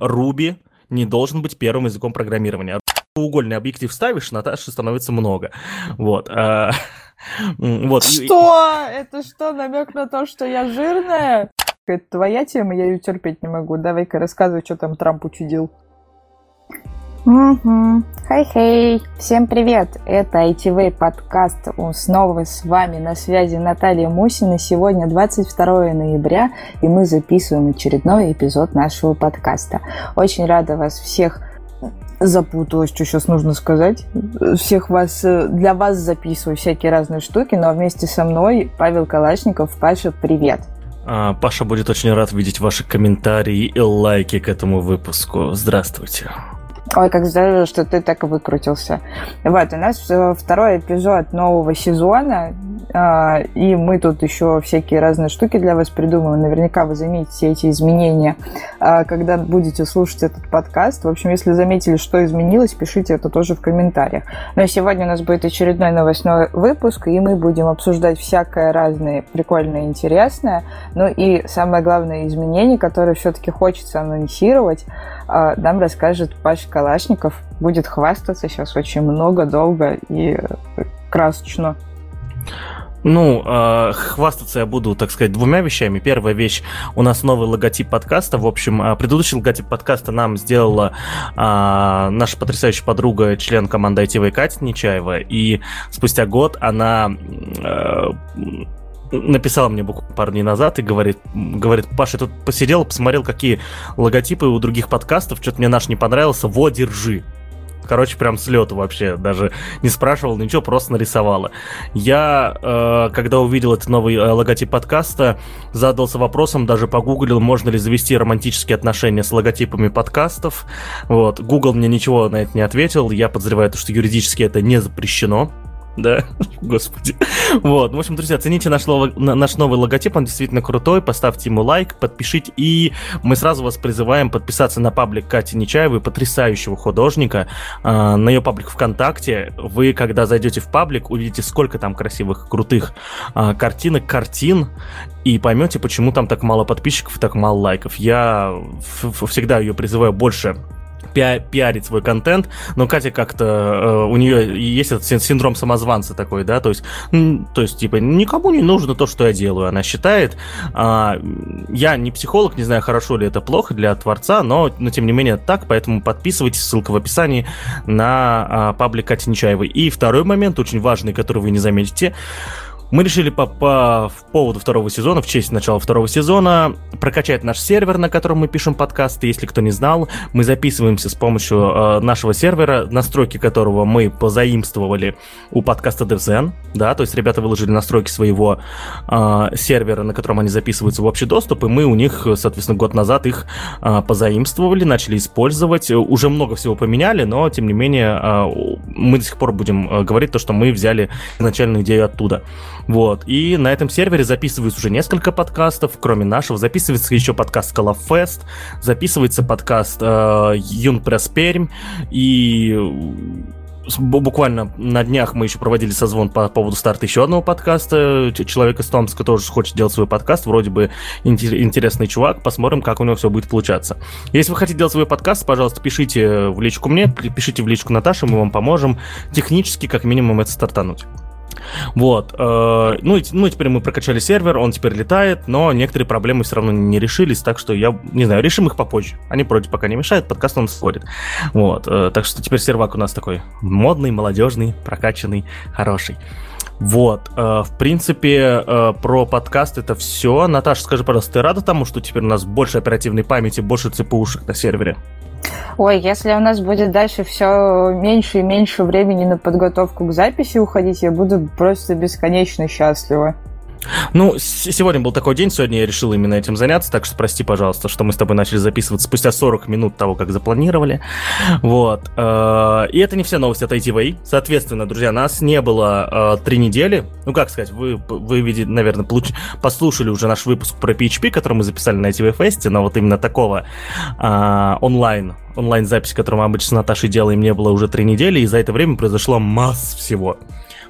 Ruby не должен быть первым языком программирования. Угольный объектив ставишь, Наташи становится много. Вот. А, вот. Что? Это что, намек на то, что я жирная? Это твоя тема, я ее терпеть не могу. Давай-ка рассказывай, что там Трамп учудил. Угу. Хей-хей! Всем привет! Это ITV подкаст. Снова с вами на связи Наталья Мусина. Сегодня 22 ноября, и мы записываем очередной эпизод нашего подкаста. Очень рада вас всех запуталась, что сейчас нужно сказать. Всех вас, для вас записываю всякие разные штуки, но вместе со мной Павел Калашников. Паша, привет! А, Паша будет очень рад видеть ваши комментарии и лайки к этому выпуску. Здравствуйте. Ой, как здорово, что ты так выкрутился. Вот, у нас э, второй эпизод нового сезона, а, и мы тут еще всякие разные штуки для вас придумываем. Наверняка вы заметите эти изменения, а, когда будете слушать этот подкаст. В общем, если заметили, что изменилось, пишите это тоже в комментариях. Но сегодня у нас будет очередной новостной выпуск, и мы будем обсуждать всякое разное прикольное интересное. Ну и самое главное изменение, которое все-таки хочется анонсировать, нам расскажет Паша Калашников. Будет хвастаться сейчас очень много, долго и красочно. Ну, э, хвастаться я буду, так сказать, двумя вещами. Первая вещь, у нас новый логотип подкаста. В общем, э, предыдущий логотип подкаста нам сделала э, наша потрясающая подруга, член команды ITV Катя Нечаева. И спустя год она э, написала мне буквально пару дней назад и говорит, говорит, Паша, я тут посидел, посмотрел, какие логотипы у других подкастов, что-то мне наш не понравился, во, держи. Короче, прям с лету вообще, даже не спрашивал ничего, просто нарисовала. Я, э, когда увидел этот новый э, логотип подкаста, задался вопросом, даже погуглил, можно ли завести романтические отношения с логотипами подкастов. Вот, Google мне ничего на это не ответил, я подозреваю, что юридически это не запрещено да, господи. Вот, в общем, друзья, цените наш новый, наш новый логотип, он действительно крутой, поставьте ему лайк, подпишите, и мы сразу вас призываем подписаться на паблик Кати Нечаевой, потрясающего художника, э, на ее паблик ВКонтакте. Вы, когда зайдете в паблик, увидите, сколько там красивых, крутых э, картинок, картин, и поймете, почему там так мало подписчиков и так мало лайков. Я всегда ее призываю больше пи пиарить свой контент, но Катя как-то, э, у нее есть этот синдром самозванца такой, да, то есть, то есть, типа, никому не нужно то, что я делаю, она считает. Э, я не психолог, не знаю, хорошо ли это плохо для творца, но, но тем не менее так, поэтому подписывайтесь, ссылка в описании на э, паблик Кати Нечаевой. И второй момент, очень важный, который вы не заметите, мы решили по, по поводу второго сезона, в честь начала второго сезона, прокачать наш сервер, на котором мы пишем подкасты. Если кто не знал, мы записываемся с помощью э, нашего сервера, настройки которого мы позаимствовали у подкаста DevZen. Да, то есть ребята выложили настройки своего э, сервера, на котором они записываются в общий доступ, и мы у них, соответственно, год назад их э, позаимствовали, начали использовать. Уже много всего поменяли, но тем не менее э, мы до сих пор будем э, говорить то, что мы взяли изначальную идею оттуда. Вот. И на этом сервере записывается уже несколько подкастов, кроме нашего. Записывается еще подкаст Колофест, записывается подкаст э, Юн Пермь и буквально на днях мы еще проводили созвон по поводу старта еще одного подкаста. Человек из Томска тоже хочет делать свой подкаст. Вроде бы интересный чувак. Посмотрим, как у него все будет получаться. Если вы хотите делать свой подкаст, пожалуйста, пишите в личку мне, пишите в личку Наташе, мы вам поможем технически, как минимум, это стартануть. Вот. Э, ну, ну, теперь мы прокачали сервер, он теперь летает, но некоторые проблемы все равно не решились, так что я, не знаю, решим их попозже. Они вроде пока не мешают, подкаст он сходит. Вот. Э, так что теперь сервак у нас такой модный, молодежный, прокачанный, хороший. Вот, э, в принципе, про подкаст это все. Наташа, скажи, пожалуйста, ты рада тому, что теперь у нас больше оперативной памяти, больше ЦПУшек на сервере? Ой, если у нас будет дальше все меньше и меньше времени на подготовку к записи уходить, я буду просто бесконечно счастлива. Ну, сегодня был такой день, сегодня я решил именно этим заняться, так что прости, пожалуйста, что мы с тобой начали записываться спустя 40 минут того, как запланировали. Вот. Э, и это не все новости от ITV. Соответственно, друзья, нас не было э, три недели. Ну, как сказать, вы, вы видите, наверное, послушали уже наш выпуск про PHP, который мы записали на ITV Fest, но вот именно такого э, онлайн онлайн-записи, которую мы обычно с Наташей делаем, не было уже три недели, и за это время произошло масса всего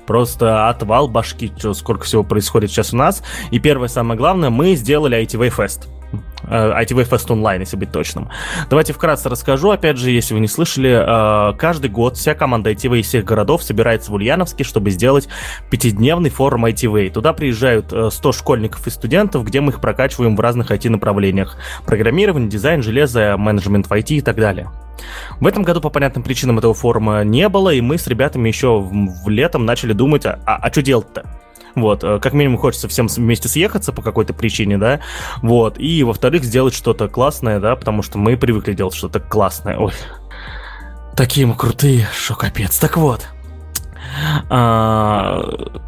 просто отвал башки, что, сколько всего происходит сейчас у нас. И первое, самое главное, мы сделали ITV Fest. ITV Fest Online, если быть точным. Давайте вкратце расскажу, опять же, если вы не слышали, каждый год вся команда ITV из всех городов собирается в Ульяновске, чтобы сделать пятидневный форум ITV. Туда приезжают 100 школьников и студентов, где мы их прокачиваем в разных IT-направлениях. Программирование, дизайн, железо, менеджмент в IT и так далее. В этом году по понятным причинам этого форума не было, и мы с ребятами еще в летом начали думать, а, а, а что делать-то? Вот, э, как минимум хочется всем вместе съехаться по какой-то причине, да, вот, и, во-вторых, сделать что-то классное, да, потому что мы привыкли делать что-то классное, ой, такие мы крутые, что капец, так вот, а,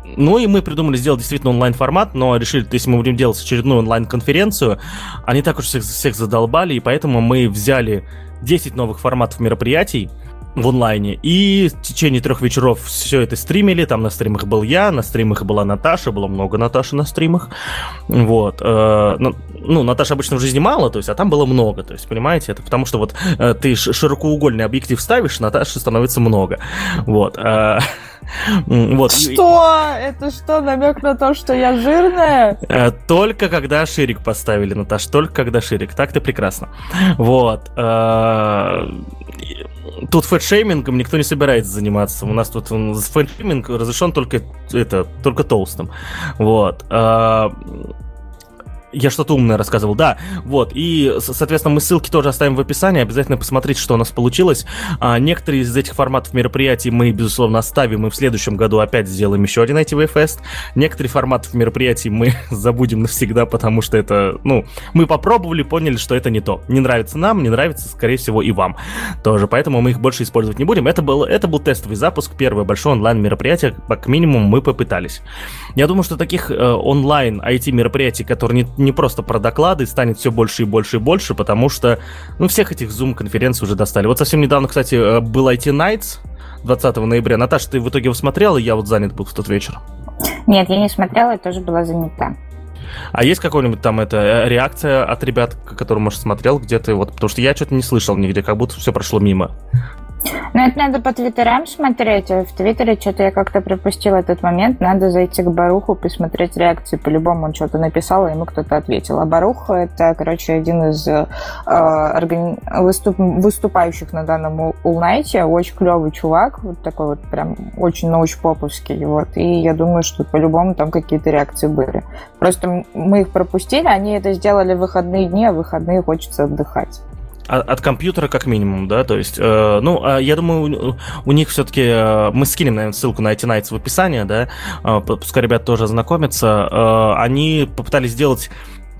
ну и мы придумали сделать действительно онлайн-формат, но решили, что если мы будем делать очередную онлайн-конференцию, они так уж всех, всех задолбали, и поэтому мы взяли 10 новых форматов мероприятий, в онлайне. И в течение трех вечеров все это стримили. Там на стримах был я, на стримах была Наташа, было много Наташи на стримах. Вот. Э, ну, ну, Наташа обычно в жизни мало, то есть, а там было много. То есть, понимаете, это потому что вот э, ты широкоугольный объектив ставишь, Наташи становится много. Вот. Э, вот. Что? Это что, намек на то, что я жирная? Э, только когда ширик поставили, Наташ, только когда ширик. Так ты прекрасно. Вот. Тут фэтшеймингом никто не собирается заниматься. У нас тут фэтшейминг разрешен только это, только толстым. Вот. Э, я что-то умное рассказывал, да. Вот, и, соответственно, мы ссылки тоже оставим в описании. Обязательно посмотрите, что у нас получилось. А, некоторые из этих форматов мероприятий мы, безусловно, оставим, и в следующем году опять сделаем еще один ITV Fest. Некоторые форматы мероприятий мы забудем навсегда, потому что это, ну, мы попробовали, поняли, что это не то. Не нравится нам, не нравится, скорее всего, и вам тоже. Поэтому мы их больше использовать не будем. Это был, это был тестовый запуск, первое большое онлайн-мероприятие, как минимум мы попытались. Я думаю, что таких э, онлайн IT-мероприятий, которые не не просто про доклады, станет все больше и больше и больше, потому что, ну, всех этих Zoom-конференций уже достали. Вот совсем недавно, кстати, э, был IT Nights 20 ноября. Наташа, ты в итоге его смотрела? Я вот занят был в тот вечер. Нет, я не смотрела, я тоже была занята. А есть какая-нибудь там это э, реакция от ребят, которую, может, смотрел где-то? Вот, потому что я что-то не слышал нигде, как будто все прошло мимо. Ну, это надо по твиттерам смотреть. В твиттере что-то я как-то пропустила этот момент. Надо зайти к Баруху, посмотреть реакции. По-любому он что-то написал, и ему кто-то ответил. А Барух — это, короче, один из э, органи... выступ... выступающих на данном улнайте. Очень клевый чувак. Вот такой вот прям очень научпоповский. Вот. И я думаю, что по-любому там какие-то реакции были. Просто мы их пропустили. Они это сделали в выходные дни, а в выходные хочется отдыхать от компьютера как минимум, да, то есть, э, ну, а я думаю, у, у них все-таки, э, мы скинем, наверное, ссылку на IT Nights в описании, да, э, пускай ребят тоже ознакомятся, э, они попытались сделать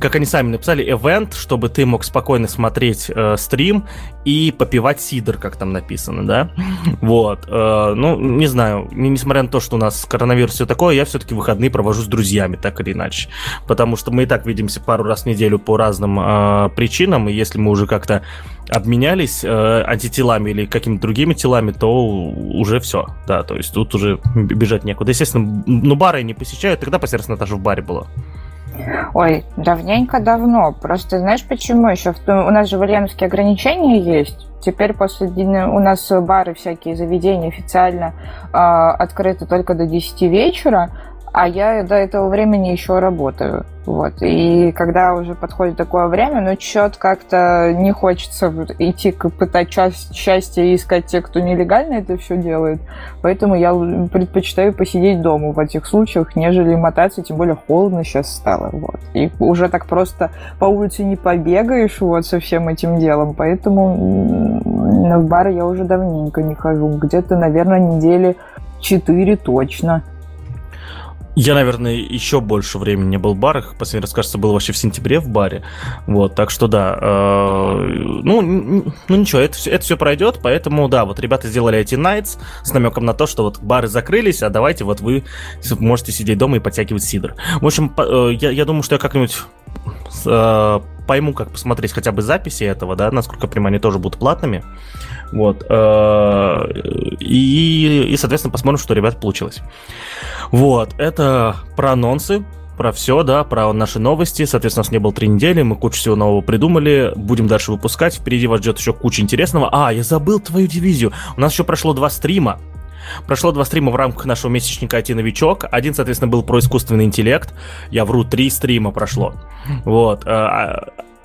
как они сами написали, event, чтобы ты мог спокойно смотреть э, стрим и попивать сидр, как там написано, да? Вот. Э, ну, не знаю, несмотря на то, что у нас коронавирус все такое, я все-таки выходные провожу с друзьями, так или иначе. Потому что мы и так видимся пару раз в неделю по разным э, причинам, и если мы уже как-то обменялись э, антителами или какими-то другими телами, то уже все, да, то есть тут уже бежать некуда. Естественно, ну, бары не посещаю, тогда последний раз Наташа в баре была. Ой, давненько давно. Просто знаешь почему еще? У нас же в Ульяновске ограничения есть. Теперь после у нас бары всякие заведения официально э, открыты только до 10 вечера, а я до этого времени еще работаю. Вот. И когда уже подходит такое время, ну, что-то как-то не хочется идти пытать счастье и искать тех, кто нелегально это все делает. Поэтому я предпочитаю посидеть дома в этих случаях, нежели мотаться, тем более холодно сейчас стало. Вот. И уже так просто по улице не побегаешь вот со всем этим делом. Поэтому в бары я уже давненько не хожу. Где-то, наверное, недели четыре точно. Я, наверное, еще больше времени не был в барах. Последний раз, кажется, был вообще в сентябре в баре. Вот, так что да. Э, ну, ну ничего, это это все пройдет. Поэтому, да, вот ребята сделали эти Nights с намеком на то, что вот бары закрылись, а давайте вот вы можете сидеть дома и подтягивать сидр. В общем, э, я, я думаю, что я как-нибудь э, пойму, как посмотреть хотя бы записи этого, да, насколько прямо они тоже будут платными. Вот. Э, и, и, соответственно, посмотрим, что, ребят, получилось. Вот. Это про анонсы про все, да, про наши новости. Соответственно, у нас не было три недели, мы кучу всего нового придумали, будем дальше выпускать. Впереди вас ждет еще куча интересного. А, я забыл твою дивизию. У нас еще прошло два стрима. Прошло два стрима в рамках нашего месячника IT-новичок. Один, соответственно, был про искусственный интеллект. Я вру, три стрима прошло. Вот.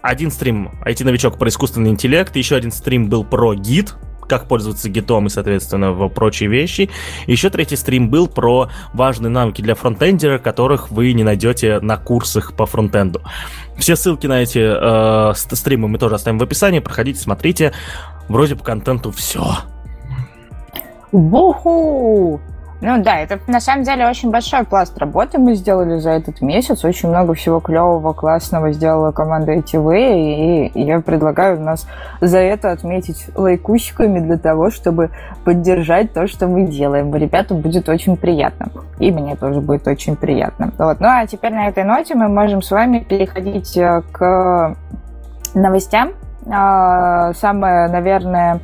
Один стрим IT-новичок про искусственный интеллект, еще один стрим был про гид, как пользоваться гитом и, соответственно, в прочие вещи. Еще третий стрим был про важные навыки для фронтендера, которых вы не найдете на курсах по фронтенду. Все ссылки на эти э, стримы мы тоже оставим в описании. Проходите, смотрите. Вроде по контенту все. Буху! Ну да, это на самом деле очень большой пласт работы мы сделали за этот месяц. Очень много всего клевого, классного сделала команда ITV, и я предлагаю нас за это отметить лайкусиками для того, чтобы поддержать то, что мы делаем. Ребятам будет очень приятно. И мне тоже будет очень приятно. Вот. Ну а теперь на этой ноте мы можем с вами переходить э, к новостям. А, самая, наверное,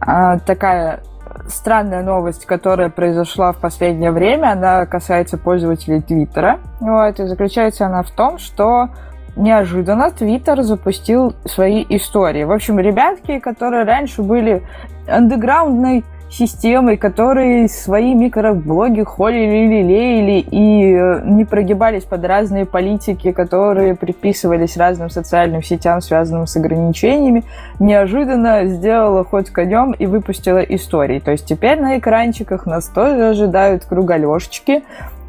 а, такая странная новость, которая произошла в последнее время, она касается пользователей Твиттера. Вот, и заключается она в том, что неожиданно Твиттер запустил свои истории. В общем, ребятки, которые раньше были андеграундной системой, которые свои микроблоги холили, лелеяли и э, не прогибались под разные политики, которые приписывались разным социальным сетям, связанным с ограничениями, неожиданно сделала ход конем и выпустила истории. То есть теперь на экранчиках нас тоже ожидают круголешечки,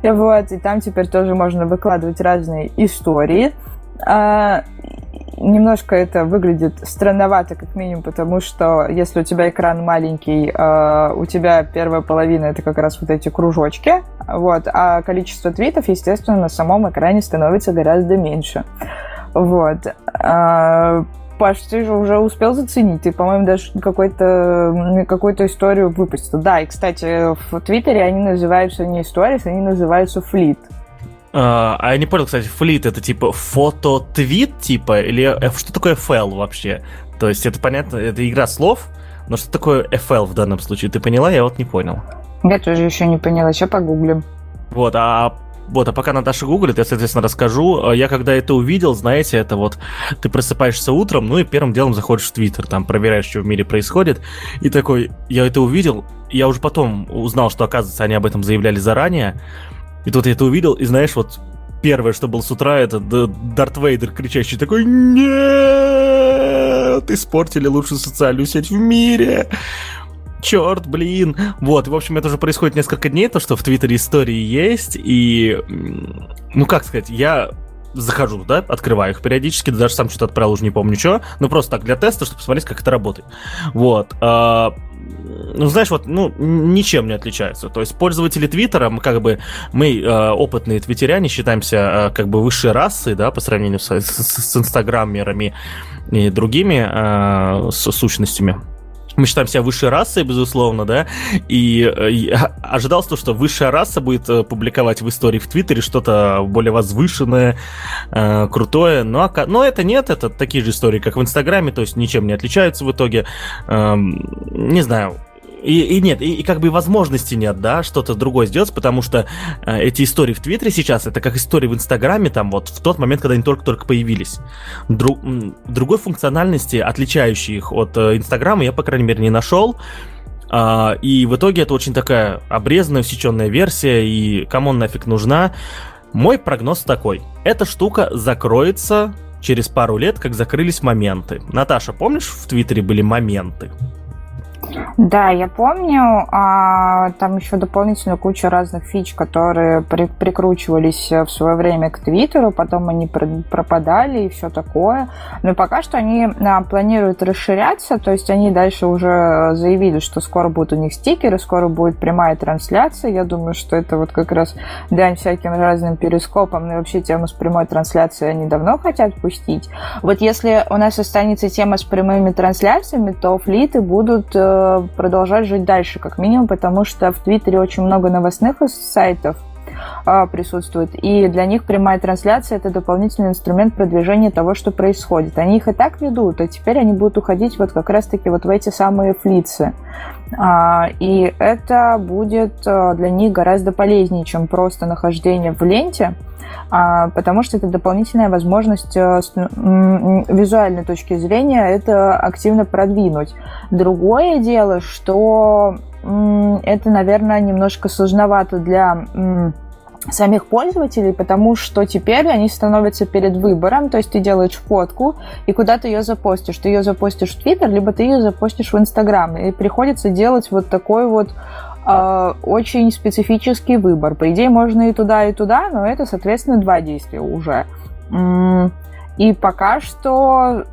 вот, и там теперь тоже можно выкладывать разные истории. А, немножко это выглядит странновато, как минимум, потому что если у тебя экран маленький, э, у тебя первая половина это как раз вот эти кружочки, вот, а количество твитов, естественно, на самом экране становится гораздо меньше. Вот. Э, Паш, ты же уже успел заценить. Ты, по-моему, даже какой-то, какую-то историю выпустил. Да, и, кстати, в Твиттере они называются не stories, они называются флит. А, а я не понял, кстати, флит это типа фото-твит, типа, или что такое FL вообще? То есть это понятно, это игра слов, но что такое FL в данном случае? Ты поняла? Я вот не понял. Я тоже еще не поняла, сейчас погуглим. Вот, а вот, а пока Наташа гуглит, я, соответственно, расскажу. А, я когда это увидел, знаете, это вот ты просыпаешься утром, ну и первым делом заходишь в Твиттер, там проверяешь, что в мире происходит, и такой, я это увидел, я уже потом узнал, что, оказывается, они об этом заявляли заранее, и тут я это увидел, и знаешь, вот первое, что было с утра, это Дарт Вейдер кричащий такой «Нет! Испортили лучшую социальную сеть в мире!» Черт, блин. Вот, и, в общем, это уже происходит несколько дней, то, что в Твиттере истории есть, и, ну, как сказать, я захожу, да, открываю их периодически, даже сам что-то отправил, уже не помню что, ну, просто так, для теста, чтобы посмотреть, как это работает. Вот. А, ну, знаешь, вот, ну, ничем не отличаются. То есть пользователи Твиттера, мы как бы, мы э, опытные твиттеряне, считаемся э, как бы высшей расой, да, по сравнению с, с, с инстаграмерами и другими э, с, сущностями мы считаем себя высшей расой, безусловно, да, и, и ожидалось то, что высшая раса будет э, публиковать в истории в Твиттере что-то более возвышенное, э, крутое, но, но это нет, это такие же истории, как в Инстаграме, то есть ничем не отличаются в итоге, э, не знаю, и, и нет, и, и как бы возможности нет, да, что-то другое сделать, потому что э, эти истории в Твиттере сейчас, это как истории в Инстаграме, там вот в тот момент, когда они только-только появились. Дру, другой функциональности, отличающей их от э, Инстаграма, я, по крайней мере, не нашел. Uh, и в итоге это очень такая обрезанная, усеченная версия, и кому он нафиг нужна. Мой прогноз такой. Эта штука закроется через пару лет, как закрылись моменты. Наташа, помнишь, в Твиттере были моменты? Да, я помню. А, там еще дополнительно куча разных фич, которые при, прикручивались в свое время к Твиттеру, потом они пропадали и все такое. Но пока что они а, планируют расширяться, то есть они дальше уже заявили, что скоро будут у них стикеры, скоро будет прямая трансляция. Я думаю, что это вот как раз дань всяким разным перископам, ну и вообще тему с прямой трансляцией они давно хотят пустить. Вот если у нас останется тема с прямыми трансляциями, то флиты будут э, продолжать жить дальше, как минимум, потому что в Твиттере очень много новостных сайтов, а, присутствует. И для них прямая трансляция это дополнительный инструмент продвижения того, что происходит. Они их и так ведут, а теперь они будут уходить вот как раз-таки вот в эти самые флицы. А, и это будет а, для них гораздо полезнее, чем просто нахождение в ленте, потому что это дополнительная возможность с визуальной точки зрения это активно продвинуть. Другое дело, что это, наверное, немножко сложновато для самих пользователей, потому что теперь они становятся перед выбором, то есть ты делаешь фотку и куда ты ее запостишь. Ты ее запостишь в Твиттер, либо ты ее запостишь в Инстаграм. И приходится делать вот такой вот э, очень специфический выбор. По идее, можно и туда, и туда, но это, соответственно, два действия уже. И пока что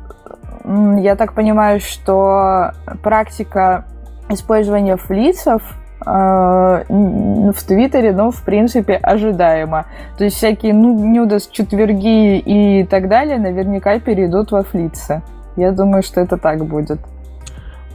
я так понимаю, что практика использования флицев в Твиттере, ну, в принципе, ожидаемо. То есть всякие ну, нюдос, четверги и так далее наверняка перейдут во флицы. Я думаю, что это так будет.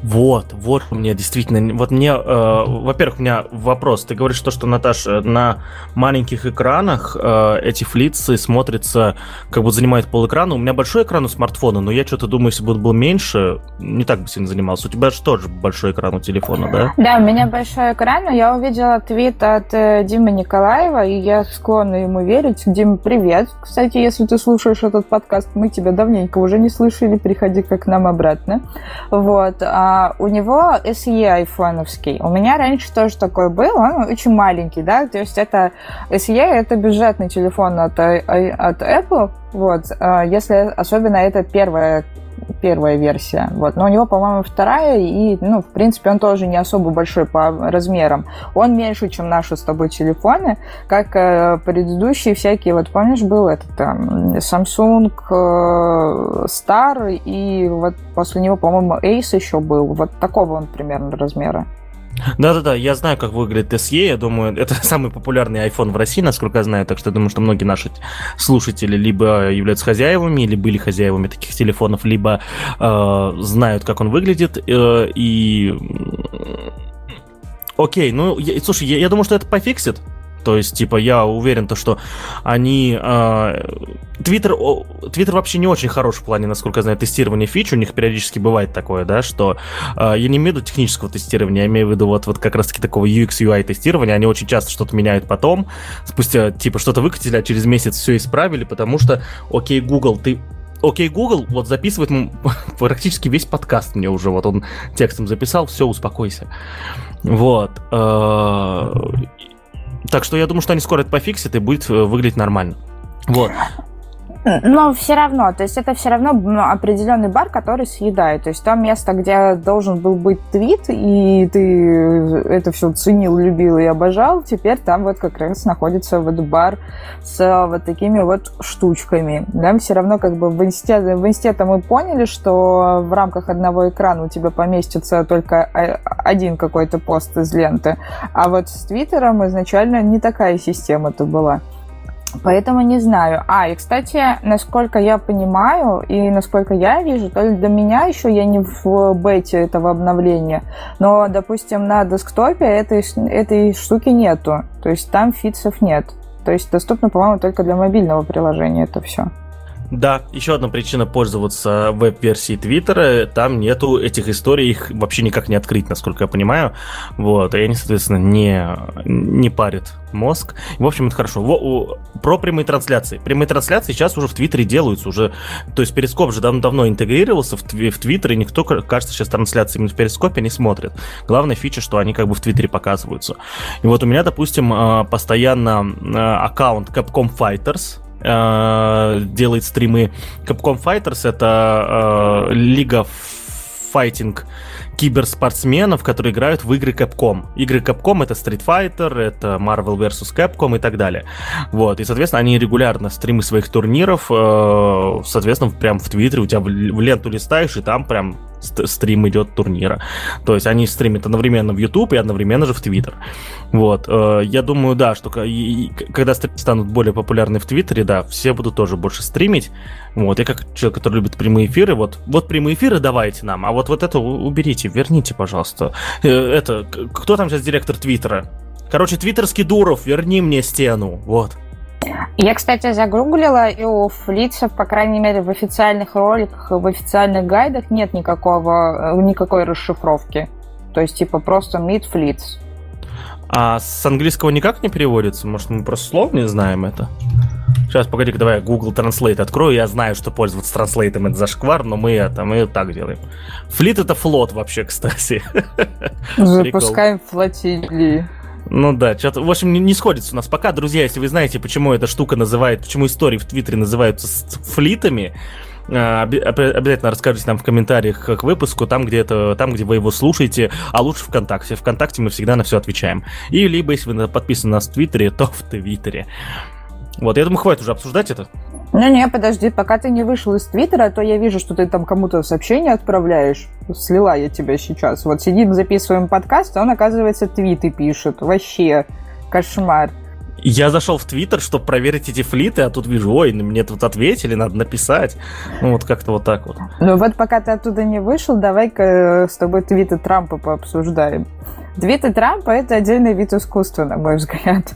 Вот, вот мне действительно, вот мне, э, во-первых, у меня вопрос. Ты говоришь то, что, Наташа, на маленьких экранах э, эти флицы смотрятся, как бы занимают пол экрана. У меня большой экран у смартфона, но я что-то думаю, если бы он был меньше, не так бы сильно занимался. У тебя же тоже большой экран у телефона, да? Да, у меня большой экран, но я увидела твит от э, Димы Николаева, и я склонна ему верить. Дима, привет. Кстати, если ты слушаешь этот подкаст, мы тебя давненько уже не слышали, приходи как к нам обратно. Вот. А а, у него SE айфоновский. У меня раньше тоже такой был, он очень маленький, да, то есть это SE это бюджетный телефон от, от Apple, вот, а, если особенно это первая первая версия. Вот. Но у него, по-моему, вторая, и, ну, в принципе, он тоже не особо большой по размерам. Он меньше, чем наши с тобой телефоны, как э, предыдущие всякие, вот помнишь, был этот там Samsung э, Star, и вот после него, по-моему, Ace еще был. Вот такого он примерно размера. Да-да-да, я знаю, как выглядит SE, я думаю, это самый популярный iPhone в России, насколько я знаю, так что я думаю, что многие наши слушатели либо являются хозяевами, или были хозяевами таких телефонов, либо э, знают, как он выглядит, э, и... Окей, ну, я, слушай, я, я думаю, что это пофиксит, то есть, типа, я уверен, то, что они... Э, Твиттер, Твиттер вообще не очень хорош в плане, насколько я знаю, тестирования фич. У них периодически бывает такое, да, что... Э, я не имею в виду технического тестирования, я имею в виду вот, вот как раз-таки такого UX, UI тестирования. Они очень часто что-то меняют потом. Спустя, типа, что-то выкатили, а через месяц все исправили, потому что, окей, Google, ты Окей, Google вот записывает практически весь подкаст мне уже, вот он текстом записал, все, успокойся. Вот. Так что я думаю, что они скоро это пофиксят и будет э, выглядеть нормально. Вот. Но все равно, то есть это все равно ну, определенный бар, который съедает. То есть там место, где должен был быть твит, и ты это все ценил, любил и обожал, теперь там вот как раз находится вот бар с вот такими вот штучками. Да, все равно как бы в инсте, в инсте мы поняли, что в рамках одного экрана у тебя поместится только один какой-то пост из ленты. А вот с Твиттером изначально не такая система-то была. Поэтому не знаю. А, и, кстати, насколько я понимаю и насколько я вижу, то для меня еще я не в бете этого обновления, но, допустим, на десктопе этой, этой штуки нету. То есть там фитсов нет. То есть доступно, по-моему, только для мобильного приложения это все. Да, еще одна причина пользоваться веб-версией Твиттера, там нету этих историй, их вообще никак не открыть, насколько я понимаю. Вот, и они, соответственно, не, не парят мозг. В общем, это хорошо. Во, про прямые трансляции. Прямые трансляции сейчас уже в Твиттере делаются уже. То есть Перископ же давно-давно интегрировался в, в Твиттер, и никто, кажется, сейчас трансляции именно в Перископе не смотрит. Главная фича, что они как бы в Твиттере показываются. И вот у меня, допустим, а, постоянно а, аккаунт Capcom Fighters, э, делает стримы. Capcom Fighters это э, лига файтинг киберспортсменов, которые играют в игры Capcom. Игры Capcom это Street Fighter, это Marvel vs. Capcom и так далее. Вот, и, соответственно, они регулярно стримы своих турниров, э, соответственно, прям в Твиттере у тебя в ленту листаешь, и там прям стрим идет турнира. То есть они стримят одновременно в YouTube и одновременно же в Twitter. Вот. Э, я думаю, да, что когда стримы станут более популярны в Твиттере, да, все будут тоже больше стримить. Вот. Я как человек, который любит прямые эфиры, вот, вот прямые эфиры давайте нам, а вот, вот это уберите, верните, пожалуйста. Э, это, кто там сейчас директор Твиттера? Короче, твиттерский Дуров, верни мне стену. Вот. Я, кстати, загуглила, и у флицев, по крайней мере, в официальных роликах, в официальных гайдах нет никакого, э, никакой расшифровки. То есть, типа, просто meet fleets. А с английского никак не переводится? Может, мы просто слов не знаем это? Сейчас, погоди-ка, давай Google Translate открою. Я знаю, что пользоваться транслейтом это зашквар, но мы это, мы так делаем. Флит это флот вообще, кстати. Запускаем флотилии. Ну да, что-то, в общем, не, не сходится у нас пока. Друзья, если вы знаете, почему эта штука называет, почему истории в Твиттере называются флитами, а, обязательно расскажите нам в комментариях к выпуску, там где, это, там, где вы его слушаете, а лучше ВКонтакте. Вконтакте мы всегда на все отвечаем. И либо, если вы подписаны на нас в Твиттере, то в Твиттере. Вот, я думаю, хватит уже обсуждать это. Не-не, подожди, пока ты не вышел из Твиттера, то я вижу, что ты там кому-то сообщение отправляешь. Слила я тебя сейчас. Вот сидим, записываем подкаст, а он, оказывается, твиты пишет. Вообще кошмар. Я зашел в Твиттер, чтобы проверить эти флиты, а тут вижу, ой, мне тут ответили, надо написать. Ну, вот как-то вот так вот. Ну, вот пока ты оттуда не вышел, давай-ка э, с тобой твиты Трампа пообсуждаем. Твиты Трампа — это отдельный вид искусства, на мой взгляд.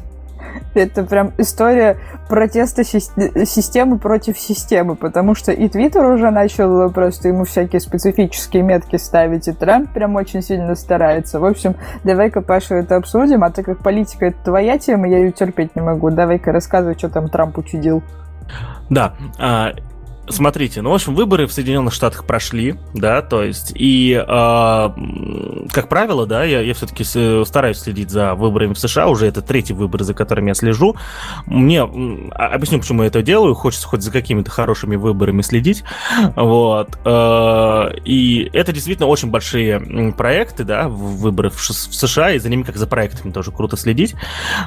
Это прям история протеста системы против системы, потому что и Твиттер уже начал просто ему всякие специфические метки ставить, и Трамп прям очень сильно старается. В общем, давай-ка, Паша, это обсудим, а так как политика — это твоя тема, я ее терпеть не могу. Давай-ка рассказывай, что там Трамп учудил. Да, а, Смотрите, ну, в общем, выборы в Соединенных Штатах прошли, да, то есть, и, э, как правило, да, я, я все-таки стараюсь следить за выборами в США, уже это третий выбор, за которым я слежу. Мне, а, объясню, почему я это делаю, хочется хоть за какими-то хорошими выборами следить, вот, э, и это действительно очень большие проекты, да, выборы в, в США, и за ними, как за проектами, тоже круто следить,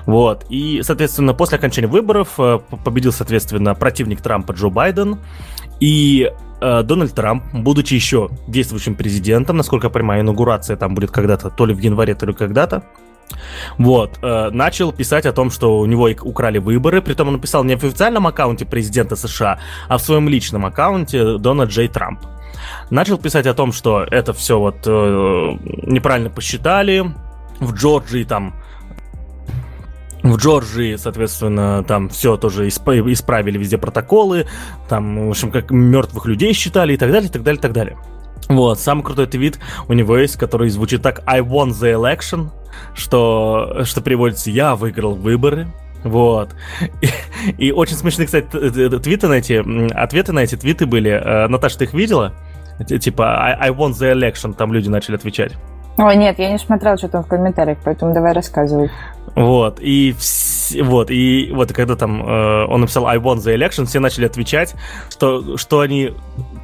вот, и, соответственно, после окончания выборов э, победил, соответственно, противник Трампа Джо Байден, и э, Дональд Трамп, будучи еще действующим президентом, насколько я понимаю, инаугурация там будет когда-то, то ли в январе, то ли когда-то, вот, э, начал писать о том, что у него украли выборы, притом он написал не в официальном аккаунте президента США, а в своем личном аккаунте Дональд Джей Трамп. Начал писать о том, что это все вот э, неправильно посчитали, в Джорджии там в Джорджии, соответственно, там все тоже исправили везде протоколы, там, в общем, как мертвых людей считали и так далее, и так далее, и так далее. Вот, самый крутой твит у него есть, который звучит так «I won the election», что, что переводится «Я выиграл выборы», вот. И, и очень смешные, кстати, твиты на эти, ответы на эти твиты были. Э, Наташа, ты их видела? Типа I, I won the election, там люди начали отвечать. Ой, нет, я не смотрел, что там в комментариях, поэтому давай рассказывай. Вот, и вс... вот, и вот, когда там э, он написал I won the election, все начали отвечать, что, что они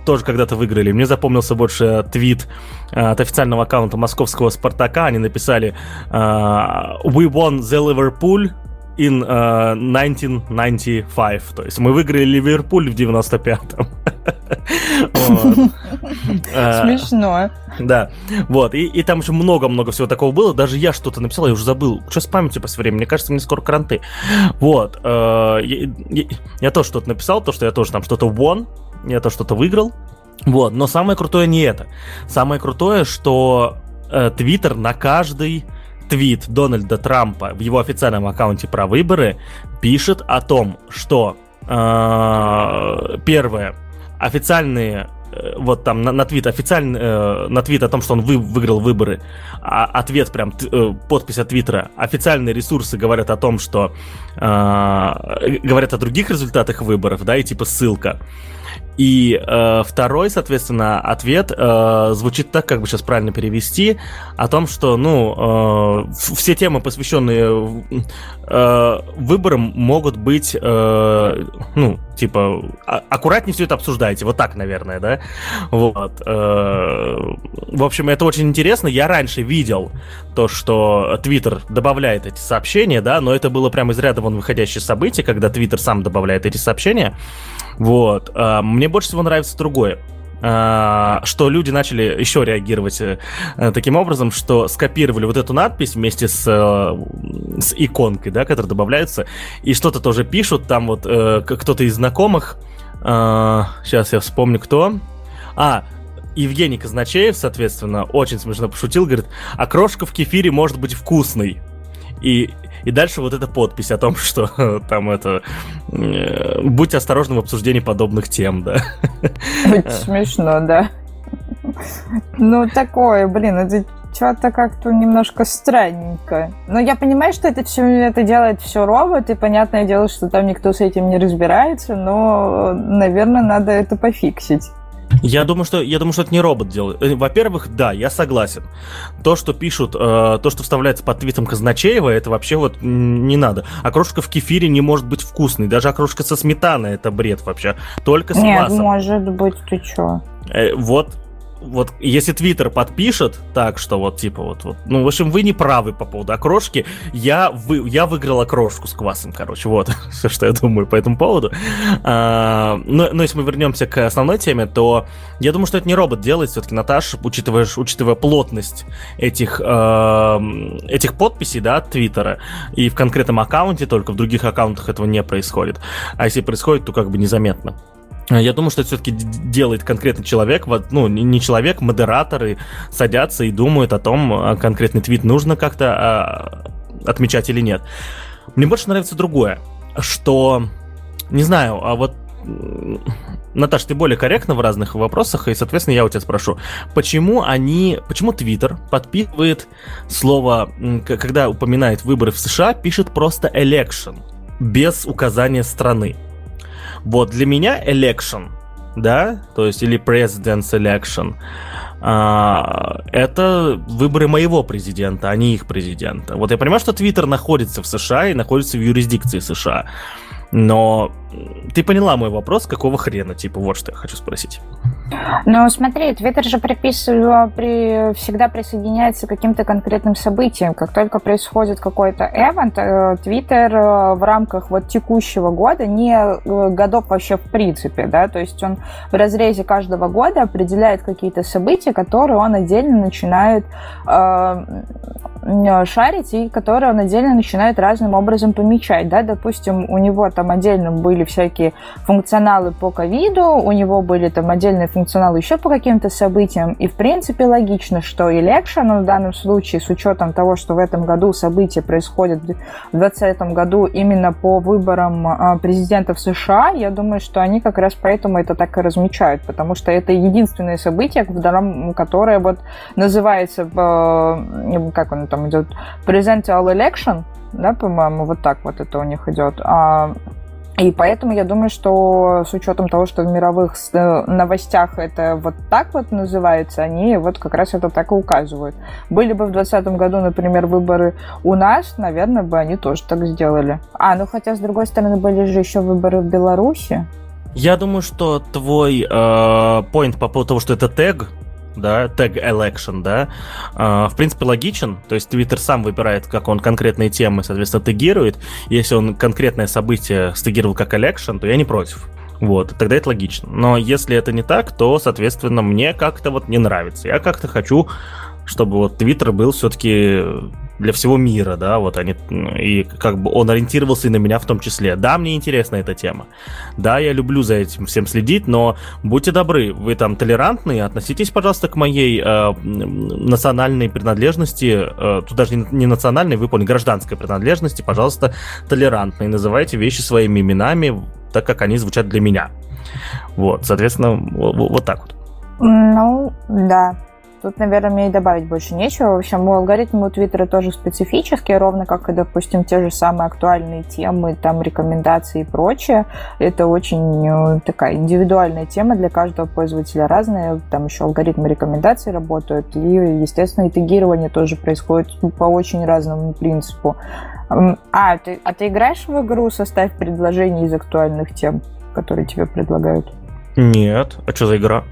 тоже когда-то выиграли. Мне запомнился больше твит э, от официального аккаунта московского Спартака. Они написали э, We won the Liverpool in uh, 1995. То есть мы выиграли Ливерпуль в 95-м. Смешно. Да, вот, и, и там еще много-много всего такого было, даже я что-то написал, я уже забыл, что с памятью по времени, мне кажется, мне скоро кранты. Вот, э, я, я, я тоже что-то написал, то, что я тоже там что-то won, я то что-то выиграл, вот, но самое крутое не это. Самое крутое, что Твиттер э, на каждый твит Дональда Трампа в его официальном аккаунте про выборы пишет о том, что э, первое, официальные э, вот там на, на твит официальный э, на твит о том, что он вы, выиграл выборы, а, ответ прям э, подпись от твиттера. Официальные ресурсы говорят о том, что э, говорят о других результатах выборов, да, и типа ссылка. И э, второй, соответственно, ответ э, звучит так, как бы сейчас правильно перевести, о том, что, ну, э, все темы, посвященные э, выборам, могут быть, э, ну, типа, а, аккуратнее все это обсуждайте, вот так, наверное, да? Вот. Э, в общем, это очень интересно. Я раньше видел то, что Твиттер добавляет эти сообщения, да, но это было прямо из ряда вон выходящее событие, когда Твиттер сам добавляет эти сообщения. Вот. А, мне больше всего нравится другое а, что люди начали еще реагировать э, таким образом, что скопировали вот эту надпись вместе с, э, с иконкой, да, которая добавляется, и что-то тоже пишут, там вот э, кто-то из знакомых, сейчас я вспомню кто, а, Евгений Казначеев, соответственно, очень смешно пошутил, говорит, а крошка в кефире может быть вкусной. И и дальше вот эта подпись о том, что там это... Э, будьте осторожны в обсуждении подобных тем, да. Очень смешно, да. Ну, такое, блин, это что-то как-то немножко странненько. Но я понимаю, что это все это делает все робот, и понятное дело, что там никто с этим не разбирается, но, наверное, надо это пофиксить. Я думаю, что я думаю, что это не робот делает. Э, во-первых, да, я согласен. То, что пишут, э, то, что вставляется под твитом Казначеева, это вообще вот не надо. Окрошка в кефире не может быть вкусной. Даже окрошка со сметаной это бред вообще. Только с Нет, квасом. может быть, ты чё? Э, вот вот если Твиттер подпишет так, что вот типа вот, вот, ну, в общем, вы не правы по поводу окрошки, я, вы, я выиграл окрошку с квасом, короче, вот все, что я думаю по этому поводу. А, но, но если мы вернемся к основной теме, то я думаю, что это не робот делает, все-таки Наташа, учитывая, учитывая плотность этих, э, этих подписей, да, от Твиттера, и в конкретном аккаунте, только в других аккаунтах этого не происходит. А если происходит, то как бы незаметно. Э, я думаю, что это все-таки делает конкретный человек, ну, не человек, модераторы садятся и думают о том, а конкретный твит нужно как-то а, отмечать или нет. Мне больше нравится другое, что, не знаю, а вот Наташ, ты более корректна в разных вопросах, и, соответственно, я у тебя спрошу, почему они, почему Твиттер подписывает слово, когда упоминает выборы в США, пишет просто election, без указания страны? Вот, для меня election, да, то есть или president's election, а, это выборы моего президента, а не их президента. Вот я понимаю, что Твиттер находится в США и находится в юрисдикции США. Но ты поняла мой вопрос, какого хрена, типа, вот что я хочу спросить. Ну, смотри, Твиттер же приписывал, при, всегда присоединяется к каким-то конкретным событиям. Как только происходит какой-то эвент, э, Твиттер э, в рамках вот текущего года, не э, годов вообще в принципе, да, то есть он в разрезе каждого года определяет какие-то события, которые он отдельно начинает э, шарить и которые он отдельно начинает разным образом помечать, да, допустим, у него там отдельно были всякие функционалы по ковиду, у него были там отдельные функционалы еще по каким-то событиям. И, в принципе, логично, что election ну, в данном случае, с учетом того, что в этом году события происходят в 2020 году именно по выборам а, президентов США, я думаю, что они как раз поэтому это так и размечают, потому что это единственное событие, которое вот называется, а, как он там идет, presidential election, да, по-моему, вот так вот это у них идет. А, и поэтому я думаю, что с учетом того, что в мировых э, новостях это вот так вот называется, они вот как раз это так и указывают. Были бы в 2020 году, например, выборы у нас, наверное, бы они тоже так сделали. А, ну хотя, с другой стороны, были же еще выборы в Беларуси. Я думаю, что твой э, point по поводу того, что это тег, да, tag election, да, э, в принципе, логичен. То есть Twitter сам выбирает, как он конкретные темы, соответственно, тегирует. Если он конкретное событие стегировал как election, то я не против. Вот, тогда это логично. Но если это не так, то, соответственно, мне как-то вот не нравится. Я как-то хочу, чтобы вот Twitter был все-таки для всего мира, да, вот они, и как бы он ориентировался и на меня в том числе. Да, мне интересна эта тема. Да, я люблю за этим всем следить, но будьте добры, вы там толерантные, относитесь, пожалуйста, к моей э, национальной принадлежности, э, тут даже не, не национальной, вы поняли, гражданской принадлежности, пожалуйста, толерантные, называйте вещи своими именами, так как они звучат для меня. Вот, соответственно, вот, вот так вот. Ну, да, Тут, наверное, мне и добавить больше нечего. В общем, алгоритмы у Твиттера тоже специфические, ровно как и, допустим, те же самые актуальные темы, там, рекомендации и прочее. Это очень э, такая индивидуальная тема для каждого пользователя разная. Там еще алгоритмы рекомендаций работают, и, естественно, и тегирование тоже происходит по очень разному принципу. А, ты, а ты играешь в игру «Составь предложение из актуальных тем», которые тебе предлагают? Нет. А что за игра?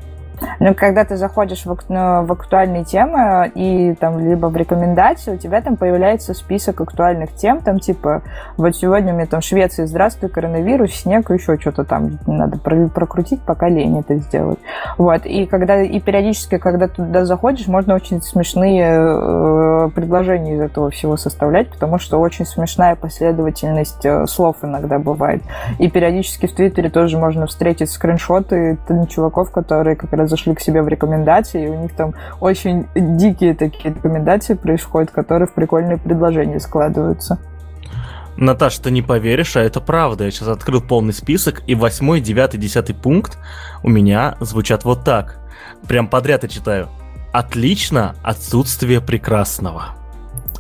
Но когда ты заходишь в, ну, в актуальные темы и там либо в рекомендации, у тебя там появляется список актуальных тем, там типа вот сегодня у меня там Швеция, здравствуй, коронавирус, снег, еще что-то там надо прокрутить, пока лень это сделать. Вот, и когда, и периодически, когда туда заходишь, можно очень смешные э, предложения из этого всего составлять, потому что очень смешная последовательность э, слов иногда бывает. И периодически в Твиттере тоже можно встретить скриншоты чуваков, которые как раз зашли к себе в рекомендации, и у них там очень дикие такие рекомендации происходят, которые в прикольные предложения складываются. Наташа, ты не поверишь, а это правда. Я сейчас открыл полный список, и восьмой, девятый, десятый пункт у меня звучат вот так. Прям подряд я читаю. Отлично, отсутствие прекрасного.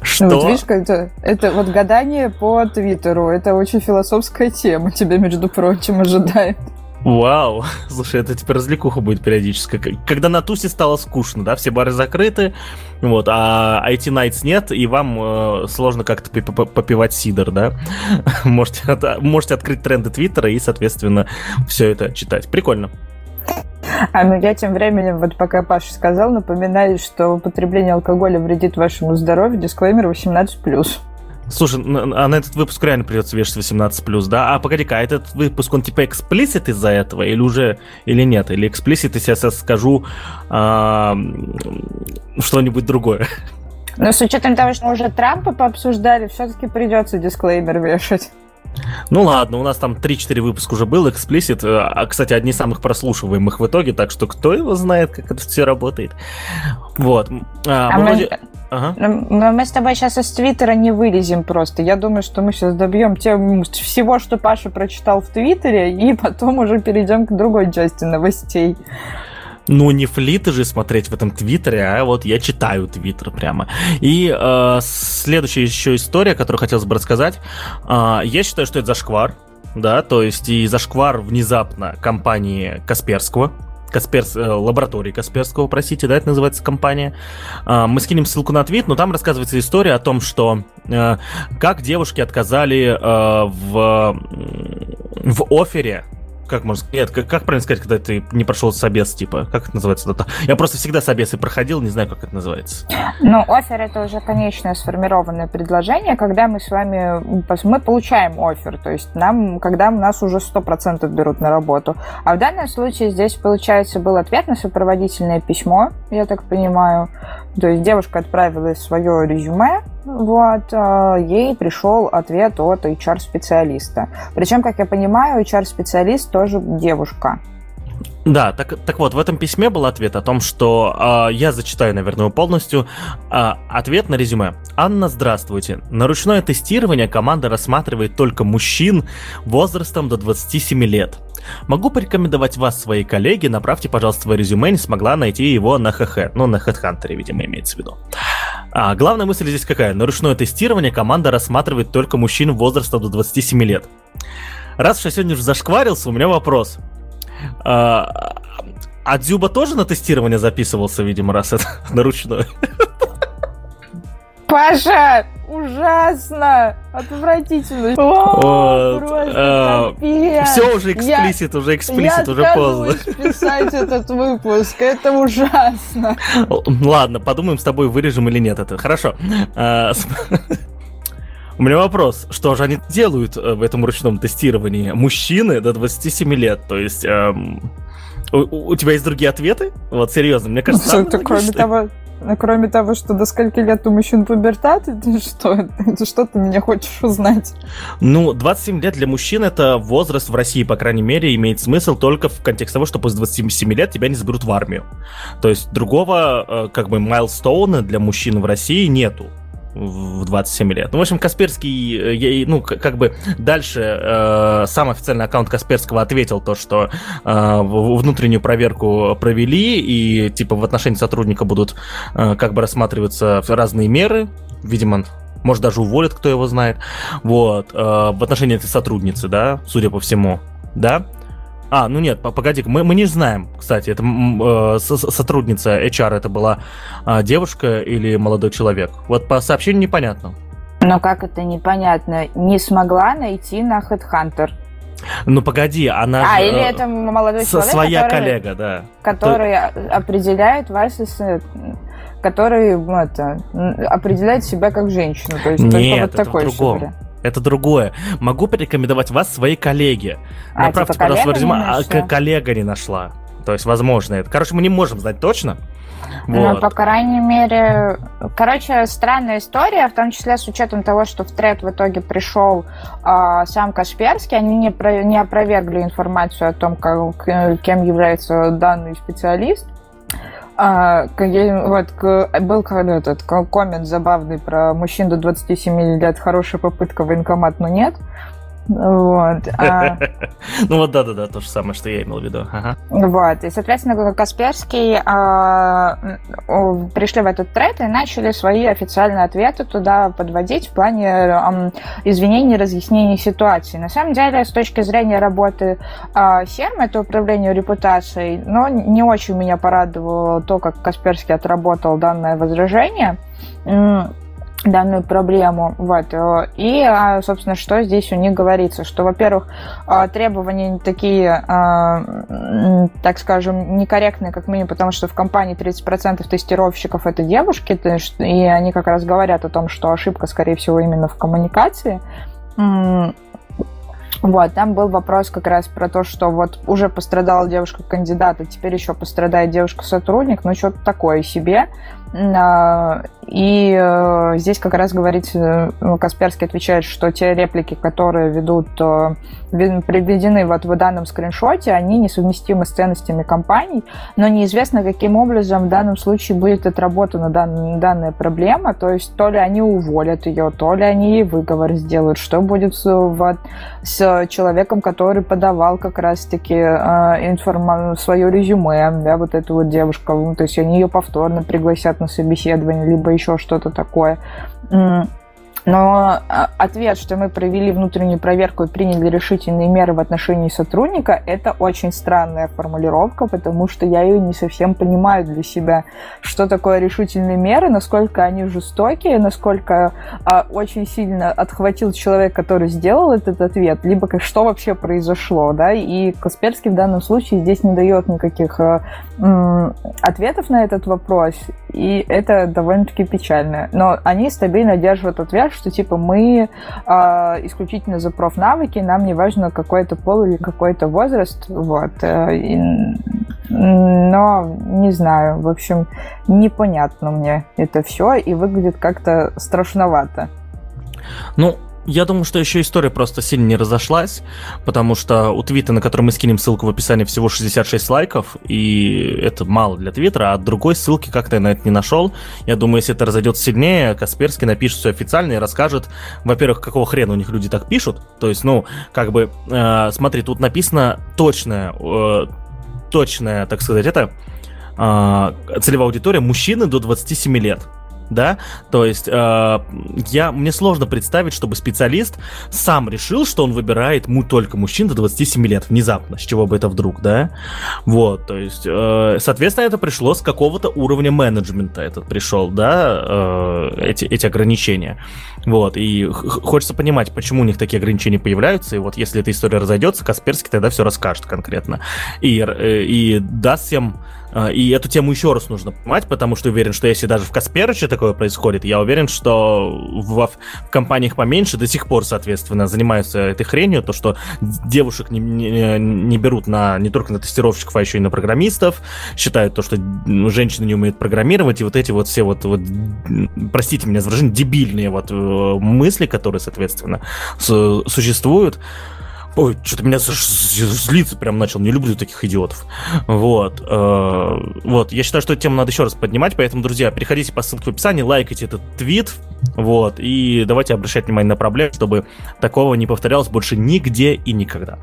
Что? Ну, вот видишь, это, это вот гадание по Твиттеру. Это очень философская тема тебя, между прочим, ожидает. Вау, слушай, это теперь развлекуха будет периодически. Когда на тусе стало скучно, да, все бары закрыты, вот, а IT Nights нет, и вам э, сложно как-то попивать сидор, да, можете, от, можете открыть тренды Твиттера и, соответственно, все это читать. Прикольно. А ну я тем временем, вот пока Паша сказал, напоминаю, что употребление алкоголя вредит вашему здоровью, дисклеймер 18+. Слушай, а на этот выпуск реально придется вешать 18+, да? А погоди-ка, а этот выпуск, он типа эксплисит из-за этого? Или уже, или нет? Или эксплисит, если я скажу а, что-нибудь другое? Но с учетом того, что мы уже Трампа пообсуждали, все-таки придется дисклеймер вешать. Ну ладно, у нас там 3-4 выпуска уже был, эксплисит. Э, а, кстати, одни из самых прослушиваемых в итоге, так что кто его знает, как это все работает. Вот. А, а мы, вроде... ага. Но мы с тобой сейчас из Твиттера не вылезем просто. Я думаю, что мы сейчас добьем тем всего, что Паша прочитал в Твиттере, и потом уже перейдем к другой части новостей. Ну, не флиты же смотреть в этом твиттере, а вот я читаю твиттер прямо. И э, следующая еще история, которую хотелось бы рассказать. Э, я считаю, что это зашквар, да, то есть и зашквар внезапно компании Касперского, Касперс, э, лаборатории Касперского, простите, да, это называется компания. Э, мы скинем ссылку на твит, но там рассказывается история о том, что э, как девушки отказали э, в, в офере как можно сказать? Нет, как, как правильно сказать, когда ты не прошел собес, типа, как это называется? Я просто всегда собесы проходил, не знаю, как это называется. Ну, офер это уже конечное сформированное предложение, когда мы с вами, мы получаем офер, то есть нам, когда нас уже 100% берут на работу. А в данном случае здесь, получается, был ответ на сопроводительное письмо, я так понимаю. То есть девушка отправила свое резюме, вот, а, ей пришел ответ от HR-специалиста. Причем, как я понимаю, HR-специалист тоже девушка. Да, так, так вот, в этом письме был ответ о том, что э, я зачитаю, наверное, полностью. Э, ответ на резюме. Анна, здравствуйте. На ручное тестирование команда рассматривает только мужчин возрастом до 27 лет. Могу порекомендовать вас своей коллеге, направьте, пожалуйста, свое резюме, не смогла найти его на ХХ, ну, на HeadHunter, видимо, имеется в виду. А, главная мысль здесь какая? На ручное тестирование команда рассматривает только мужчин возраста до 27 лет. Раз уж я сегодня уже зашкварился, у меня вопрос. А, а Дзюба тоже на тестирование записывался, видимо, раз это на ручное? Паша, ужасно, отвратительно. О, просто а, Все уже эксплисит, уже эксплисит, уже поздно. писать этот выпуск, это ужасно. Ладно, подумаем с тобой, вырежем или нет это. Хорошо. А, у меня вопрос, что же они делают э, в этом ручном тестировании? Мужчины до 27 лет, то есть эм, у, у тебя есть другие ответы? Вот серьезно, мне кажется... Ну, кроме того, кроме того, что до скольки лет у мужчин пубертат, что, что ты меня хочешь узнать? Ну, 27 лет для мужчин это возраст в России, по крайней мере, имеет смысл только в контексте того, что после 27 лет тебя не заберут в армию. То есть другого, э, как бы, майлстоуна для мужчин в России нету в 27 лет. Ну, в общем, Касперский, э, ну, как бы дальше э, сам официальный аккаунт Касперского ответил то, что э, внутреннюю проверку провели, и, типа, в отношении сотрудника будут э, как бы рассматриваться разные меры, видимо, может, даже уволят, кто его знает, вот, э, в отношении этой сотрудницы, да, судя по всему, да, а, ну нет, погоди, мы, мы не знаем, кстати, это э, сотрудница HR, это была э, девушка или молодой человек. Вот по сообщению непонятно. Но как это непонятно? Не смогла найти на HeadHunter. Ну погоди, она А, же, или это молодой человек, своя который, коллега, да. Который То... определяет вас, который это, определяет себя как женщину. То есть Нет, вот это такой в другом это другое. Могу порекомендовать вас своей коллеге. А, Направьте, типа, пожалуйста, резюме. А, коллега не нашла. То есть, возможно, это. Короче, мы не можем знать точно. Ну, вот. Ну, по крайней мере, короче, странная история, в том числе с учетом того, что в тред в итоге пришел э, сам Касперский, они не, про, не опровергли информацию о том, как, кем является данный специалист. А, вот был этот коммент забавный про мужчин до 27 лет, хорошая попытка военкомат, но нет. Вот. А... ну вот да-да-да, то же самое, что я имел в виду. Ага. Вот. И, соответственно, Касперский а, пришли в этот тред и начали свои официальные ответы туда подводить в плане а, извинений, разъяснений ситуации. На самом деле, с точки зрения работы а, СЕРМ, это управление репутацией, но не очень меня порадовало то, как Касперский отработал данное возражение данную проблему. Вот. Э, и, а, собственно, что здесь у них говорится? Что, во-первых, а, требования такие, а, так скажем, некорректные, как минимум, потому что в компании 30% тестировщиков это девушки, и они как раз говорят о том, что ошибка, скорее всего, именно в коммуникации. Вот, там был вопрос как раз про то, что вот уже пострадала девушка-кандидата, теперь еще пострадает девушка-сотрудник, ну что-то такое себе. И э, здесь как раз говорится, ну, Касперский отвечает, что те реплики, которые ведут, э, приведены вот в данном скриншоте, они несовместимы с ценностями компаний, но неизвестно, каким образом в данном случае будет отработана дан, данная проблема, то есть то ли они уволят ее, то ли они ей выговор сделают, что будет с, человеком, который подавал как раз-таки э, информа- свое резюме, да, вот эту вот девушку, то есть они ее повторно пригласят на собеседование, либо еще что-то такое. Но а, ответ, что мы провели внутреннюю проверку и приняли решительные меры в отношении сотрудника, это очень странная формулировка, потому что я ее не совсем понимаю для себя, что такое решительные меры, насколько они жестокие, насколько а, очень сильно отхватил человек, который сделал этот ответ, либо как, что вообще произошло, да, и Касперский в данном случае здесь не дает никаких а, м, ответов на этот вопрос, и это довольно-таки печально. Но они стабильно держат ответ, что типа мы э, исключительно за профнавыки, нам не важно какой-то пол или какой-то возраст, вот. Э, и, но не знаю, в общем, непонятно мне это все и выглядит как-то страшновато. Ну, я думаю, что еще история просто сильно не разошлась, потому что у твита, на который мы скинем ссылку в описании, всего 66 лайков, и это мало для твиттера, а другой ссылки как-то я на это не нашел. Я думаю, если это разойдется сильнее, Касперский напишет все официально и расскажет, во-первых, какого хрена у них люди так пишут, то есть, ну, как бы, э, смотри, тут написано точное, э, точное, так сказать, это э, целевая аудитория мужчины до 27 лет да, то есть э, я, мне сложно представить, чтобы специалист сам решил, что он выбирает му только мужчин до 27 лет, внезапно, с чего бы это вдруг, да, вот, то есть, э, соответственно, это пришло с какого-то уровня менеджмента, этот пришел, да, э, эти, эти ограничения, вот, и хочется понимать, почему у них такие ограничения появляются, и вот если эта история разойдется, Касперский тогда все расскажет конкретно, и, э, и даст всем и эту тему еще раз нужно понимать, потому что уверен, что если даже в Касперыче такое происходит, я уверен, что в, в компаниях поменьше до сих пор, соответственно, занимаются этой хренью, то, что девушек не, не, не берут на, не только на тестировщиков, а еще и на программистов, считают то, что женщины не умеют программировать, и вот эти вот все вот, вот простите меня за выражение, дебильные вот э, мысли, которые, соответственно, существуют, Ой, что-то меня злиться прям начал. Не люблю таких идиотов. Вот. Э, вот. Я считаю, что эту тему надо еще раз поднимать. Поэтому, друзья, переходите по ссылке в описании, лайкайте этот твит. Вот. И давайте обращать внимание на проблемы, чтобы такого не повторялось больше нигде и никогда.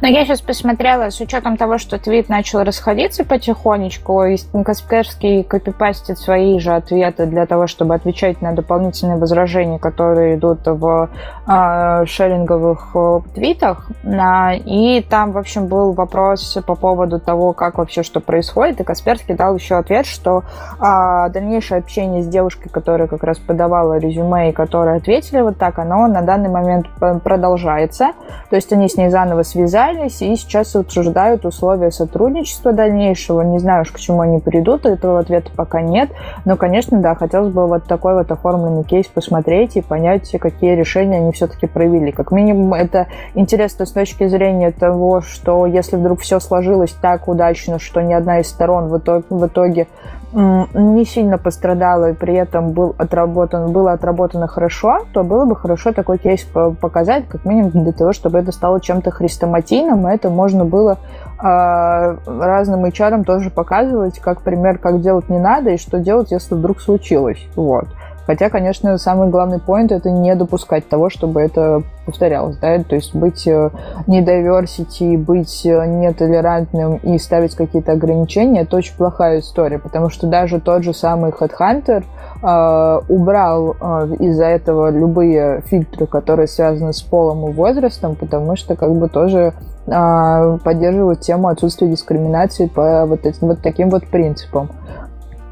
Но я сейчас посмотрела, с учетом того, что твит начал расходиться потихонечку, и Касперский копипастит свои же ответы для того, чтобы отвечать на дополнительные возражения, которые идут в э, шеринговых э, твитах. Э, и там, в общем, был вопрос по поводу того, как вообще что происходит, и Касперский дал еще ответ, что э, дальнейшее общение с девушкой, которая как раз подавала резюме и которая ответили вот так, оно на данный момент продолжается. То есть они с ней заново связались и сейчас обсуждают условия сотрудничества дальнейшего. Не знаю уж, к чему они придут, этого ответа пока нет. Но, конечно, да, хотелось бы вот такой вот оформленный кейс посмотреть и понять, какие решения они все-таки провели. Как минимум, это интересно с точки зрения того, что если вдруг все сложилось так удачно, что ни одна из сторон в итоге, в итоге не сильно пострадала и при этом был отработан, было отработано хорошо, то было бы хорошо такой кейс показать, как минимум для того, чтобы это стало чем-то хрестоматийным, и это можно было э, разным HR тоже показывать, как пример, как делать не надо и что делать, если вдруг случилось. Вот. Хотя, конечно, самый главный поинт это не допускать того, чтобы это повторялось, да, то есть быть э, не diversity, быть э, нетолерантным и ставить какие-то ограничения, это очень плохая история, потому что даже тот же самый Headhunter э, убрал э, из-за этого любые фильтры, которые связаны с полом и возрастом, потому что как бы тоже э, поддерживают тему отсутствия дискриминации по вот, этим, вот таким вот принципам.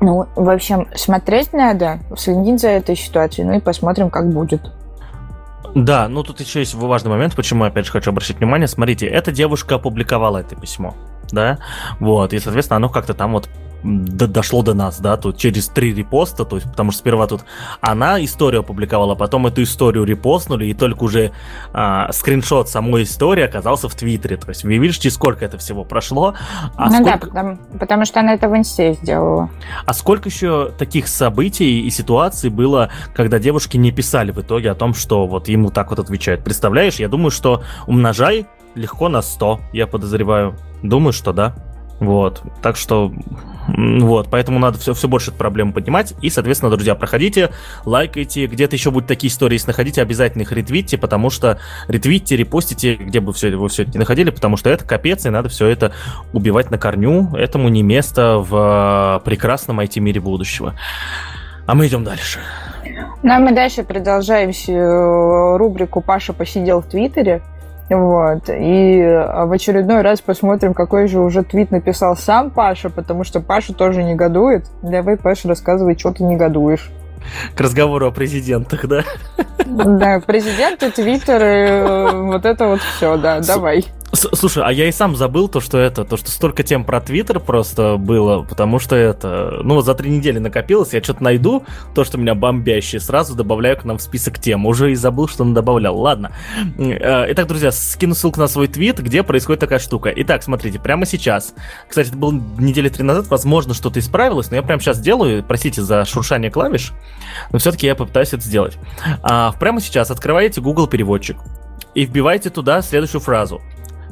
Ну, в общем, смотреть надо, следить за этой ситуацией, ну и посмотрим, как будет. Да, ну тут еще есть важный момент, почему я опять же хочу обращать внимание. Смотрите, эта девушка опубликовала это письмо, да, вот, и, соответственно, оно как-то там вот дошло до нас, да, тут через три репоста, то есть, потому что сперва тут она историю опубликовала, потом эту историю репостнули, и только уже а, скриншот самой истории оказался в Твиттере. То есть вы видите, сколько это всего прошло. А ну сколько... да, потому, потому что она это в инсте сделала. А сколько еще таких событий и ситуаций было, когда девушки не писали в итоге о том, что вот ему так вот отвечают? Представляешь, я думаю, что умножай легко на 100, я подозреваю. Думаю, что да. Вот, так что, вот, поэтому надо все, все больше эту проблему поднимать. И, соответственно, друзья, проходите, лайкайте, где-то еще будут такие истории, если находите, обязательно их ретвитьте, потому что ретвитьте, репостите, где бы все, вы все это не находили, потому что это капец, и надо все это убивать на корню. Этому не место в прекрасном IT-мире будущего. А мы идем дальше. Ну, а мы дальше продолжаем э, рубрику «Паша посидел в Твиттере». Вот. И а, в очередной раз посмотрим, какой же уже твит написал сам Паша, потому что Паша тоже негодует. Давай, Паша, рассказывай, что ты негодуешь. К разговору о президентах, да? Да, президенты, твиттер, э, вот это вот все, да, давай. Слушай, а я и сам забыл то, что это, то, что столько тем про Твиттер просто было, потому что это, ну, за три недели накопилось, я что-то найду, то, что меня бомбящее, сразу добавляю к нам в список тем. Уже и забыл, что он добавлял. Ладно. Э, итак, друзья, скину ссылку на свой твит, где происходит такая штука. Итак, смотрите, прямо сейчас. Кстати, это было недели три назад, возможно, что-то исправилось, но я прямо сейчас делаю, простите за шуршание клавиш, но все-таки я попытаюсь это сделать. А, прямо сейчас открываете Google переводчик и вбивайте туда следующую фразу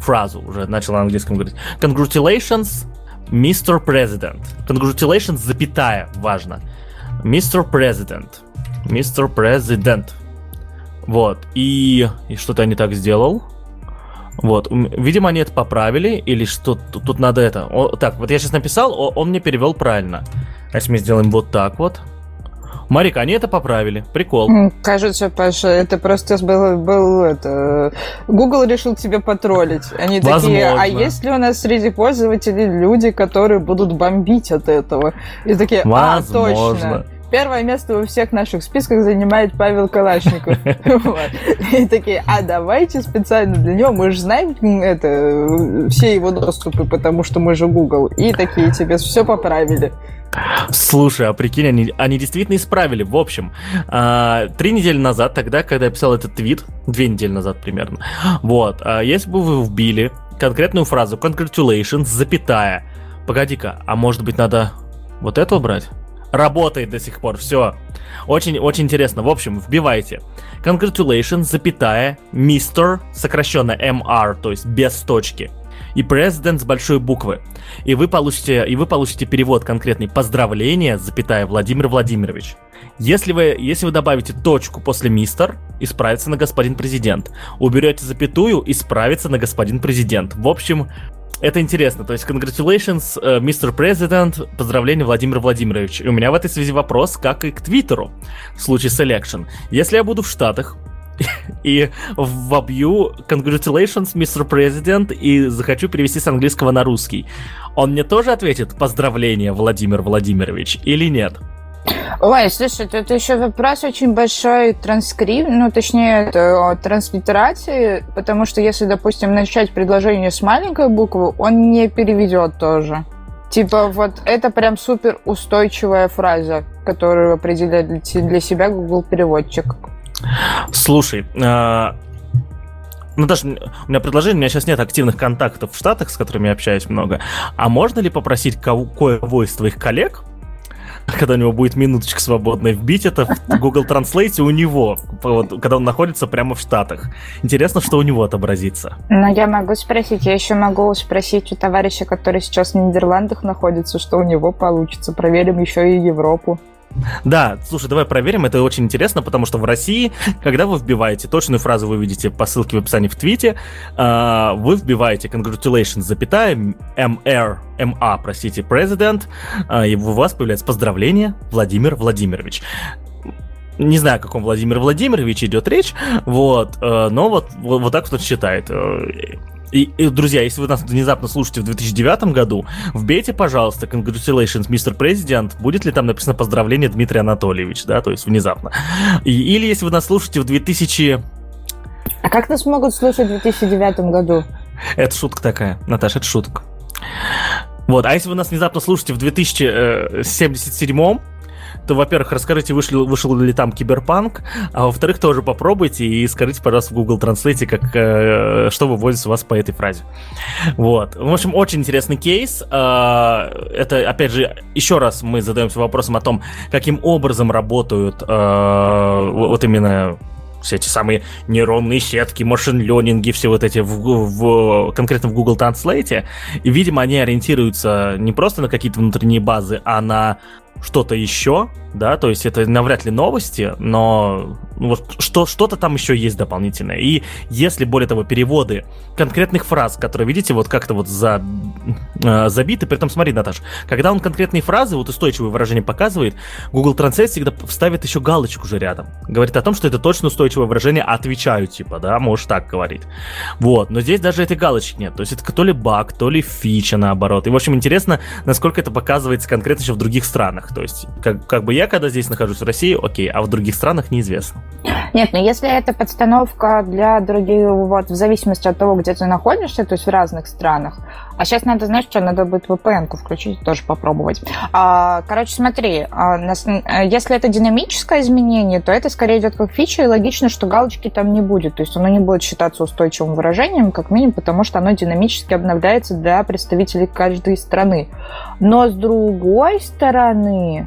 фразу уже начал на английском говорить. Congratulations, Mr. President. Congratulations, запятая, важно. Mr. President. Mr. President. Вот. И, и что-то я не так сделал. Вот, видимо, они это поправили, или что тут, тут надо это. О, так, вот я сейчас написал, он мне перевел правильно. А мы сделаем вот так вот. Марика, они это поправили. Прикол. Кажется, Паша, это просто был, был это... Google решил тебя потроллить. Они Возможно. такие, а есть ли у нас среди пользователей люди, которые будут бомбить от этого? И такие, а, точно. Первое место во всех наших списках занимает Павел Калашников. И такие, а давайте специально для него, мы же знаем это, все его доступы, потому что мы же Google. И такие тебе все поправили. Слушай, а прикинь, они, они действительно исправили. В общем, а, три недели назад, тогда, когда я писал этот твит, две недели назад примерно, вот, а, если бы вы вбили конкретную фразу congratulations, запятая, погоди-ка, а может быть надо вот это убрать? Работает до сих пор, все. Очень, очень интересно. В общем, вбивайте. Congratulations, запятая, мистер, сокращенно MR, то есть без точки и президент с большой буквы. И вы получите, и вы получите перевод конкретный «Поздравление, запятая, Владимир Владимирович». Если вы, если вы добавите точку после мистер, исправится на господин президент. Уберете запятую, исправится на господин президент. В общем, это интересно. То есть, congratulations, мистер uh, President, поздравления, Владимир Владимирович. И у меня в этой связи вопрос, как и к Твиттеру в случае selection. Если я буду в Штатах, и вобью congratulations, Mr. President, и захочу перевести с английского на русский. Он мне тоже ответит поздравления, Владимир Владимирович, или нет? Ой, слушай, тут еще вопрос очень большой транскрипт, ну, точнее, транслитерации, потому что если, допустим, начать предложение с маленькой буквы, он не переведет тоже. Типа, вот это прям супер устойчивая фраза, которую определяет для себя Google переводчик. Слушай, э, ну, даже у меня предложение, у меня сейчас нет активных контактов в Штатах, с которыми я общаюсь много. А можно ли попросить кое-кого из твоих коллег, когда у него будет минуточка свободная, вбить это в Google Translate у него, вот, когда он находится прямо в Штатах. Интересно, что у него отобразится. Ну, я могу спросить. Я еще могу спросить у товарища, который сейчас в Нидерландах находится, что у него получится. Проверим еще и Европу. Да, слушай, давай проверим, это очень интересно, потому что в России, когда вы вбиваете, точную фразу вы видите по ссылке в описании в твите, э, вы вбиваете congratulations, запятая, MR, MA, простите, президент, э, и у вас появляется поздравление, Владимир Владимирович не знаю, о каком Владимир Владимирович идет речь, вот, э, но вот, вот, так кто считает. И, и, друзья, если вы нас внезапно слушаете в 2009 году, вбейте, пожалуйста, congratulations, мистер президент, будет ли там написано поздравление Дмитрий Анатольевич, да, то есть внезапно. И, или если вы нас слушаете в 2000... А как нас могут слушать в 2009 году? Это шутка такая, Наташа, это шутка. Вот, а если вы нас внезапно слушаете в 2077 то, во-первых, расскажите, вышел, вышел ли там киберпанк, а во-вторых, тоже попробуйте и скажите, пожалуйста, в Google Translate, как, э, что выводится у вас по этой фразе. Вот. В общем, очень интересный кейс. Э, это, опять же, еще раз мы задаемся вопросом о том, каким образом работают э, вот именно все эти самые нейронные сетки, машин-ленинги, все вот эти в, в, конкретно в Google Translate. И, видимо, они ориентируются не просто на какие-то внутренние базы, а на что-то еще, да, то есть это навряд ли новости, но ну, вот что, что-то там еще есть дополнительное. И если, более того, переводы конкретных фраз, которые, видите, вот как-то вот за, э, забиты, при этом, смотри, Наташ, когда он конкретные фразы, вот устойчивые выражения показывает, Google Translate всегда вставит еще галочку уже рядом. Говорит о том, что это точно устойчивое выражение, отвечаю, типа, да, можешь так говорить. Вот, но здесь даже этой галочки нет. То есть это то ли баг, то ли фича, наоборот. И, в общем, интересно, насколько это показывается конкретно еще в других странах. То есть, как, как бы я, когда здесь нахожусь в России, окей, а в других странах неизвестно. Нет, но если это подстановка для других, вот, в зависимости от того, где ты находишься, то есть в разных странах, а сейчас надо, знаешь, что, надо будет VPN-ку включить, тоже попробовать. А, короче, смотри, а, нас, если это динамическое изменение, то это скорее идет как фича, и логично, что галочки там не будет. То есть оно не будет считаться устойчивым выражением, как минимум, потому что оно динамически обновляется для представителей каждой страны. Но с другой стороны,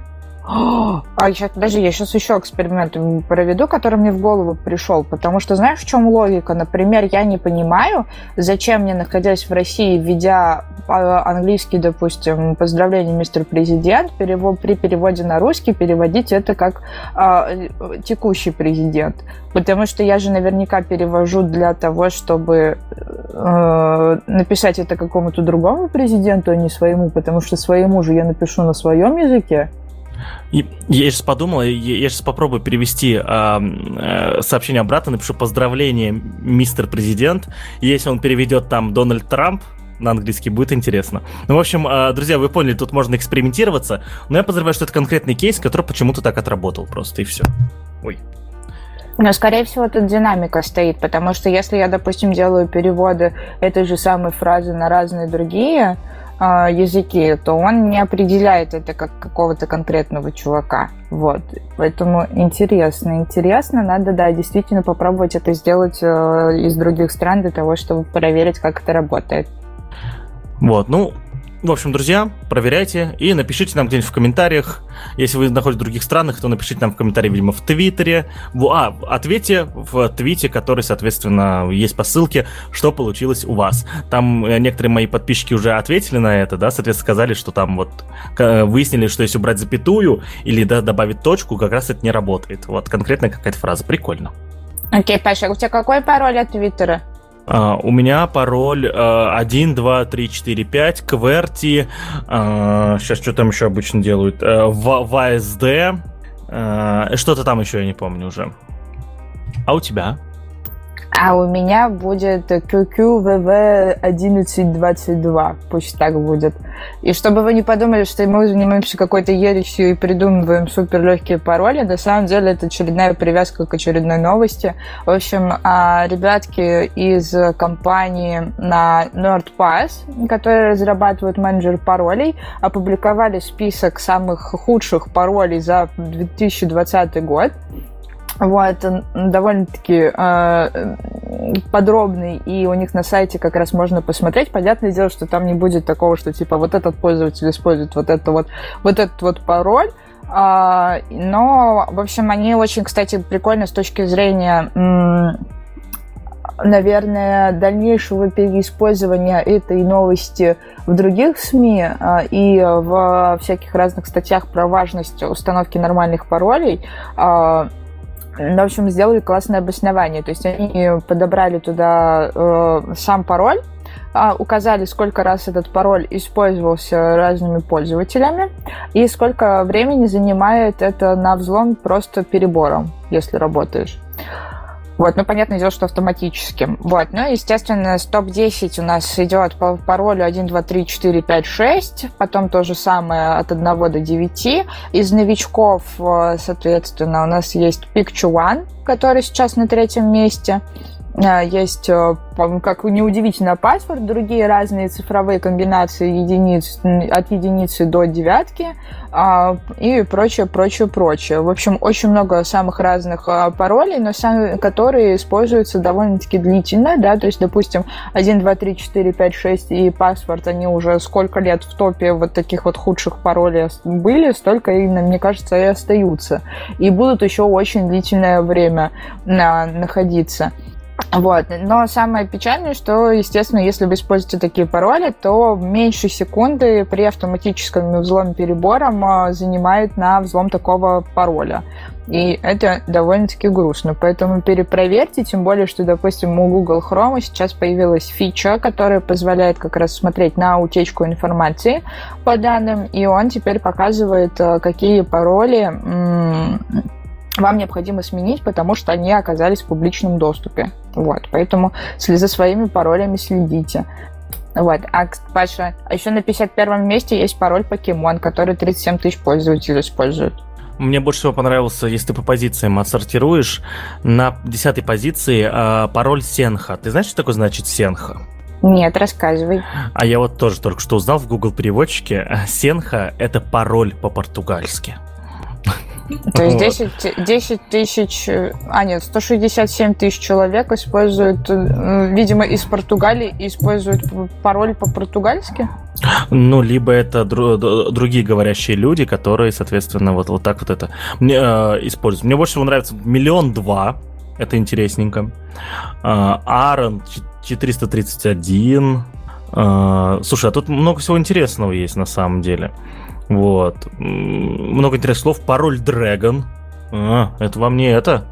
а сейчас, подожди, я сейчас еще эксперимент проведу, который мне в голову пришел. Потому что знаешь, в чем логика? Например, я не понимаю, зачем мне, находясь в России, введя английский, допустим, поздравление, мистер президент, перевод, при переводе на русский переводить это как э, текущий президент. Потому что я же наверняка перевожу для того, чтобы э, написать это какому-то другому президенту, а не своему, потому что своему же я напишу на своем языке. Я сейчас подумал, я сейчас попробую перевести э, сообщение обратно, напишу поздравление, мистер президент. Если он переведет там Дональд Трамп, на английский будет интересно. Ну, в общем, э, друзья, вы поняли, тут можно экспериментироваться, но я подозреваю, что это конкретный кейс, который почему-то так отработал просто, и все. Ой. Но, скорее всего, тут динамика стоит, потому что если я, допустим, делаю переводы этой же самой фразы на разные другие, э, языки, то он не определяет это как какого-то конкретного чувака. Вот. Поэтому интересно, интересно. Надо, да, действительно попробовать это сделать э, из других стран для того, чтобы проверить, как это работает. Вот, ну, в общем, друзья, проверяйте и напишите нам где-нибудь в комментариях. Если вы находитесь в других странах, то напишите нам в комментарии, видимо, в Твиттере. А, ответьте в твите, который, соответственно, есть по ссылке, что получилось у вас. Там э, некоторые мои подписчики уже ответили на это, да, соответственно, сказали, что там вот выяснили, что если убрать запятую или да, добавить точку, как раз это не работает. Вот конкретная какая-то фраза. Прикольно. Окей, Паша, у тебя какой пароль от Твиттера? Uh, у меня пароль uh, 1, 2, 3, 4, 5, QWERTY, uh, сейчас что там еще обычно делают, VSD, uh, что-то там еще я не помню уже. А у тебя? А у меня будет QQVV1122. Пусть так будет. И чтобы вы не подумали, что мы занимаемся какой-то ересью и придумываем супер легкие пароли, на самом деле это очередная привязка к очередной новости. В общем, а, ребятки из компании на NordPass, которые разрабатывают менеджер паролей, опубликовали список самых худших паролей за 2020 год. Вот, довольно-таки э, подробный, и у них на сайте как раз можно посмотреть. Понятное дело, что там не будет такого, что типа вот этот пользователь использует вот это вот, вот этот вот пароль. А, но, в общем, они очень, кстати, прикольно с точки зрения наверное, дальнейшего переиспользования этой новости в других СМИ а, и в всяких разных статьях про важность установки нормальных паролей в общем, сделали классное обоснование. То есть они подобрали туда э, сам пароль, э, указали, сколько раз этот пароль использовался разными пользователями и сколько времени занимает это на взлом просто перебором, если работаешь. Вот, ну, понятное дело, что автоматически. Вот, ну, естественно, топ-10 у нас идет по паролю 1, 2, 3, 4, 5, 6, потом то же самое от 1 до 9. Из новичков, э, соответственно, у нас есть Picture One, который сейчас на третьем месте. Э, есть, э, как неудивительно, паспорт, другие разные цифровые комбинации единиц, от единицы до девятки а, и прочее, прочее, прочее. В общем, очень много самых разных а, паролей, но сами, которые используются довольно-таки длительно, да, то есть, допустим, 1, 2, 3, 4, 5, 6 и паспорт, они уже сколько лет в топе вот таких вот худших паролей были, столько, и, мне кажется, и остаются. И будут еще очень длительное время находиться. Вот. Но самое печальное, что, естественно, если вы используете такие пароли, то меньше секунды при автоматическом взломе перебором а, занимает на взлом такого пароля. И это довольно-таки грустно. Поэтому перепроверьте, тем более, что, допустим, у Google Chrome сейчас появилась фича, которая позволяет как раз смотреть на утечку информации по данным, и он теперь показывает, а, какие пароли вам необходимо сменить, потому что они оказались в публичном доступе. Вот, поэтому за своими паролями следите. Вот. А, Паша, а еще на 51 месте есть пароль покемон, который 37 тысяч пользователей используют. Мне больше всего понравился, если ты по позициям отсортируешь, на десятой позиции э, пароль Сенха. Ты знаешь, что такое значит Сенха? Нет, рассказывай. А я вот тоже только что узнал в Google переводчике. Сенха — это пароль по-португальски. То есть 10, 10 тысяч, а нет, 167 тысяч человек используют, э, видимо, из Португалии используют пароль по-португальски? Ну, либо это дру- другие говорящие люди, которые, соответственно, вот, вот так вот это мне, э, используют. Мне больше всего нравится миллион два, это интересненько. Э, Аарон 431. Э, слушай, а тут много всего интересного есть на самом деле. Вот. Много интересных слов. Пароль Dragon. А, это вам не это.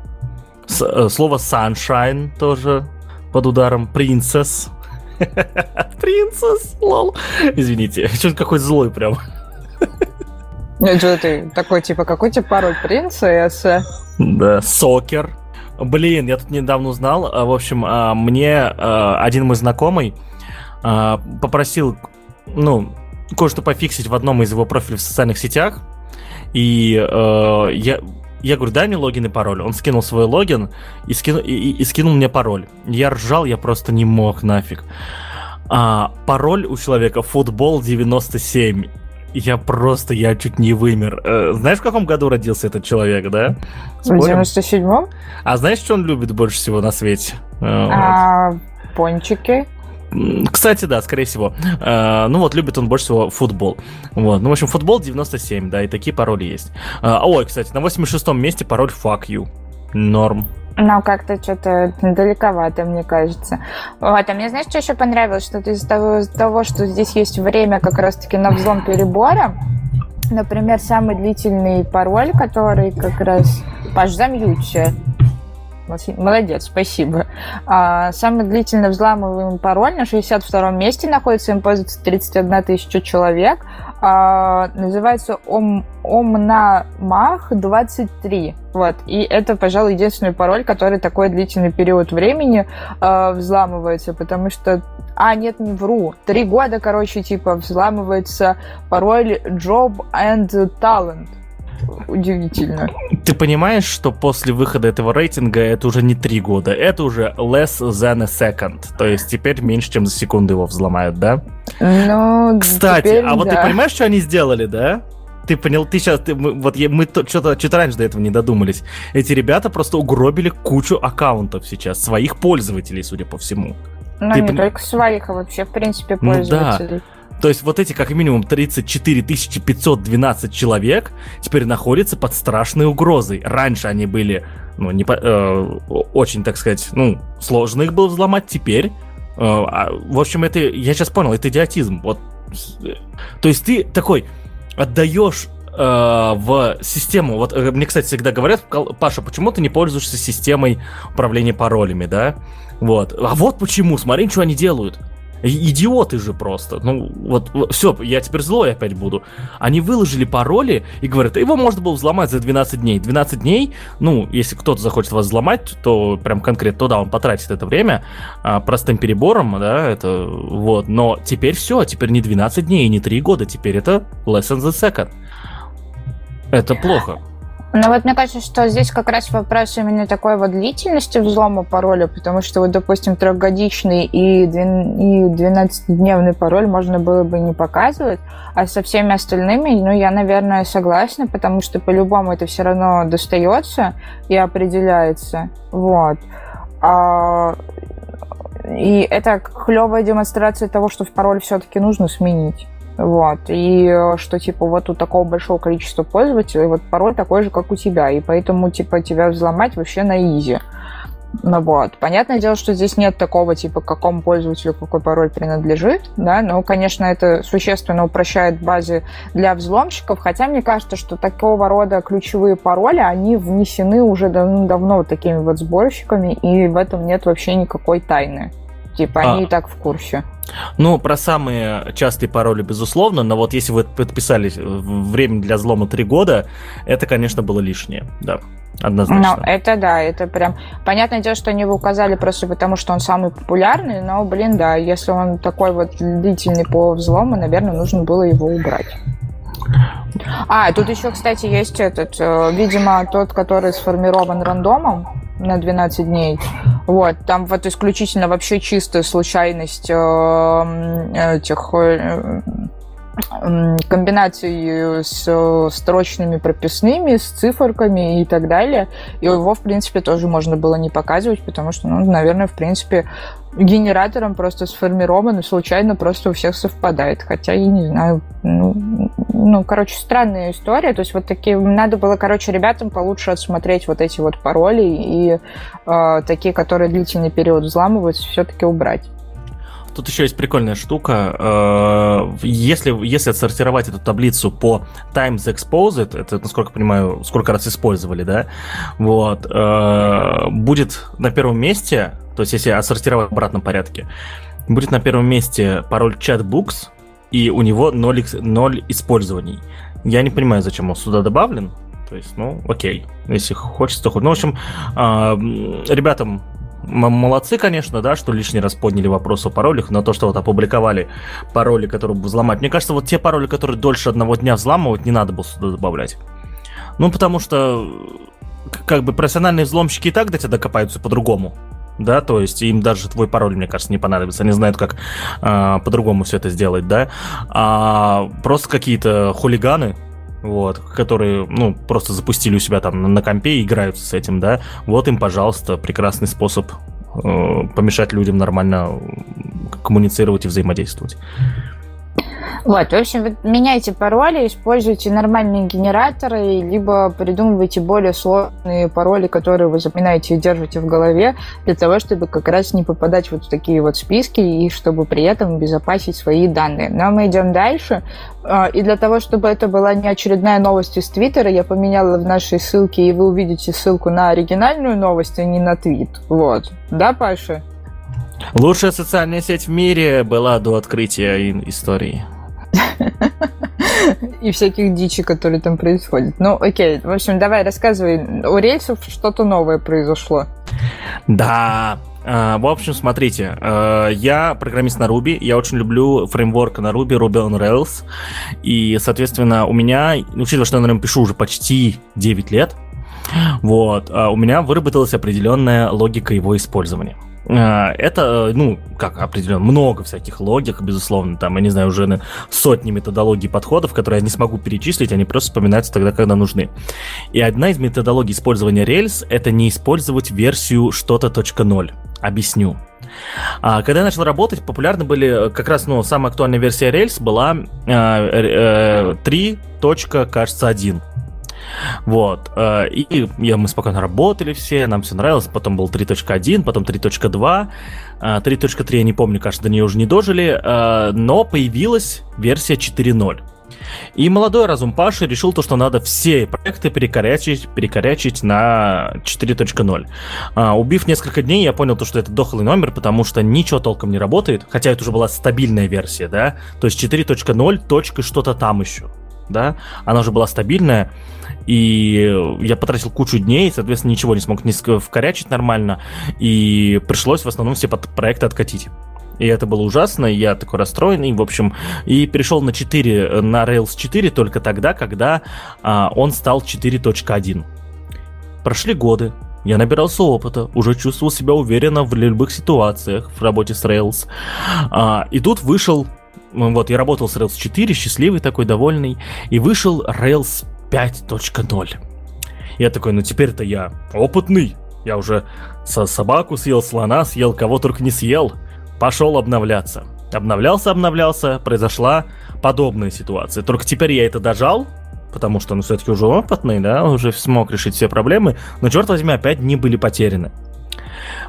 С, э, слово Sunshine тоже под ударом. Princess. Princess, лол. Извините, что-то какой злой прям. Ну, что ты такой, типа, какой тебе пароль принцесса? Да, сокер. Блин, я тут недавно узнал. А, в общем, а, мне а, один мой знакомый попросил, ну, кое-что пофиксить в одном из его профилей в социальных сетях. И э, я, я говорю, дай мне логин и пароль. Он скинул свой логин и, скину, и, и, и скинул мне пароль. Я ржал, я просто не мог нафиг. А, пароль у человека футбол 97. Я просто, я чуть не вымер. Э, знаешь, в каком году родился этот человек, да? Спорим? В 97-м? А знаешь, что он любит больше всего на свете? Э, а, вот. пончики? Кстати, да, скорее всего. Э, ну вот, любит он больше всего футбол. Вот. Ну, в общем, футбол 97, да, и такие пароли есть. Э, ой, кстати, на 86-м месте пароль fuck you. Норм. Ну, как-то что-то далековато, мне кажется. Вот, а мне, знаешь, что еще понравилось? Что из того, из того, что здесь есть время как раз-таки на взлом перебора, например, самый длительный пароль, который как раз... Паш, замьючи. Молодец, спасибо. А, самый длительно взламываемый пароль на 62 м месте находится, им пользуется 31 тысяча человек. А, называется Ом, Омнамах 23. Вот. И это, пожалуй, единственный пароль, который такой длительный период времени а, взламывается, потому что... А, нет, не вру. Три года, короче, типа, взламывается пароль Job and Talent удивительно. Ты понимаешь, что после выхода этого рейтинга это уже не три года, это уже less than a second. То есть теперь меньше, чем за секунду его взломают, да? Ну, Кстати, теперь, а вот да. ты понимаешь, что они сделали, да? Ты понял, ты сейчас, ты, мы, вот я, мы что-то что раньше до этого не додумались. Эти ребята просто угробили кучу аккаунтов сейчас, своих пользователей, судя по всему. Ну, ты не пон... только своих, а вообще, в принципе, пользователей. Ну, да. То есть вот эти как минимум 34 512 человек теперь находятся под страшной угрозой. Раньше они были ну, не, э, очень, так сказать, ну, сложно их было взломать теперь. Э, а, в общем, это, я сейчас понял, это идиотизм. Вот, то есть ты такой отдаешь э, в систему. Вот э, мне, кстати, всегда говорят, Паша, почему ты не пользуешься системой управления паролями, да? Вот. А вот почему, смотри, что они делают. Идиоты же просто. Ну, вот, все, я теперь злой опять буду. Они выложили пароли и говорят, его можно было взломать за 12 дней. 12 дней, ну, если кто-то захочет вас взломать, то прям конкретно, то да, он потратит это время а, простым перебором, да, это вот. Но теперь все, теперь не 12 дней, не 3 года, теперь это less than the second. Это плохо. Ну вот мне кажется, что здесь как раз вопрос именно такой вот длительности взлома пароля, потому что вот, допустим, трехгодичный и 12-дневный пароль можно было бы не показывать, а со всеми остальными, ну, я, наверное, согласна, потому что по-любому это все равно достается и определяется. Вот. А... И это клевая демонстрация того, что в пароль все-таки нужно сменить. Вот. И э, что, типа, вот у такого большого количества пользователей вот пароль такой же, как у тебя. И поэтому, типа, тебя взломать вообще на изи. Ну вот. Понятное дело, что здесь нет такого, типа, какому пользователю какой пароль принадлежит, да, но, конечно, это существенно упрощает базы для взломщиков, хотя мне кажется, что такого рода ключевые пароли, они внесены уже дав- давно вот такими вот сборщиками, и в этом нет вообще никакой тайны. Типа, они а, и так в курсе. Ну, про самые частые пароли, безусловно, но вот если вы подписали время для взлома 3 года, это, конечно, было лишнее, да. Однозначно. Ну, это да, это прям... Понятное дело, что они его указали просто потому, что он самый популярный, но, блин, да, если он такой вот длительный по взлому, наверное, нужно было его убрать. А, тут еще, кстати, есть этот, э, видимо, тот, который сформирован рандомом, на 12 дней. Вот, там вот исключительно вообще чистая случайность э, этих э, комбинаций с строчными прописными, с циферками и так далее. И его, в принципе, тоже можно было не показывать, потому что, ну, наверное, в принципе, генератором просто сформирован и случайно просто у всех совпадает. Хотя, я не знаю, ну, ну, короче, странная история. То есть вот такие... Надо было, короче, ребятам получше отсмотреть вот эти вот пароли и э, такие, которые длительный период взламываются, все-таки убрать. Тут еще есть прикольная штука. Э, если, если отсортировать эту таблицу по times exposed, это, насколько понимаю, сколько раз использовали, да, вот, э, будет на первом месте, то есть если отсортировать в обратном порядке, будет на первом месте пароль chatbooks, и у него 0, 0 использований. Я не понимаю, зачем он сюда добавлен. То есть, ну, окей. Если хочется, то хоть. Ну, в общем, э, ребятам молодцы, конечно, да, что лишний раз подняли вопрос о паролях, но то, что вот опубликовали пароли, которые взломать. Мне кажется, вот те пароли, которые дольше одного дня взламывать, не надо было сюда добавлять. Ну, потому что как бы профессиональные взломщики и так до тебя докопаются по-другому. Да, то есть им даже твой пароль, мне кажется, не понадобится. Они знают, как э, по-другому все это сделать, да. А просто какие-то хулиганы, вот, которые, ну, просто запустили у себя там на, на компе и играются с этим, да, вот им, пожалуйста, прекрасный способ э, помешать людям нормально коммуницировать и взаимодействовать. Вот, в общем, меняйте пароли, используйте нормальные генераторы, либо придумывайте более сложные пароли, которые вы запоминаете и держите в голове, для того, чтобы как раз не попадать вот в такие вот списки и чтобы при этом обезопасить свои данные. Но мы идем дальше. А, и для того, чтобы это была не очередная новость из Твиттера, я поменяла в нашей ссылке, и вы увидите ссылку на оригинальную новость, а не на твит. Вот. Да, Паша? Лучшая социальная сеть в мире была до открытия истории. И всяких дичи, которые там происходят. Ну, окей. В общем, давай рассказывай. У рельсов что-то новое произошло. Да, Uh, в общем, смотрите, uh, я программист на Ruby, я очень люблю фреймворк на Ruby, Ruby on Rails, и, соответственно, у меня, учитывая, что я, наверное, пишу уже почти 9 лет, вот, uh, у меня выработалась определенная логика его использования. А, это, ну, как определенно, много всяких логик, безусловно, там, я не знаю, уже сотни методологий подходов, которые я не смогу перечислить, они просто вспоминаются тогда, когда нужны. И одна из методологий использования Rails — это не использовать версию что-то .0. Объясню. А, когда я начал работать, популярны были как раз, ну, самая актуальная версия Rails была э, э, 3. кажется, 1. Вот. Э, и я, мы спокойно работали все, нам все нравилось. Потом был 3.1, потом 3.2. 3.3 э, я не помню, кажется, до нее уже не дожили. Э, но появилась версия 4.0. И молодой разум Паши решил то, что надо все проекты перекорячить, перекорячить на 4.0. А, убив несколько дней, я понял то, что это дохлый номер, потому что ничего толком не работает, хотя это уже была стабильная версия, да, то есть 4.0, точка что-то там еще, да, она уже была стабильная, и я потратил кучу дней, соответственно, ничего не смог не вкорячить нормально, и пришлось в основном все проекты откатить. И это было ужасно, я такой расстроенный, в общем, и перешел на 4, на Rails 4 только тогда, когда а, он стал 4.1. Прошли годы, я набирался опыта, уже чувствовал себя уверенно в любых ситуациях в работе с Rails. А, и тут вышел, вот, я работал с Rails 4, счастливый такой, довольный, и вышел Rails 5.0. Я такой, ну теперь-то я опытный, я уже со собаку съел, слона съел, кого только не съел пошел обновляться. Обновлялся, обновлялся, произошла подобная ситуация. Только теперь я это дожал, потому что, ну, все-таки уже опытный, да, уже смог решить все проблемы, но, черт возьми, опять не были потеряны.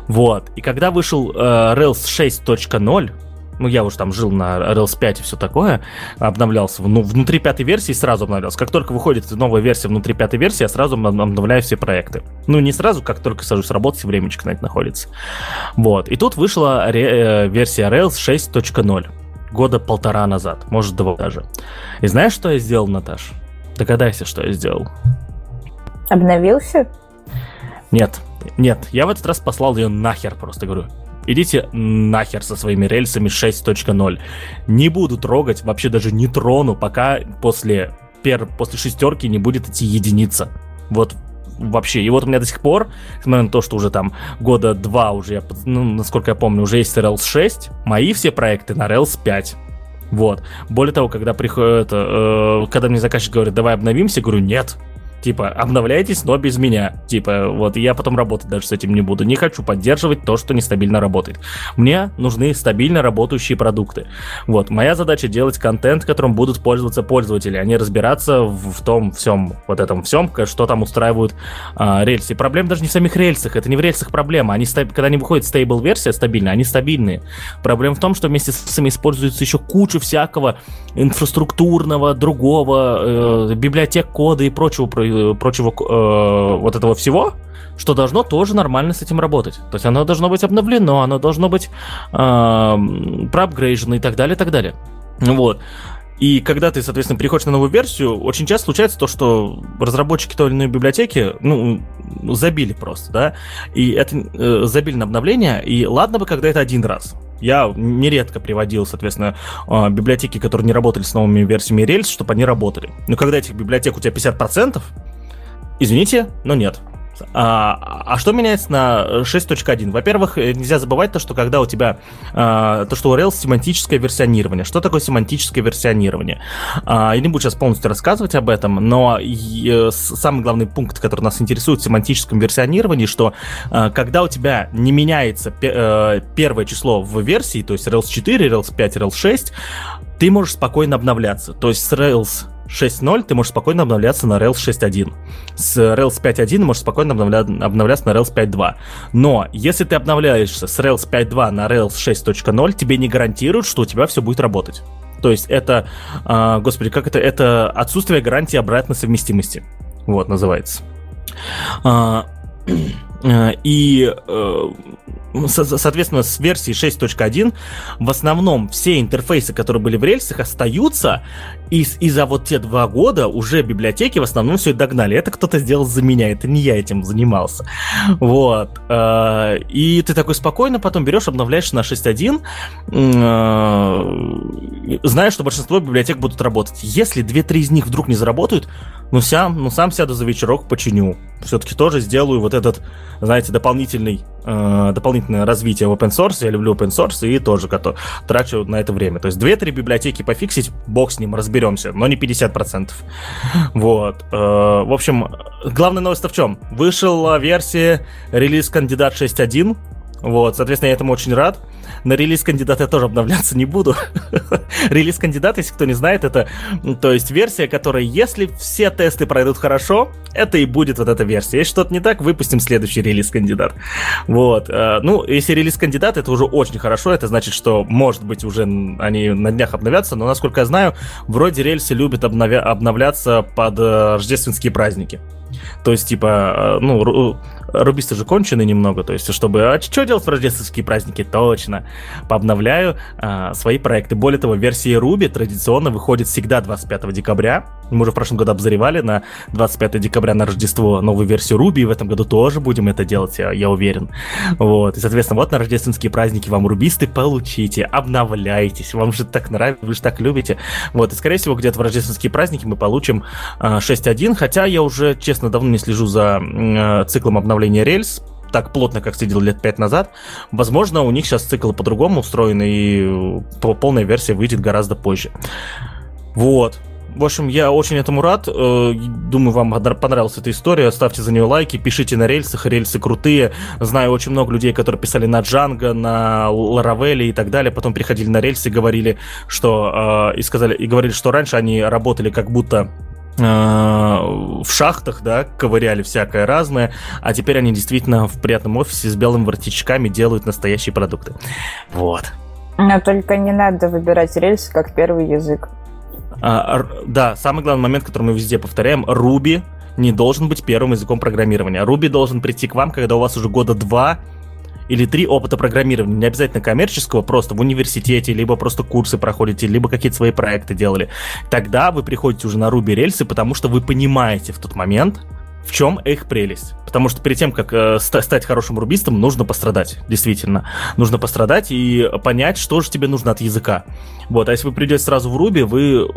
Вот. И когда вышел э, Rails 6.0, ну, я уже там жил на Rails 5 и все такое, обновлялся. Ну, внутри пятой версии сразу обновлялся. Как только выходит новая версия внутри пятой версии, я сразу обновляю все проекты. Ну, не сразу, как только сажусь работать, времечко на это находится. Вот. И тут вышла ре- э, версия Rails 6.0. Года полтора назад, может, два даже. И знаешь, что я сделал, Наташ? Догадайся, что я сделал. Обновился? Нет, нет, я в этот раз послал ее нахер, просто говорю идите нахер со своими рельсами 6.0. Не буду трогать, вообще даже не трону, пока после, пер, после шестерки не будет идти единица. Вот вообще. И вот у меня до сих пор, несмотря на то, что уже там года два уже, я, ну, насколько я помню, уже есть Rails 6, мои все проекты на Rails 5. Вот. Более того, когда приходит, э, когда мне заказчик говорит, давай обновимся, говорю, нет, Типа, обновляйтесь, но без меня. Типа, вот, я потом работать даже с этим не буду. Не хочу поддерживать то, что нестабильно работает. Мне нужны стабильно работающие продукты. Вот, моя задача делать контент, которым будут пользоваться пользователи, а не разбираться в, том всем, вот этом всем, что там устраивают а, рельсы. проблема даже не в самих рельсах, это не в рельсах проблема. Они, когда они выходят стейбл версия стабильная, они стабильные. Проблема в том, что вместе с этим используется еще куча всякого инфраструктурного, другого, э, библиотек кода и прочего прочего э, вот этого всего, что должно тоже нормально с этим работать. То есть оно должно быть обновлено, оно должно быть э, проапгрейжено и так далее, и так далее. Вот. И когда ты, соответственно, переходишь на новую версию, очень часто случается то, что разработчики той или иной библиотеки, ну, забили просто, да, и это э, забили на обновление, и ладно бы, когда это один раз. Я нередко приводил, соответственно, э, библиотеки, которые не работали с новыми версиями Rails, чтобы они работали. Но когда этих библиотек у тебя 50%, извините, но нет. А, а что меняется на 6.1? Во-первых, э, нельзя забывать то, что когда у тебя а, то, что у Rails семантическое версионирование. Что такое семантическое версионирование? А, я не буду сейчас полностью рассказывать об этом, но и, э, самый главный пункт, который нас интересует в семантическом версионировании, что а, когда у тебя не меняется а, первое число в версии, то есть Rails 4, Rails 5, Rails 6, ты можешь спокойно обновляться. То есть с Rails 6.0 ты можешь спокойно обновляться на Rails 6.1. С Rails 5.1 можешь спокойно обновля... обновляться на Rails 5.2. Но если ты обновляешься с Rails 5.2 на Rails 6.0, тебе не гарантируют, что у тебя все будет работать. То есть это, э, господи, как это? Это отсутствие гарантии обратной совместимости. Вот, называется. А, э, и э, соответственно, с версии 6.1 в основном все интерфейсы, которые были в рельсах, остаются, и, и за вот те два года уже библиотеки в основном все догнали. Это кто-то сделал за меня, это не я этим занимался. Вот. Э, и ты такой спокойно потом берешь, обновляешь на 6.1, э, знаешь, что большинство библиотек будут работать. Если 2-3 из них вдруг не заработают, ну, сам, ну сам сяду за вечерок, починю. Все-таки тоже сделаю вот этот, знаете, дополнительный, э, дополнительное развитие в open source. Я люблю open source и тоже готов, трачу на это время. То есть 2-3 библиотеки пофиксить, бог с ним, разберемся, но не 50%. Вот. Э, в общем, главная новость в чем? Вышла версия релиз кандидат 6.1, Вот, соответственно, я этому очень рад. На релиз кандидата я тоже обновляться не буду. релиз кандидата, если кто не знает, это, то есть версия, которая, если все тесты пройдут хорошо, это и будет вот эта версия. Если что-то не так, выпустим следующий релиз кандидат. Вот. Э, ну, если релиз кандидат, это уже очень хорошо. Это значит, что, может быть, уже они на днях обновятся. Но, насколько я знаю, вроде рельсы любят обновя- обновляться под э, рождественские праздники. То есть, типа, э, ну, рубисты же кончены немного, то есть, чтобы... А что делать в рождественские праздники? Точно. Пообновляю а, свои проекты. Более того, версия Ruby традиционно выходит всегда 25 декабря. Мы уже в прошлом году обозревали на 25 декабря на Рождество новую версию Ruby, и в этом году тоже будем это делать, я, я уверен. Вот, и, соответственно, вот на рождественские праздники вам рубисты получите, обновляйтесь, вам же так нравится, вы же так любите. Вот, и, скорее всего, где-то в рождественские праздники мы получим а, 6.1, хотя я уже, честно, давно не слежу за а, циклом обновления рельс, так плотно, как следил лет пять назад. Возможно, у них сейчас цикл по-другому устроен, и полная версия выйдет гораздо позже. Вот. В общем, я очень этому рад. Э, думаю, вам понравилась эта история. Ставьте за нее лайки, пишите на рельсах. Рельсы крутые. Знаю очень много людей, которые писали на Джанго, на Ларавеле и так далее. Потом приходили на рельсы и говорили, что... Э, и сказали, и говорили, что раньше они работали как будто э, в шахтах, да, ковыряли всякое разное, а теперь они действительно в приятном офисе с белыми воротничками делают настоящие продукты. Вот. Но только не надо выбирать рельсы как первый язык. А, да, самый главный момент, который мы везде повторяем, Ruby не должен быть первым языком программирования. Ruby должен прийти к вам, когда у вас уже года два или три опыта программирования, не обязательно коммерческого, просто в университете, либо просто курсы проходите, либо какие-то свои проекты делали. Тогда вы приходите уже на Ruby рельсы, потому что вы понимаете в тот момент, в чем их прелесть. Потому что перед тем, как э, стать хорошим рубистом, нужно пострадать, действительно. Нужно пострадать и понять, что же тебе нужно от языка. Вот, а если вы придете сразу в Руби, вы, э,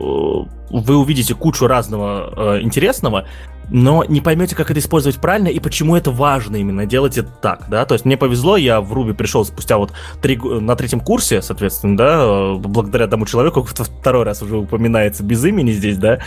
вы увидите кучу разного э, интересного, но не поймете, как это использовать правильно и почему это важно именно делать это так, да, то есть мне повезло, я в Руби пришел спустя вот три, на третьем курсе, соответственно, да, благодаря тому человеку, второй раз уже упоминается без имени здесь, да,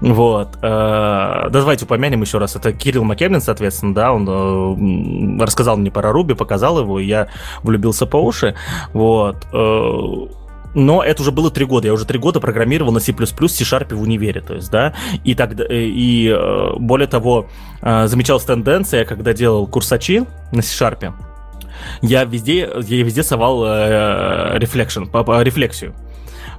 вот, э, давайте упомянем еще раз, это Кирилл Макемлин, соответственно, да, он э, рассказал мне про Руби, показал его, и я влюбился по уши, вот, э, но это уже было три года. Я уже три года программировал на C++, C-Sharp в универе, то есть, да, и, тогда, э, и э, более того, э, замечалась тенденция, когда делал курсачи на C-Sharp, я везде, я везде совал рефлексию.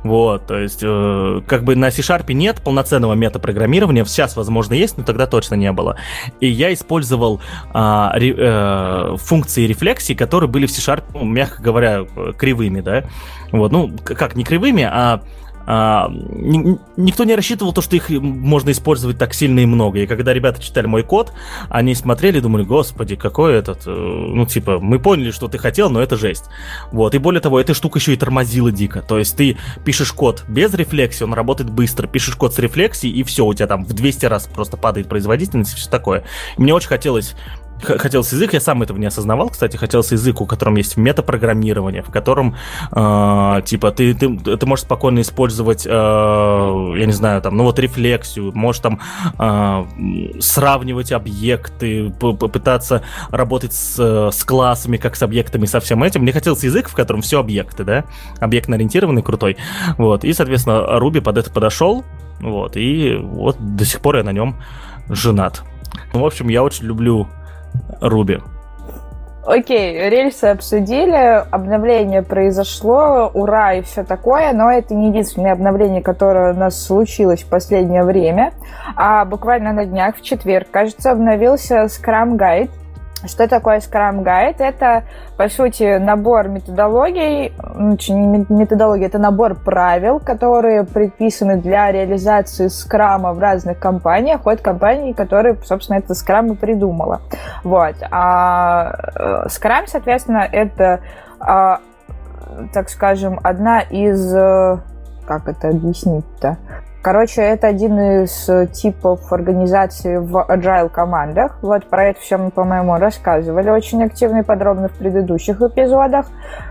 Вот, то есть, э, как бы на C-Sharp нет полноценного метапрограммирования, сейчас, возможно, есть, но тогда точно не было. И я использовал э, э, функции рефлексии, которые были в C-Sharp, ну, мягко говоря, кривыми, да. Вот, ну, как не кривыми, а а, ни, никто не рассчитывал то, что их можно использовать так сильно и много. И когда ребята читали мой код, они смотрели и думали, господи, какой этот, э, ну, типа, мы поняли, что ты хотел, но это жесть. Вот, и более того, эта штука еще и тормозила дико. То есть ты пишешь код без рефлексии, он работает быстро, пишешь код с рефлексией, и все, у тебя там в 200 раз просто падает производительность и все такое. мне очень хотелось хотелось язык, я сам этого не осознавал, кстати, хотелось язык, у котором есть метапрограммирование, в котором, э, типа, ты, ты, ты можешь спокойно использовать, э, я не знаю, там, ну вот рефлексию, можешь там э, сравнивать объекты, попытаться работать с, с классами, как с объектами, со всем этим. Мне хотелось язык, в котором все объекты, да, объектно-ориентированный, крутой, вот, и, соответственно, Руби под это подошел, вот, и вот до сих пор я на нем женат. Ну, в общем, я очень люблю Руби. Окей, рельсы обсудили, обновление произошло, ура и все такое, но это не единственное обновление, которое у нас случилось в последнее время. А буквально на днях, в четверг, кажется, обновился Scrum Guide, что такое Scrum Guide? Это, по сути, набор методологий, ну, методология, это набор правил, которые предписаны для реализации скрама в разных компаниях, от компании, которые, собственно, это скрам и придумала. Вот. А скрам, э, соответственно, это, а, так скажем, одна из... Э, как это объяснить-то? Короче, это один из типов организации в agile командах. Вот про это все мы, по-моему, рассказывали очень активно и подробно в предыдущих эпизодах.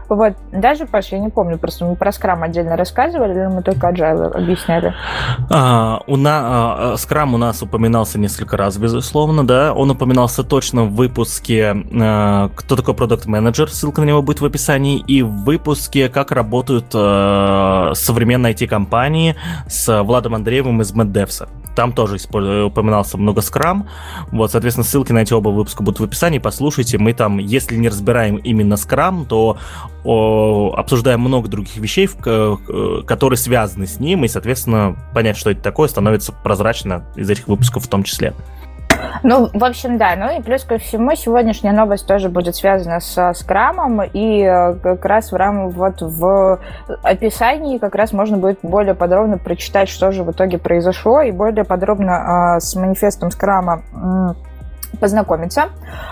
Вот. Даже, Паш, я не помню, просто мы про скрам отдельно рассказывали, или мы только agile объясняли? А, у на, а, скрам у нас упоминался несколько раз, безусловно, да. Он упоминался точно в выпуске а, «Кто такой продукт менеджер ссылка на него будет в описании, и в выпуске «Как работают а, современные IT-компании» с Владом Андреевым из MadDevs. Там тоже упоминался много скрам. Вот, соответственно, ссылки на эти оба выпуска будут в описании. Послушайте, мы там, если не разбираем именно скрам, то обсуждаем много других вещей, которые связаны с ним, и, соответственно, понять, что это такое, становится прозрачно из этих выпусков в том числе. Ну, в общем, да. Ну и плюс ко всему, сегодняшняя новость тоже будет связана с скрамом, и э, как раз в рам вот в описании как раз можно будет более подробно прочитать, что же в итоге произошло, и более подробно э, с манифестом скрама познакомиться.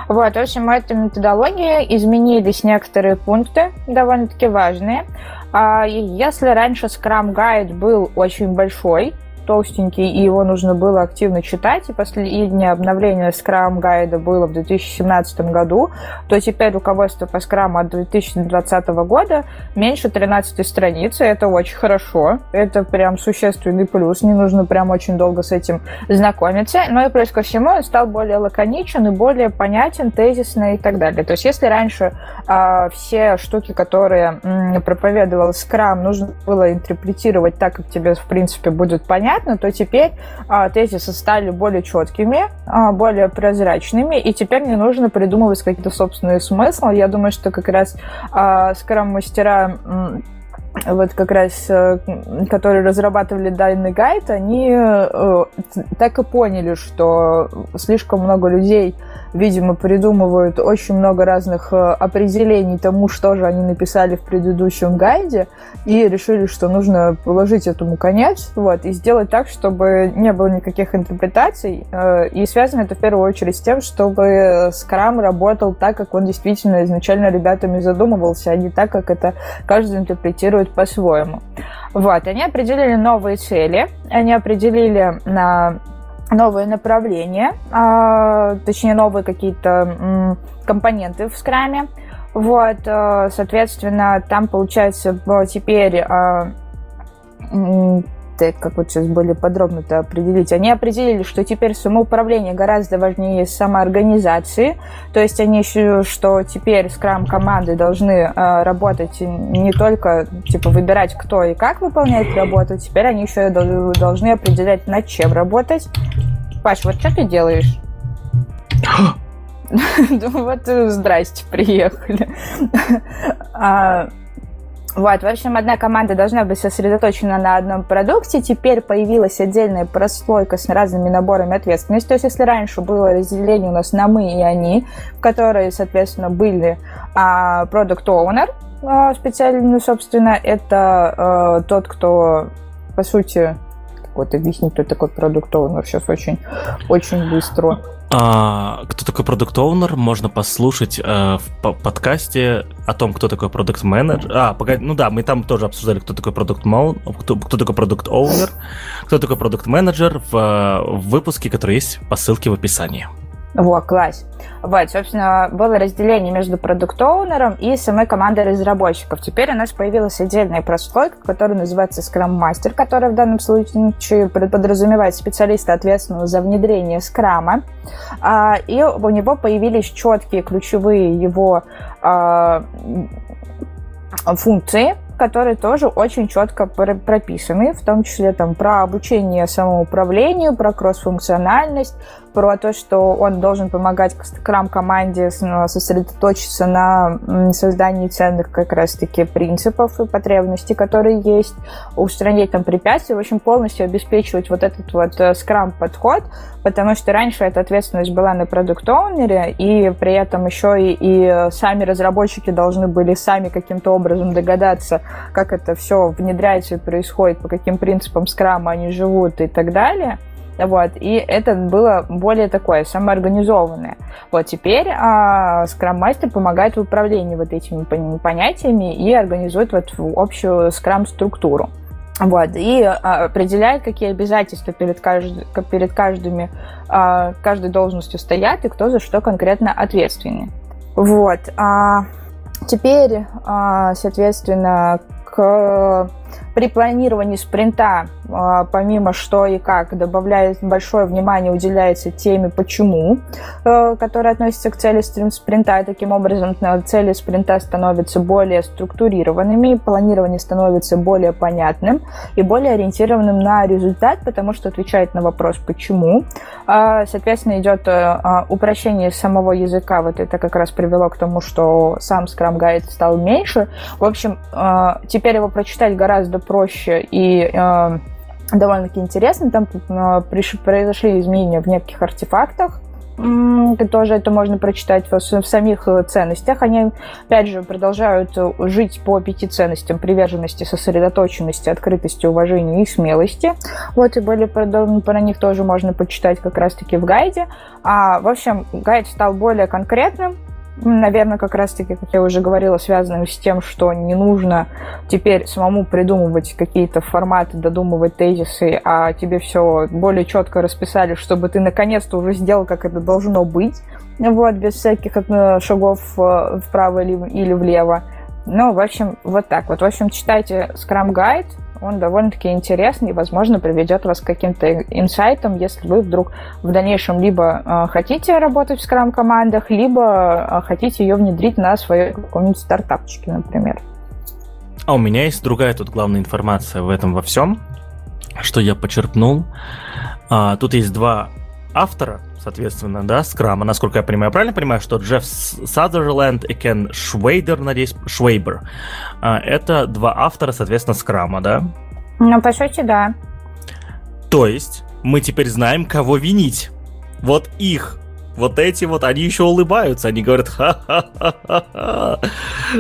Вот, в общем, эта методология изменились некоторые пункты, довольно-таки важные. А если раньше Scrum Guide был очень большой, толстенький, и его нужно было активно читать, и последнее обновление Scrum гайда было в 2017 году, то теперь руководство по Scrum от 2020 года меньше 13 страницы, это очень хорошо, это прям существенный плюс, не нужно прям очень долго с этим знакомиться, но и плюс ко всему он стал более лаконичен и более понятен, тезисный и так далее. То есть если раньше э, все штуки, которые м, проповедовал Scrum, нужно было интерпретировать так, как тебе, в принципе, будет понятно, понятно, то теперь а, тезисы стали более четкими, а, более прозрачными, и теперь не нужно придумывать какие-то собственные смыслы. Я думаю, что как раз а, скрам-мастера вот как раз, э, которые разрабатывали данный гайд, они э, так и поняли, что слишком много людей, видимо, придумывают очень много разных э, определений тому, что же они написали в предыдущем гайде, и решили, что нужно положить этому конец, вот, и сделать так, чтобы не было никаких интерпретаций, и связано это в первую очередь с тем, чтобы Scrum работал так, как он действительно изначально ребятами задумывался, а не так, как это каждый интерпретирует по-своему. Вот, они определили новые цели, они определили на новые направления, а, точнее новые какие-то компоненты в скраме. Вот, а, соответственно, там получается теперь а, как вот сейчас более подробно это определить, они определили, что теперь самоуправление гораздо важнее самоорганизации, то есть они еще, что теперь скрам-команды должны э, работать не только, типа, выбирать, кто и как выполняет работу, теперь они еще должны определять, над чем работать. Паш, вот что ты делаешь? Вот, здрасте, приехали. Вот, в общем, одна команда должна быть сосредоточена на одном продукте. Теперь появилась отдельная прослойка с разными наборами ответственности. То есть, если раньше было разделение у нас на мы и они, в которой, соответственно, были owner, а, специально, собственно, это а, тот, кто, по сути, вот объяснить, кто такой продукт оунер сейчас очень, очень быстро. А, кто такой продукт оунер можно послушать э, в подкасте о том, кто такой продукт менеджер. А, погоди, ну да, мы там тоже обсуждали, кто такой продукт кто, кто такой продукт оунер, кто такой продукт менеджер в, в выпуске, который есть по ссылке в описании. Вот, класс. Вот, собственно, было разделение между продукт-оунером и самой командой разработчиков. Теперь у нас появилась отдельная прослойка, которая называется Scrum Master, которая в данном случае подразумевает специалиста, ответственного за внедрение скрама. А, и у него появились четкие ключевые его а, функции, которые тоже очень четко прописаны, в том числе там про обучение самоуправлению, про кросс-функциональность, про то, что он должен помогать скрам-команде ну, сосредоточиться на создании ценных как раз-таки принципов и потребностей, которые есть, устранить там препятствия, в общем, полностью обеспечивать вот этот вот э, скрам-подход, потому что раньше эта ответственность была на продукт-оунере, и при этом еще и, и сами разработчики должны были сами каким-то образом догадаться, как это все внедряется и происходит, по каким принципам скрама они живут и так далее – вот, и это было более такое самоорганизованное. Вот теперь а, Master помогает в управлении вот этими понятиями и организует вот общую Scrum структуру. Вот, и а, определяет, какие обязательства перед, кажд... перед каждыми, а, каждой должностью стоят и кто за что конкретно ответственен. Вот. А, теперь, а, соответственно, к при планировании спринта, а, помимо что и как, добавляет большое внимание, уделяется теме «почему», э, которая относится к цели спринта. И таким образом, цели спринта становятся более структурированными, планирование становится более понятным и более ориентированным на результат, потому что отвечает на вопрос «почему». А, соответственно, идет э, а, упрощение самого языка. Вот это как раз привело к тому, что сам Scrum Guide стал меньше. В общем, э, теперь его прочитать гораздо проще и э, довольно-таки интересно. Там э, произошли изменения в неких артефактах, тоже это можно прочитать в, в самих э, ценностях. Они, опять же, продолжают э, жить по пяти ценностям приверженности, сосредоточенности, открытости, уважения и смелости. Вот, и более подробно про них тоже можно почитать как раз-таки в гайде. А, в общем, гайд стал более конкретным, наверное, как раз-таки, как я уже говорила, связанным с тем, что не нужно теперь самому придумывать какие-то форматы, додумывать тезисы, а тебе все более четко расписали, чтобы ты наконец-то уже сделал, как это должно быть, вот, без всяких э, шагов э, вправо или влево. Ну, в общем, вот так вот. В общем, читайте Scrum Guide, он довольно-таки интересный и, возможно, приведет вас к каким-то инсайтам, если вы вдруг в дальнейшем либо э, хотите работать в скрам-командах, либо э, хотите ее внедрить на своей каком-нибудь стартапчике, например. А у меня есть другая тут главная информация в этом во всем, что я почерпнул. А, тут есть два автора, соответственно, да, скрама, насколько я понимаю. правильно понимаю, что Джефф Сазерленд и Кен Швейдер, надеюсь, Швейбер, а, это два автора, соответственно, скрама, да? Ну, по сути, да. То есть мы теперь знаем, кого винить. Вот их. Вот эти вот, они еще улыбаются, они говорят ха-ха-ха-ха.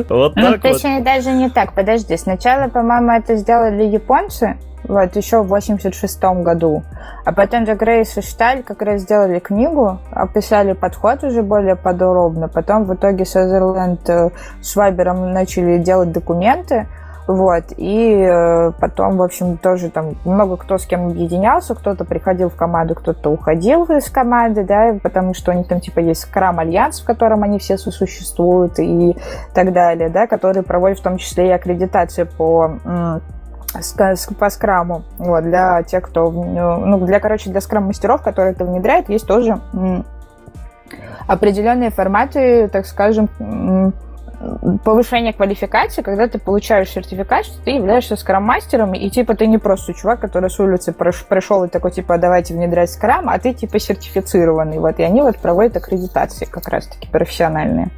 Вот ну, так точнее, вот. даже не так. Подожди, сначала, по-моему, это сделали японцы, вот, еще в 86 году. А потом же Грейс и Шталь как раз сделали книгу, описали подход уже более подробно. Потом в итоге Сазерленд э, с Вайбером начали делать документы, вот, и э, потом, в общем, тоже там много кто с кем объединялся, кто-то приходил в команду, кто-то уходил из команды, да, потому что у них там, типа, есть Скрам Альянс, в котором они все сосуществуют и так далее, да, который проводит в том числе и аккредитацию по по скраму. Вот, для тех, кто... Ну, для, короче, для скрам-мастеров, которые это внедряют, есть тоже определенные форматы, так скажем, повышения квалификации, когда ты получаешь сертификат, что ты являешься скрам-мастером, и типа ты не просто чувак, который с улицы пришел и такой, типа, давайте внедрять скрам, а ты типа сертифицированный. Вот, и они вот проводят аккредитации как раз-таки профессиональные.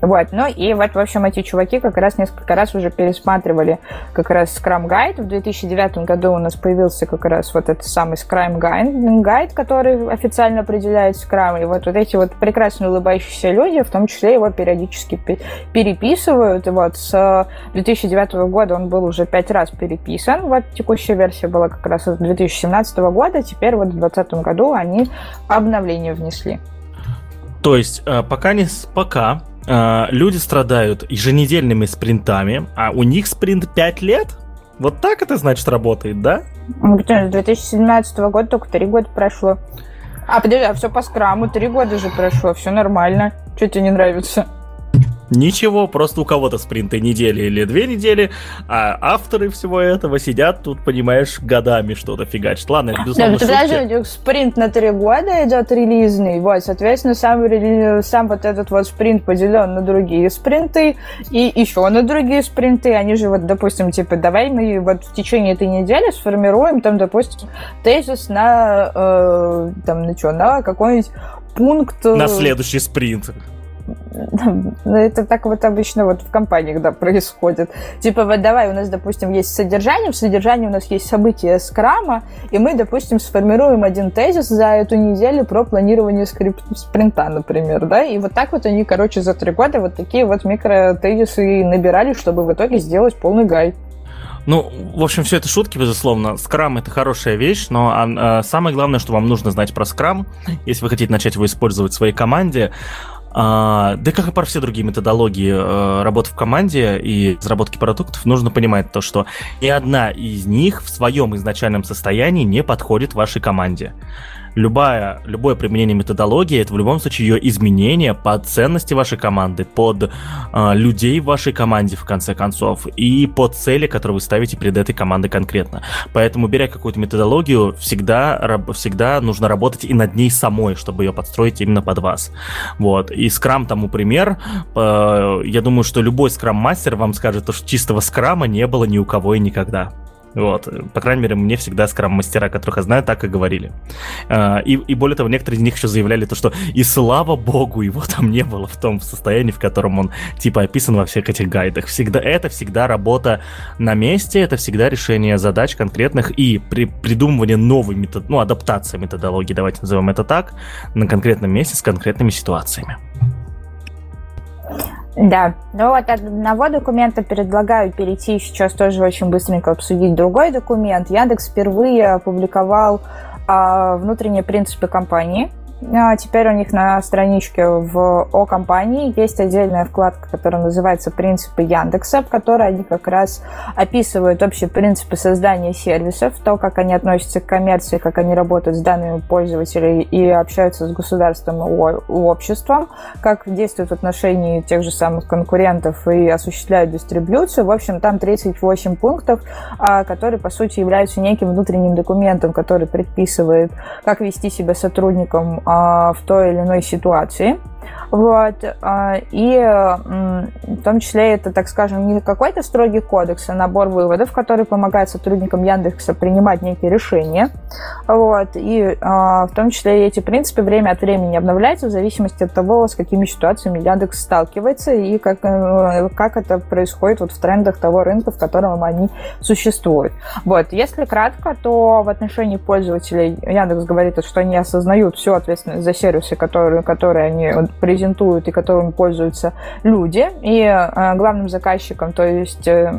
Вот, ну и вот, в общем, эти чуваки как раз несколько раз уже пересматривали как раз Scrum Guide. В 2009 году у нас появился как раз вот этот самый Scrum Guide, который официально определяет Scrum. И вот, вот эти вот прекрасно улыбающиеся люди, в том числе его периодически переписывают. И вот с 2009 года он был уже пять раз переписан. Вот текущая версия была как раз с 2017 года. Теперь вот в 2020 году они обновление внесли. То есть э, пока не пока э, люди страдают еженедельными спринтами, а у них спринт 5 лет? Вот так это, значит, работает, да? Ну, с 2017 года только 3 года прошло. А, подожди, а все по скраму, 3 года же прошло, все нормально. Что тебе не нравится? Ничего, просто у кого-то спринты недели или две недели, а авторы всего этого сидят тут, понимаешь, годами что-то фигачат. Ладно, это безусловно да, Подожди, спринт на три года идет релизный, вот, соответственно, сам, сам вот этот вот спринт поделен на другие спринты и еще на другие спринты. Они же вот, допустим, типа, давай мы вот в течение этой недели сформируем там, допустим, тезис на, э, там, на что, на какой-нибудь пункт... На следующий спринт. Ну, это так вот обычно вот в компаниях, да, происходит. Типа, вот давай, у нас, допустим, есть содержание, в содержании у нас есть события скрама, и мы, допустим, сформируем один тезис за эту неделю про планирование скрипт спринта, например, да, и вот так вот они, короче, за три года вот такие вот микротезисы набирали, чтобы в итоге сделать полный гайд. Ну, в общем, все это шутки, безусловно. Скрам это хорошая вещь, но а, а, самое главное, что вам нужно знать про скрам, если вы хотите начать его использовать в своей команде, А, да как и про все другие методологии э, работы в команде и разработки продуктов, нужно понимать то, что ни одна из них в своем изначальном состоянии не подходит вашей команде любая, любое применение методологии это в любом случае ее изменение под ценности вашей команды, под э, людей в вашей команде, в конце концов, и под цели, которые вы ставите перед этой командой конкретно. Поэтому, беря какую-то методологию, всегда, всегда нужно работать и над ней самой, чтобы ее подстроить именно под вас. Вот. И скрам тому пример. Э, я думаю, что любой скрам-мастер вам скажет, что чистого скрама не было ни у кого и никогда. Вот. По крайней мере, мне всегда скрам-мастера, которых я знаю, так и говорили. А, и, и более того, некоторые из них еще заявляли то, что и слава богу, его там не было в том состоянии, в котором он типа описан во всех этих гайдах. Всегда, это всегда работа на месте, это всегда решение задач конкретных и при, придумывание новой метод, ну, адаптация методологии, давайте назовем это так, на конкретном месте с конкретными ситуациями. Да, ну вот от одного документа предлагаю перейти сейчас тоже очень быстренько обсудить другой документ. Яндекс впервые опубликовал а, внутренние принципы компании – теперь у них на страничке в о компании есть отдельная вкладка, которая называется «Принципы Яндекса», в которой они как раз описывают общие принципы создания сервисов, то, как они относятся к коммерции, как они работают с данными пользователей и общаются с государством и обществом, как действуют в отношении тех же самых конкурентов и осуществляют дистрибьюцию. В общем, там 38 пунктов, а, которые, по сути, являются неким внутренним документом, который предписывает, как вести себя сотрудникам а, в той или иной ситуации. Вот. А, и в том числе это, так скажем, не какой-то строгий кодекс, а набор выводов, который помогает сотрудникам Яндекса принимать некие решения. Вот. И а, в том числе эти принципы время от времени обновляются в зависимости от того, с какими ситуациями Яндекс сталкивается и как, э, как это происходит вот в трендах того рынка, в котором они существуют. Вот. Если кратко, то в отношении пользователей Яндекс говорит, что они осознают всю ответственность за сервисы, которые, которые они презентуют презентуют и которыми пользуются люди. И э, главным заказчиком, то есть э,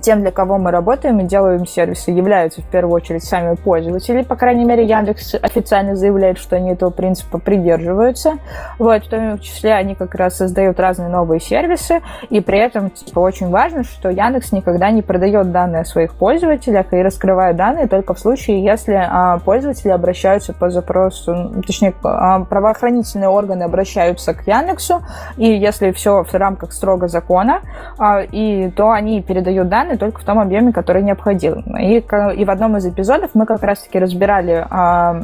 тем, для кого мы работаем и делаем сервисы, являются в первую очередь сами пользователи. По крайней мере, Яндекс официально заявляет, что они этого принципа придерживаются. Вот, в том числе они как раз создают разные новые сервисы, и при этом типа, очень важно, что Яндекс никогда не продает данные о своих пользователях и раскрывает данные только в случае, если а, пользователи обращаются по запросу, точнее, а, правоохранительные органы обращаются к Яндексу, и если все в рамках строго закона, а, и то они передают данные данные только в том объеме, который необходим. И, и в одном из эпизодов мы как раз-таки разбирали, а,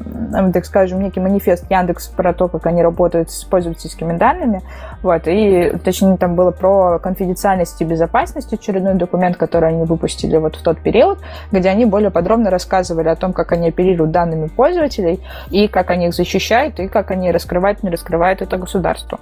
так скажем, некий манифест Яндекс про то, как они работают с пользовательскими данными. Вот, и точнее там было про конфиденциальность и безопасность, очередной документ, который они выпустили вот в тот период, где они более подробно рассказывали о том, как они оперируют данными пользователей, и как они их защищают, и как они раскрывают, не раскрывают это государство.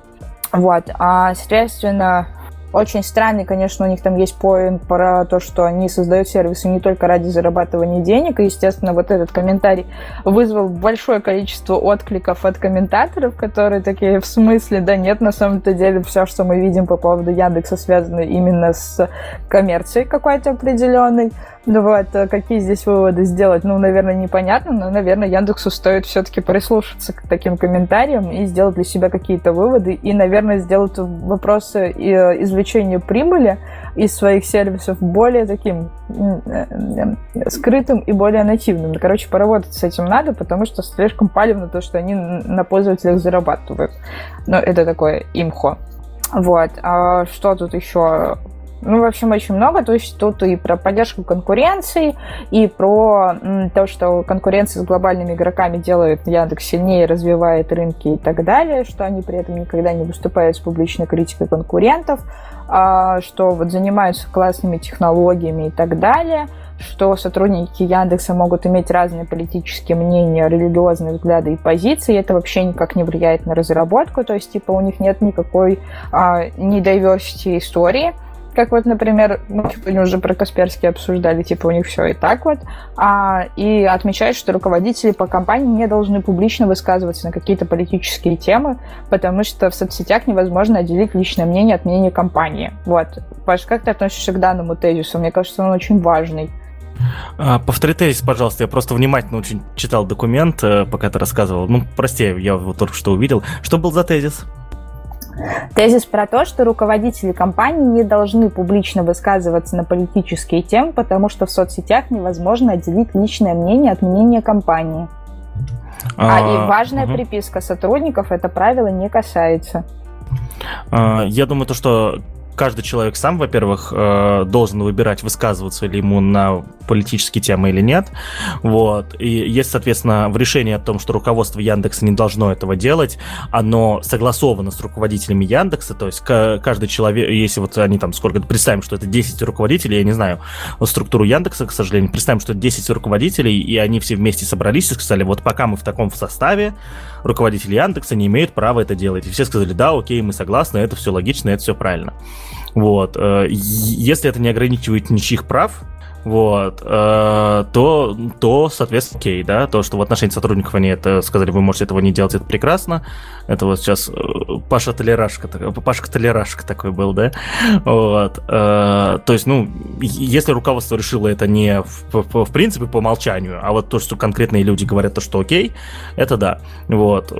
Вот. А, соответственно, очень странный, конечно, у них там есть поинт про то, что они создают сервисы не только ради зарабатывания денег. И, естественно, вот этот комментарий вызвал большое количество откликов от комментаторов, которые такие, в смысле, да нет, на самом-то деле все, что мы видим по поводу Яндекса, связано именно с коммерцией какой-то определенной. Ну вот, а какие здесь выводы сделать? Ну, наверное, непонятно, но, наверное, Яндексу стоит все-таки прислушаться к таким комментариям и сделать для себя какие-то выводы, и, наверное, сделать вопросы э, извлечения прибыли из своих сервисов более таким э, э, скрытым и более нативным. Короче, поработать с этим надо, потому что слишком палевно то, что они на пользователях зарабатывают. Но это такое имхо. Вот. А что тут еще ну, в общем, очень много. То есть тут и про поддержку конкуренции, и про то, что конкуренция с глобальными игроками делает Яндекс сильнее, развивает рынки и так далее, что они при этом никогда не выступают с публичной критикой конкурентов, а, что вот занимаются классными технологиями и так далее что сотрудники Яндекса могут иметь разные политические мнения, религиозные взгляды и позиции, и это вообще никак не влияет на разработку, то есть, типа, у них нет никакой а, недайверсити истории, как вот, например, мы сегодня уже про Касперский обсуждали, типа у них все и так вот, а, и отмечают, что руководители по компании не должны публично высказываться на какие-то политические темы, потому что в соцсетях невозможно отделить личное мнение от мнения компании. Вот. Паш, как ты относишься к данному тезису? Мне кажется, он очень важный. А, повтори тезис, пожалуйста. Я просто внимательно очень читал документ, э, пока ты рассказывал. Ну, прости, я его только что увидел. Что был за тезис? Тезис про то, что руководители компаний не должны публично высказываться на политические темы, потому что в соцсетях невозможно отделить личное мнение от мнения компании. А, а и важная угу. приписка сотрудников это правило не касается. А, я думаю, то, что каждый человек сам, во-первых, э, должен выбирать, высказываться ли ему на политические темы или нет. Вот. И есть, соответственно, в решении о том, что руководство Яндекса не должно этого делать, оно согласовано с руководителями Яндекса, то есть каждый человек, если вот они там сколько, представим, что это 10 руководителей, я не знаю структуру Яндекса, к сожалению, представим, что это 10 руководителей, и они все вместе собрались и сказали, вот пока мы в таком составе, руководители Яндекса не имеют права это делать. И все сказали, да, окей, мы согласны, это все логично, это все правильно. Вот. Э, если это не ограничивает ничьих прав, вот, э, то, то, соответственно, окей, да, то, что в отношении сотрудников они это сказали, вы можете этого не делать, это прекрасно. Это вот сейчас э, Паша Толерашка, Пашка Толерашка такой был, да, вот. То есть, ну, если руководство решило это не в, в, в принципе по умолчанию, а вот то, что конкретные люди говорят, то, что окей, это да, вот.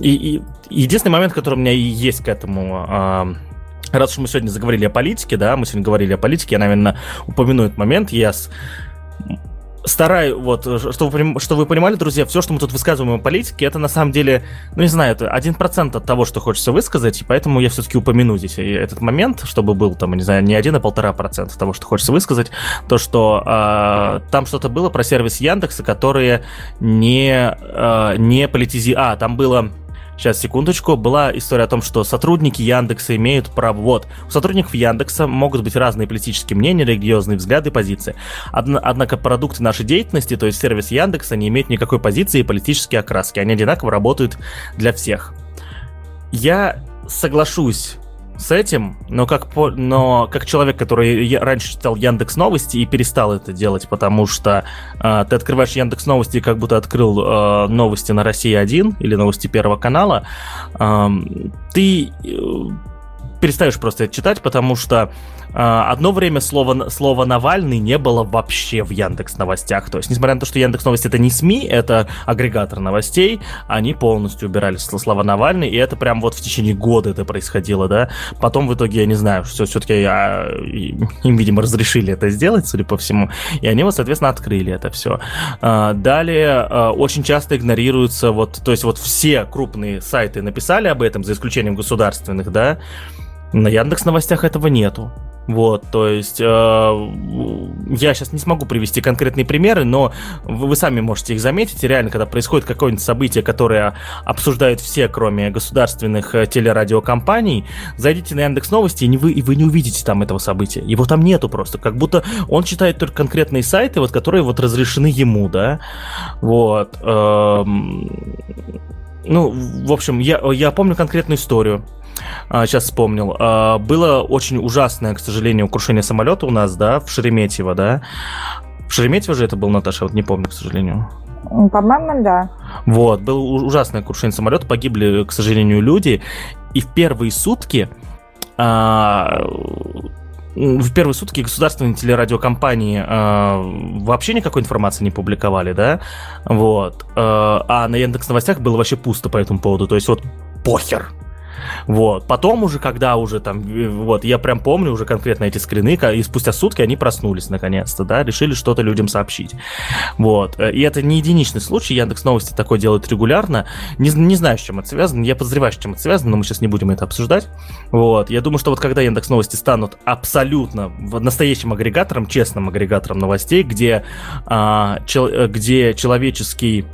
И, и единственный момент, который у меня есть к этому а, раз уж мы сегодня заговорили о политике, да, мы сегодня говорили о политике, я, наверное, упомяну этот момент. Я с стараюсь, вот, чтобы вы, что вы понимали, друзья, все, что мы тут высказываем о политике, это на самом деле, ну не знаю, это один процент от того, что хочется высказать, и поэтому я все-таки упомяну здесь этот момент, чтобы был там, не знаю, не один, а полтора процента того, что хочется высказать, то, что э, там что-то было про сервис Яндекса, которые не, э, не политизи... А, там было Сейчас, секундочку. Была история о том, что сотрудники Яндекса имеют право... Вот, у сотрудников Яндекса могут быть разные политические мнения, религиозные взгляды и позиции. Однако продукты нашей деятельности, то есть сервис Яндекса, не имеют никакой позиции и политические окраски. Они одинаково работают для всех. Я соглашусь с этим, но как, но как человек, который раньше читал Яндекс Новости и перестал это делать, потому что э, ты открываешь Яндекс Новости, как будто открыл э, новости на России 1 или новости Первого канала, э, ты перестаешь просто это читать, потому что а, одно время слово, слово Навальный не было вообще в Яндекс Новостях. То есть, несмотря на то, что Яндекс Новости это не СМИ, это агрегатор новостей, они полностью убирали слова Навальный, и это прям вот в течение года это происходило, да. Потом в итоге, я не знаю, все, все-таки я, им, видимо, разрешили это сделать, судя по всему, и они вот, соответственно, открыли это все. А, далее а, очень часто игнорируются вот, то есть вот все крупные сайты написали об этом, за исключением государственных, да, на Яндекс Новостях этого нету. Вот, то есть э, я сейчас не смогу привести конкретные примеры, но вы, вы сами можете их заметить. Реально, когда происходит какое-нибудь событие, которое обсуждают все, кроме государственных э, телерадиокомпаний, зайдите на Яндекс Новости, и, не вы, и вы не увидите там этого события. Его там нету просто. Как будто он читает только конкретные сайты, вот, которые вот разрешены ему, да. Вот. Э, ну, в общем, я, я помню конкретную историю а, сейчас вспомнил. А, было очень ужасное, к сожалению, крушение самолета у нас, да, в Шереметьево, да. В Шереметьево же это был, Наташа, вот не помню, к сожалению. По-моему, да. Вот, было ужасное крушение самолета, погибли, к сожалению, люди. И в первые сутки а, в первые сутки государственные телерадиокомпании э, вообще никакой информации не публиковали, да, вот, э, а на Яндекс Новостях было вообще пусто по этому поводу, то есть вот похер, вот. Потом уже, когда уже там, вот, я прям помню уже конкретно эти скрины, и спустя сутки они проснулись наконец-то, да, решили что-то людям сообщить. Вот. Э, и это не единичный случай, Яндекс Новости такое делают регулярно. Не, не знаю, с чем это связано, я подозреваю, с чем это связано, но мы сейчас не будем это обсуждать. Вот. Я думаю, что вот когда Яндекс Новости станут абсолютно настоящим агрегатором, честным агрегатором новостей, где, а, чел, э, где человеческий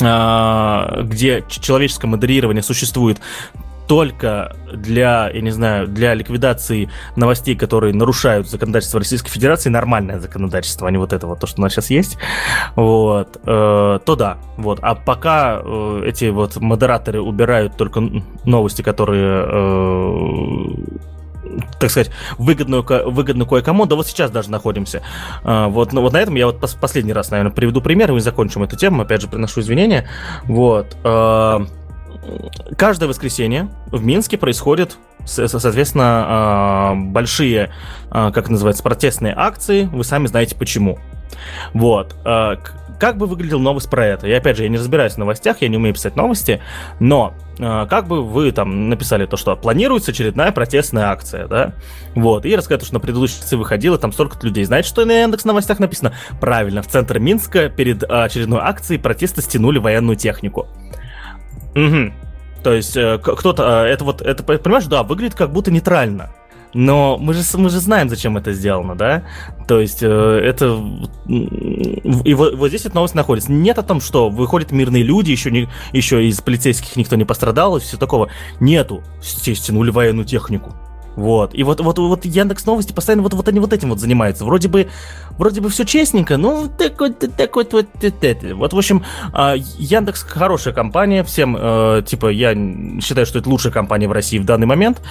а, где человеческое модерирование существует только для, я не знаю, для ликвидации новостей, которые нарушают законодательство Российской Федерации, нормальное законодательство, а не вот это вот, то, что у нас сейчас есть, вот, э, то да, вот. А пока э, эти вот модераторы убирают только новости, которые э, так сказать, выгодную, выгодную кое-кому, да вот сейчас даже находимся. А, вот, ну, вот на этом я вот последний раз, наверное, приведу пример, и закончим эту тему, опять же, приношу извинения. Вот. Каждое воскресенье в Минске происходят, соответственно, а, большие, а, как называется, протестные акции. Вы сами знаете почему. Вот. А, как бы выглядел новость про это? И опять же, я не разбираюсь в новостях, я не умею писать новости, но э, как бы вы там написали то, что планируется очередная протестная акция, да? Вот, и рассказать, что на предыдущей акции выходило там столько людей. Знаете, что на Яндекс новостях написано? Правильно, в центр Минска перед очередной акцией протеста стянули военную технику. Угу. То есть э, кто-то, э, это вот, это, понимаешь, да, выглядит как будто нейтрально. Но мы же, мы же знаем, зачем это сделано, да? То есть э, это... И вот, вот здесь эта новость находится. Нет о том, что выходят мирные люди, еще, не, еще из полицейских никто не пострадал, и все такого. Нету. Стянули военную технику. Вот. И вот, вот, вот Яндекс Новости постоянно вот, вот они вот этим вот занимаются. Вроде бы, вроде бы все честненько, ну, так вот, так вот, вот, вот, в общем, а, Яндекс хорошая компания, всем, э, типа, я считаю, что это лучшая компания в России в данный момент,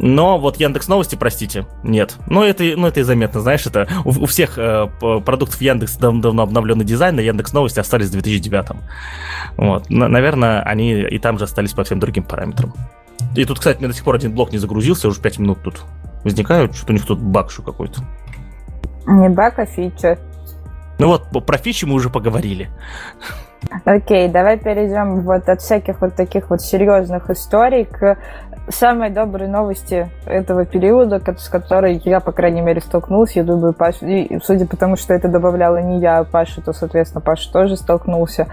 но вот Яндекс Новости, простите, нет. Ну, это, ну, это и заметно, знаешь, это у, у всех э, продуктов Яндекс дав давно обновленный дизайн, а Яндекс Новости остались в 2009. Вот. наверное, они и там же остались по всем другим параметрам. И тут, кстати, мне до сих пор один блок не загрузился, уже 5 минут тут возникают. Что-то у них тут баг что какой-то. Не баг, а фича. Ну вот, про фичи мы уже поговорили. Окей, давай перейдем вот от всяких вот таких вот серьезных историй к самой доброй новости этого периода, с которой я, по крайней мере, столкнулся. Я думаю, Паша, и судя по тому, что это добавляла не я, а Паша, то, соответственно, Паша тоже столкнулся.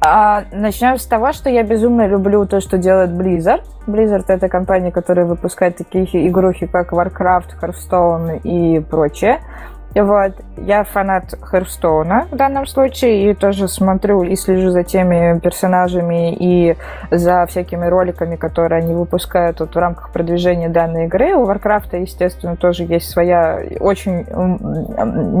А, начнем с того, что я безумно люблю то, что делает Blizzard. Blizzard — это компания, которая выпускает такие игрухи, как Warcraft, Hearthstone и прочее. Вот. Я фанат Херстоуна в данном случае и тоже смотрю и слежу за теми персонажами и за всякими роликами, которые они выпускают вот в рамках продвижения данной игры. У Варкрафта, естественно, тоже есть своя очень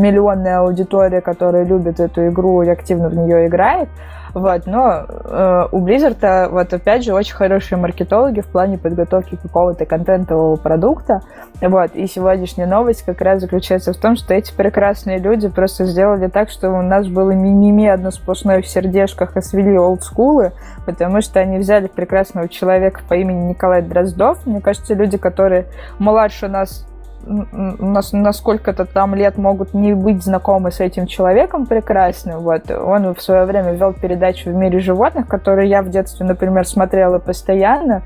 миллионная аудитория, которая любит эту игру и активно в нее играет. Вот, но э, у Blizzard, вот опять же, очень хорошие маркетологи в плане подготовки какого-то контентового продукта. Вот, и сегодняшняя новость как раз заключается в том, что эти прекрасные люди просто сделали так, что у нас было мимими одно сплошное в сердечках и свели олдскулы, потому что они взяли прекрасного человека по имени Николай Дроздов. Мне кажется, люди, которые младше нас на сколько-то там лет могут не быть знакомы с этим человеком прекрасным. Вот. Он в свое время вел передачу в мире животных, которую я в детстве, например, смотрела постоянно.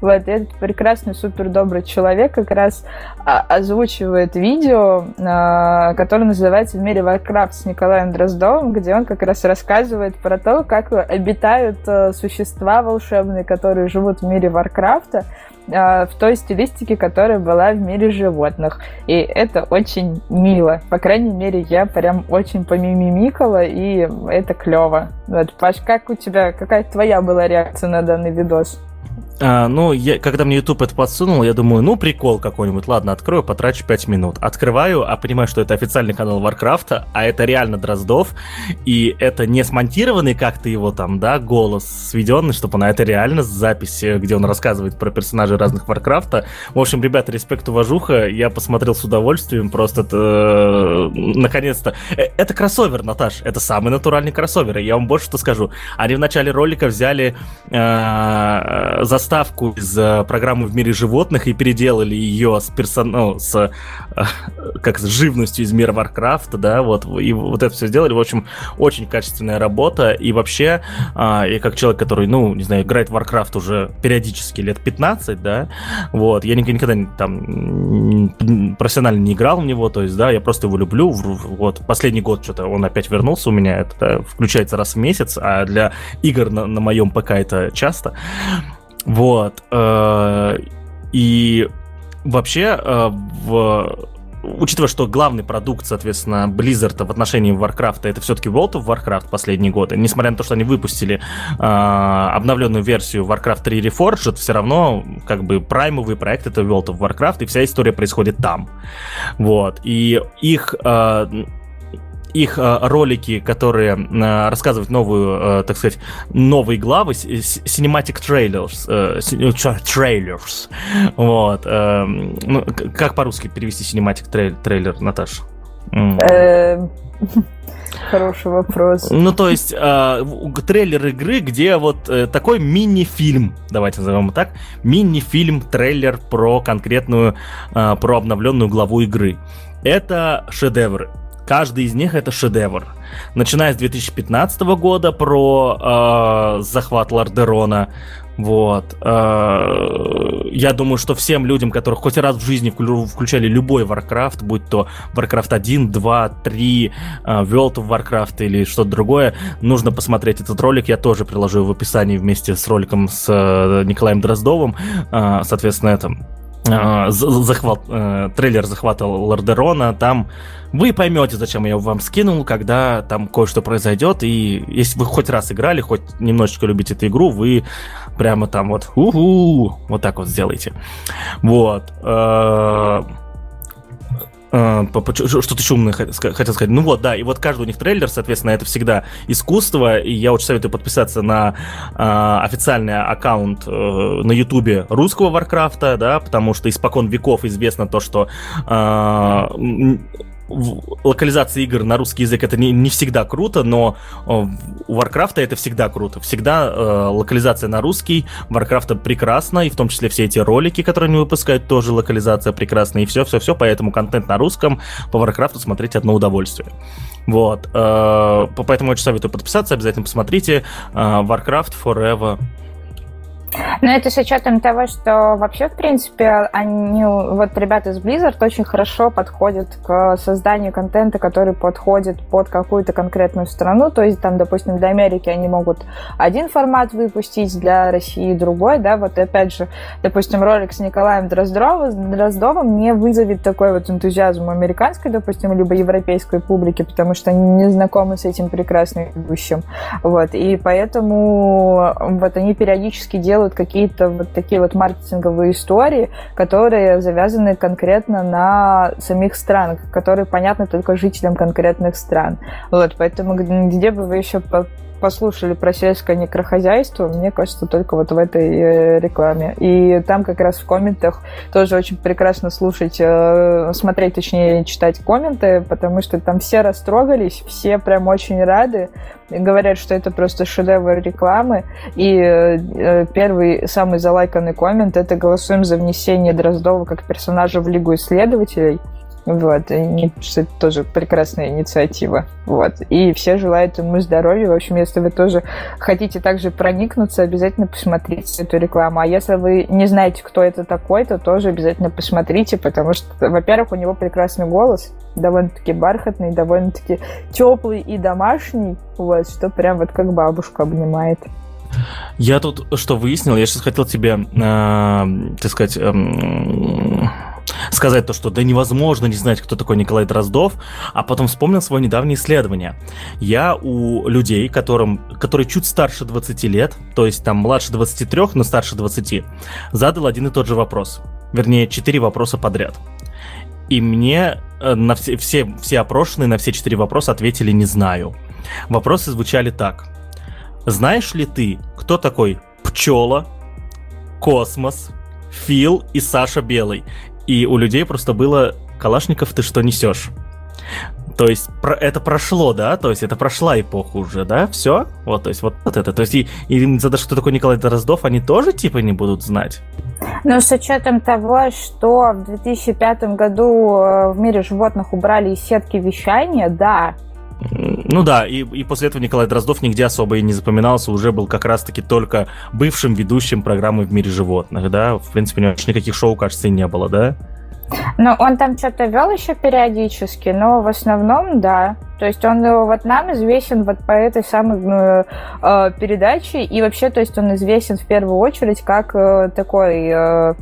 Вот, и этот прекрасный, супер добрый человек как раз а, озвучивает видео, а, которое называется «В мире Warcraft» с Николаем Дроздовым, где он как раз рассказывает про то, как обитают а, существа волшебные, которые живут в мире Варкрафта, в той стилистике, которая была в мире животных. И это очень мило. По крайней мере, я прям очень помимимикала, и это клево. Вот, Паш, как у тебя, какая твоя была реакция на данный видос? А, ну, я, когда мне YouTube это подсунул, я думаю, ну, прикол какой-нибудь. Ладно, открою, потрачу 5 минут. Открываю, а понимаю, что это официальный канал Варкрафта, а это реально Дроздов, и это не смонтированный как-то его там, да, голос сведенный, чтобы он, а это реально запись, э, где он рассказывает про персонажей разных Варкрафта. В общем, ребята, респект, уважуха, я посмотрел с удовольствием, просто э, наконец-то. Э, это кроссовер, Наташ, это самый натуральный кроссовер, и я вам больше что скажу. Они в начале ролика взяли э, заставку из э, программы в мире животных и переделали ее с персон... ну, с э, как с живностью из мира Варкрафта, да, вот, и вот это все сделали. В общем, очень качественная работа. И вообще, э, я как человек, который, ну, не знаю, играет в Warcraft уже периодически лет 15, да, вот, я никогда там профессионально не играл в него, то есть, да, я просто его люблю. Вот, последний год что-то он опять вернулся у меня, это да, включается раз в месяц, а для игр на, на моем ПК это часто. Вот. Э, и вообще, э, в учитывая, что главный продукт, соответственно, Blizzard в отношении Warcraft это все-таки World of Warcraft последние годы, несмотря на то, что они выпустили э, обновленную версию Warcraft 3 Reforged, все равно как бы праймовый проект это World of Warcraft, и вся история происходит там. Вот. И их их э, ролики, которые э, рассказывают новую, э, так сказать, новые главы, cinematic trailers, trailers, вот. Ну, как по-русски перевести cinematic трейлер, Наташа? Хороший вопрос. Ну, то есть, э, трейлер игры, где вот э, такой мини-фильм, давайте назовем его так, мини-фильм, трейлер про конкретную, э, про обновленную главу игры. Это шедевр Каждый из них это шедевр. Начиная с 2015 года про э, захват Лардерона, вот. Э, я думаю, что всем людям, которых хоть раз в жизни включали любой Warcraft, будь то Warcraft 1, 2, 3, World of Warcraft или что-то другое, нужно посмотреть этот ролик. Я тоже приложу в описании вместе с роликом с э, Николаем Дроздовым. Э, соответственно, это захват, трейлер захвата Лордерона, там вы поймете, зачем я вам скинул, когда там кое-что произойдет, и если вы хоть раз играли, хоть немножечко любите эту игру, вы прямо там вот уху, вот так вот сделайте. Вот. Э, что-то еще умное хотел сказать. Ну вот, да, и вот каждый у них трейлер, соответственно, это всегда искусство, и я очень советую подписаться на э, официальный аккаунт э, на ютубе русского Варкрафта, да, потому что испокон веков известно то, что э, локализация игр на русский язык это не, не всегда круто, но у Warcraft это всегда круто. Всегда э, локализация на русский Warcraft прекрасна, и в том числе все эти ролики, которые они выпускают, тоже локализация прекрасна, и все-все-все, поэтому контент на русском по Warcraft смотреть одно удовольствие. Вот. Э, поэтому очень советую подписаться, обязательно посмотрите. Э, Warcraft Forever но это с учетом того, что вообще, в принципе, они, вот ребята из Blizzard очень хорошо подходят к созданию контента, который подходит под какую-то конкретную страну. То есть, там, допустим, для Америки они могут один формат выпустить, для России другой, да, вот опять же, допустим, ролик с Николаем Дроздовым, Дроздовым не вызовет такой вот энтузиазм у американской, допустим, либо европейской публики, потому что они не знакомы с этим прекрасным ведущим. Вот, и поэтому вот они периодически делают делают какие-то вот такие вот маркетинговые истории, которые завязаны конкретно на самих странах, которые понятны только жителям конкретных стран. Вот, поэтому где бы вы еще послушали про сельское некрохозяйство, мне кажется, только вот в этой э, рекламе. И там как раз в комментах тоже очень прекрасно слушать, э, смотреть, точнее, читать комменты, потому что там все растрогались, все прям очень рады, говорят, что это просто шедевр рекламы. И э, первый самый залайканный коммент это голосуем за внесение Дроздова как персонажа в Лигу исследователей. Вот, и это тоже прекрасная инициатива. Вот. И все желают ему здоровья. В общем, если вы тоже хотите также проникнуться, обязательно посмотрите эту рекламу. А если вы не знаете, кто это такой, то тоже обязательно посмотрите, потому что, во-первых, у него прекрасный голос, довольно-таки бархатный, довольно-таки теплый и домашний, вот, что прям вот как бабушка обнимает. Я тут что выяснил, я сейчас хотел тебе, э, так сказать, э, сказать то, что да невозможно не знать, кто такой Николай Дроздов, а потом вспомнил свое недавнее исследование. Я у людей, которым, которые чуть старше 20 лет, то есть там младше 23, но старше 20, задал один и тот же вопрос. Вернее, четыре вопроса подряд. И мне э, на все, все, все опрошенные на все четыре вопроса ответили «не знаю». Вопросы звучали так. Знаешь ли ты, кто такой Пчела, Космос, Фил и Саша Белый? и у людей просто было «Калашников, ты что несешь?» То есть про, это прошло, да? То есть это прошла эпоха уже, да? Все? Вот, то есть вот, вот это. То есть и, и за то, что такое Николай Дроздов, они тоже типа не будут знать? Ну, с учетом того, что в 2005 году э, в мире животных убрали из сетки вещания, да, ну да, и, и после этого Николай Дроздов нигде особо и не запоминался, уже был как раз-таки только бывшим ведущим программы «В мире животных», да? В принципе, у него никаких шоу, кажется, и не было, да? Ну, он там что-то вел еще периодически, но в основном, да. То есть он э, вот нам известен вот по этой самой э, э, передаче, и вообще, то есть он известен в первую очередь как э, такой э,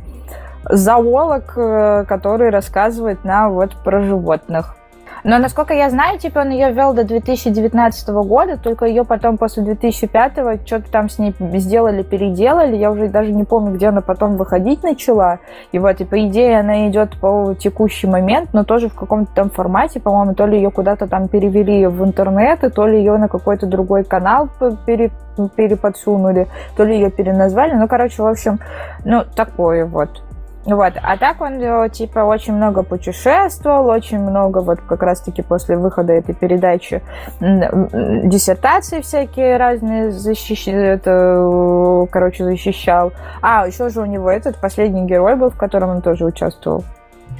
зоолог, э, который рассказывает нам вот про животных. Но, насколько я знаю, типа он ее вел до 2019 года, только ее потом после 2005 что-то там с ней сделали, переделали. Я уже даже не помню, где она потом выходить начала. И вот, и по идее она идет по текущий момент, но тоже в каком-то там формате, по-моему, то ли ее куда-то там перевели в интернет, и то ли ее на какой-то другой канал пере переподсунули, то ли ее переназвали. Ну, короче, в общем, ну, такое вот. Вот. А так он, э, типа, очень много путешествовал, очень много, вот как раз-таки после выхода этой передачи, диссертации всякие разные защищал, это, короче, защищал. А, еще же у него этот последний герой был, в котором он тоже участвовал.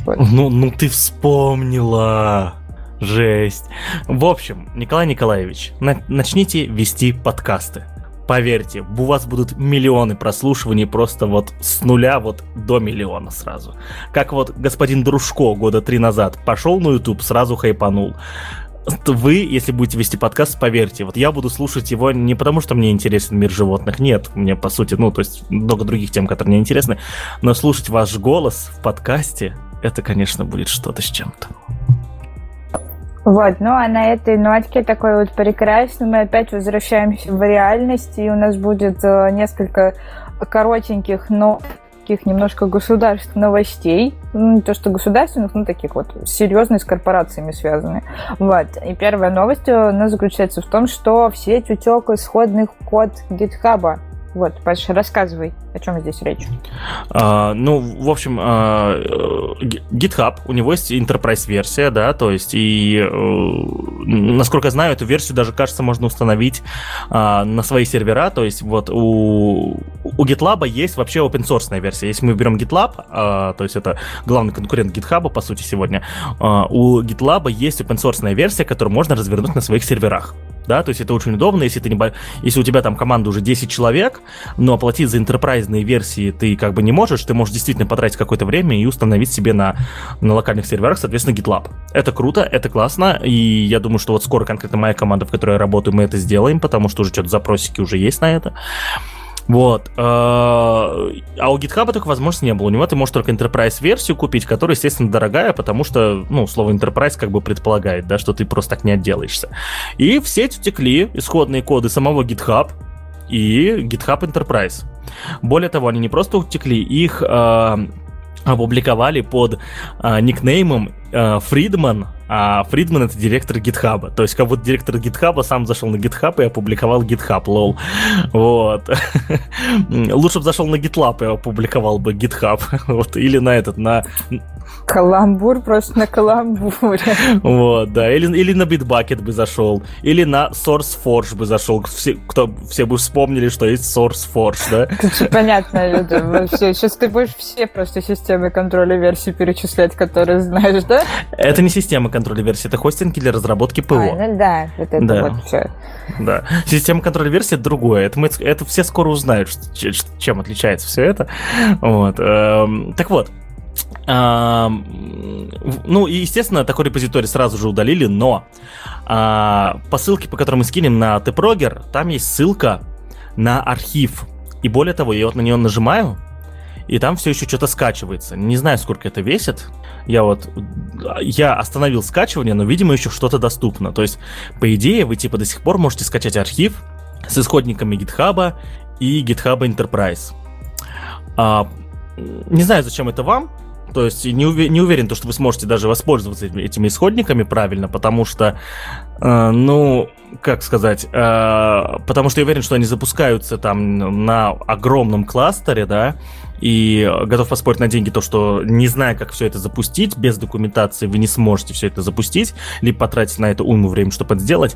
Вот. Ну, ну ты вспомнила. Жесть. В общем, Николай Николаевич, на- начните вести подкасты. Поверьте, у вас будут миллионы прослушиваний просто вот с нуля вот до миллиона сразу. Как вот господин Дружко года три назад пошел на YouTube, сразу хайпанул вы, если будете вести подкаст, поверьте, вот я буду слушать его не потому, что мне интересен мир животных, нет, мне по сути, ну, то есть много других тем, которые мне интересны, но слушать ваш голос в подкасте, это, конечно, будет что-то с чем-то. Вот, ну а на этой нотке такой вот прекрасной мы опять возвращаемся в реальность, и у нас будет э, несколько коротеньких, но таких немножко государственных новостей. Ну, не то, что государственных, но таких вот серьезные с корпорациями связаны. Вот. И первая новость у нас заключается в том, что в сеть утек исходный код GitHub. Вот, Паша, рассказывай, о чем здесь речь. А, ну, в общем, а, GitHub, у него есть enterprise-версия, да, то есть, и, э, насколько знаю, эту версию даже, кажется, можно установить а, на свои сервера, то есть, вот у, у GitLab есть вообще open-source версия. Если мы берем GitLab, а, то есть, это главный конкурент GitHub, по сути, сегодня, а, у GitLab есть open-source версия, которую можно развернуть на своих серверах да, то есть это очень удобно, если ты не бо... если у тебя там команда уже 10 человек, но оплатить за интерпрайзные версии ты как бы не можешь, ты можешь действительно потратить какое-то время и установить себе на, на локальных серверах, соответственно, GitLab. Это круто, это классно, и я думаю, что вот скоро конкретно моя команда, в которой я работаю, мы это сделаем, потому что уже что-то запросики уже есть на это. Вот. Э, а у GitHub такой возможности не было. У него ты можешь только Enterprise версию купить, которая, естественно, дорогая, потому что, ну, слово Enterprise как бы предполагает, да, что ты просто так не отделаешься. И в сеть утекли исходные коды самого GitHub и GitHub Enterprise. Более того, они не просто утекли, их э, опубликовали под э, никнеймом э, Фридман а Фридман это директор гитхаба. То есть, как будто директор гитхаба сам зашел на гитхаб и опубликовал гитхаб, лол. Вот. Лучше бы зашел на гитлаб и опубликовал бы гитхаб. Вот. Или на этот, на Каламбур просто на каламбуре. Вот, да. Или, или на Bitbucket бы зашел. Или на SourceForge бы зашел. Все, кто, все бы вспомнили, что есть SourceForge, да? Тут понятно, все, сейчас ты будешь все просто системы контроля версий перечислять, которые знаешь, да? Это не система контроля версий, это хостинги для разработки ПО. А, ну да, вот это да. вот все. Да. Система контроля версий это другое. Это, мы, это все скоро узнают, чем отличается все это. Вот. Эм, так вот, а, ну, и, естественно, такой репозиторий сразу же удалили, но а, по ссылке, по которой мы скинем на tprogger, там есть ссылка на архив. И более того, я вот на нее нажимаю, и там все еще что-то скачивается. Не знаю, сколько это весит. Я вот... Я остановил скачивание, но, видимо, еще что-то доступно. То есть, по идее, вы типа до сих пор можете скачать архив с исходниками GitHub и GitHub Enterprise. А, не знаю, зачем это вам, то есть не, уве- не уверен, то, что вы сможете даже воспользоваться этими, этими исходниками правильно, потому что, э, ну, как сказать, э, потому что я уверен, что они запускаются там на огромном кластере, да, и готов поспорить на деньги то, что не зная, как все это запустить, без документации вы не сможете все это запустить, либо потратить на это уйму времени, чтобы это сделать.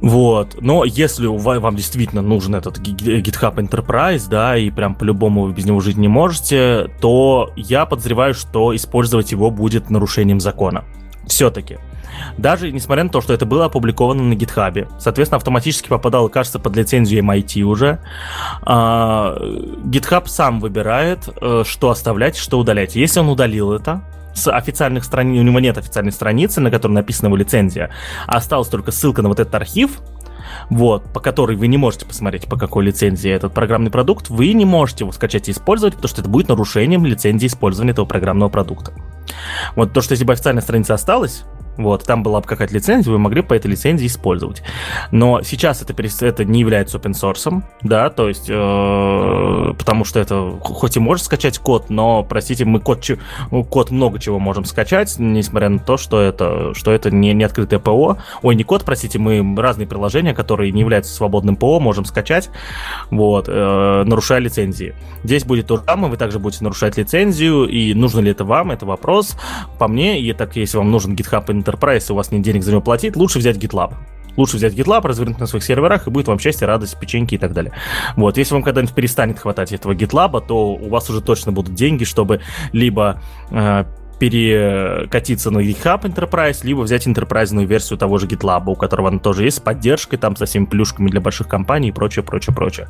Вот. Но если вам действительно нужен этот GitHub Enterprise, да, и прям по-любому вы без него жить не можете, то я подозреваю, что использовать его будет нарушением закона. Все-таки. Даже несмотря на то, что это было опубликовано на GitHub, соответственно, автоматически попадало, кажется, под лицензию MIT уже. А, GitHub сам выбирает, э, что оставлять, что удалять. Если он удалил это, с официальных страниц, у него нет официальной страницы, на которой написана его лицензия, а осталась только ссылка на вот этот архив, вот, по которой вы не можете посмотреть, по какой лицензии этот программный продукт, вы не можете его скачать и использовать, потому что это будет нарушением лицензии использования этого программного продукта. Вот то, что если бы официальная страница осталась, вот, там была бы какая-то лицензия, вы могли по этой лицензии использовать. Но сейчас это, это не является open source, да, то есть, э, потому что это, хоть и можешь скачать код, но, простите, мы код, код много чего можем скачать, несмотря на то, что это, что это не, не открытое ПО. Ой, не код, простите, мы разные приложения, которые не являются свободным ПО, можем скачать, вот, э, нарушая лицензии. Здесь будет то же самое, вы также будете нарушать лицензию, и нужно ли это вам, это вопрос. По мне, и так, если вам нужен GitHub Enterprise, у вас нет денег за него платить, лучше взять GitLab. Лучше взять GitLab, развернуть на своих серверах, и будет вам счастье, радость, печеньки и так далее. Вот, если вам когда-нибудь перестанет хватать этого GitLab, то у вас уже точно будут деньги, чтобы либо э, перекатиться на GitHub Enterprise, либо взять enterprise версию того же GitLab, у которого она тоже есть с поддержкой, там, со всеми плюшками для больших компаний и прочее, прочее, прочее.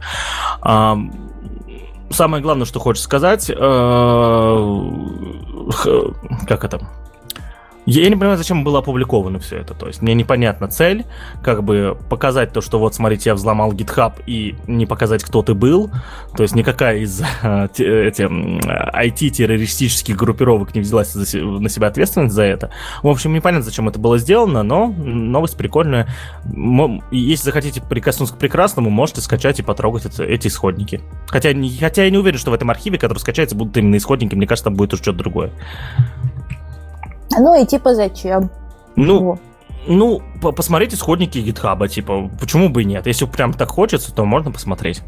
Самое главное, что хочешь сказать, э, как это? Я не понимаю, зачем было опубликовано все это. То есть мне непонятна цель, как бы показать то, что вот, смотрите, я взломал GitHub и не показать, кто ты был. То есть никакая из э, эти, IT-террористических группировок не взялась на себя ответственность за это. В общем, непонятно, зачем это было сделано, но новость прикольная. Если захотите прикоснуться к прекрасному, можете скачать и потрогать это, эти исходники. Хотя, хотя я не уверен, что в этом архиве, который скачается, будут именно исходники. Мне кажется, там будет уже что-то другое. Ну и типа зачем? Ну, вот. ну посмотреть исходники гитхаба, типа, почему бы и нет? Если прям так хочется, то можно посмотреть.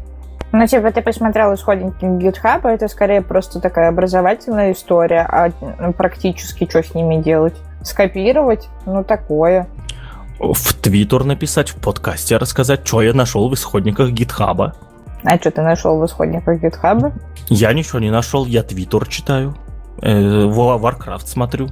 Ну, типа, ты посмотрел исходники GitHub, это скорее просто такая образовательная история, а ну, практически что с ними делать? Скопировать? Ну, такое. В Твиттер написать, в подкасте рассказать, что я нашел в исходниках GitHub. А что ты нашел в исходниках GitHub? Я ничего не нашел, я Твиттер читаю, э, Warcraft смотрю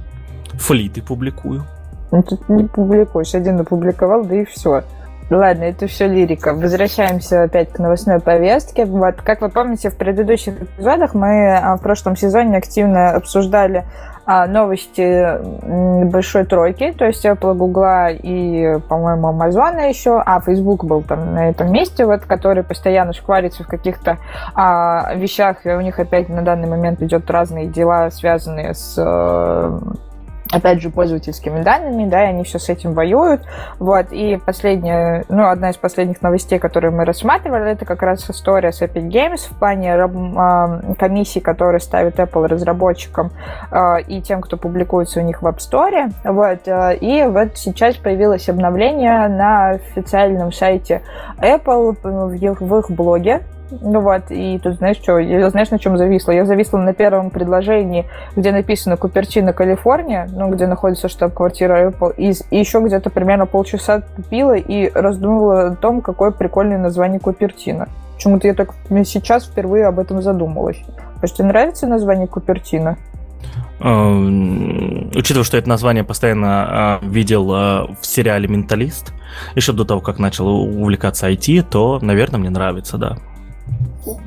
флиты публикую. Ну, тут не публикуешь, один опубликовал, да и все. Ладно, это все лирика. Возвращаемся опять к новостной повестке. Вот, как вы помните, в предыдущих эпизодах мы а, в прошлом сезоне активно обсуждали а, новости большой тройки, то есть Apple, Google и, по-моему, Amazon еще, а Facebook был там на этом месте, вот, который постоянно шкварится в каких-то а, вещах, и у них опять на данный момент идет разные дела, связанные с опять же, пользовательскими данными, да, и они все с этим воюют. Вот, и последняя, ну, одна из последних новостей, которые мы рассматривали, это как раз история с Epic Games в плане э, комиссии, которые ставит Apple разработчикам э, и тем, кто публикуется у них в App Store. Вот, э, и вот сейчас появилось обновление на официальном сайте Apple в их, в их блоге, ну вот, и тут знаешь что, я знаешь, на чем зависла? Я зависла на первом предложении, где написано Купертино, Калифорния, ну, где находится штаб-квартира Apple, и, и еще где-то примерно полчаса тупила и раздумывала о том, какое прикольное название Купертино. Почему-то я так сейчас впервые об этом задумалась. А тебе нравится название Купертино? Эм, учитывая, что это название постоянно э, видел в сериале «Менталист», еще до того, как начал увлекаться IT, то, наверное, мне нравится, да.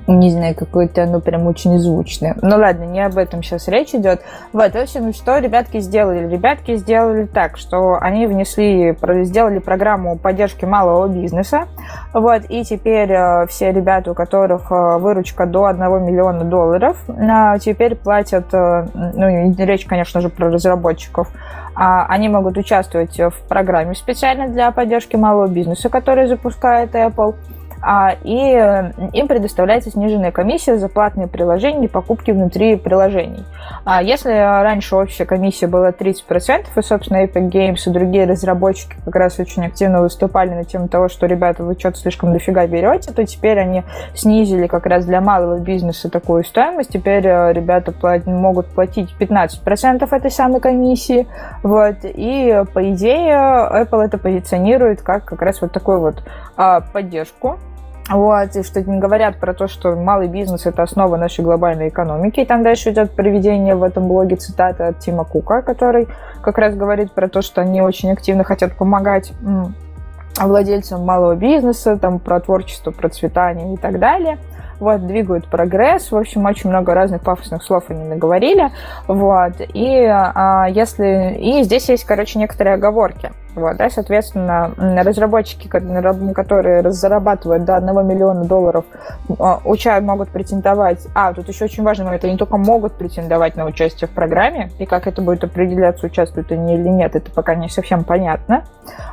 Не знаю, какое-то оно прям очень звучное. Ну ладно, не об этом сейчас речь идет. Вот, в общем, что ребятки сделали? Ребятки сделали так, что они внесли, сделали программу поддержки малого бизнеса. Вот, и теперь э, все ребята, у которых э, выручка до 1 миллиона долларов, э, теперь платят, ну, речь, конечно же, про разработчиков, а они могут участвовать в программе специально для поддержки малого бизнеса, который запускает Apple. А, и им предоставляется сниженная комиссия за платные приложения и покупки внутри приложений. А если раньше общая комиссия была 30%, и, собственно, Epic Games и другие разработчики как раз очень активно выступали на тему того, что, ребята, вы что-то слишком дофига берете, то теперь они снизили как раз для малого бизнеса такую стоимость. Теперь э, ребята плат- могут платить 15% этой самой комиссии. Вот. И, по идее, Apple это позиционирует как как раз вот такую вот а, поддержку вот, и что не говорят про то, что малый бизнес – это основа нашей глобальной экономики. И там дальше идет приведение в этом блоге цитаты от Тима Кука, который как раз говорит про то, что они очень активно хотят помогать владельцам малого бизнеса, там, про творчество, процветание и так далее. Вот, двигают прогресс, в общем, очень много разных пафосных слов они наговорили, вот, и а, если, и здесь есть, короче, некоторые оговорки, вот, да, соответственно, разработчики, которые зарабатывают до 1 миллиона долларов, а, уча могут претендовать. А, тут еще очень важный момент, они только могут претендовать на участие в программе, и как это будет определяться, участвуют они или нет, это пока не совсем понятно.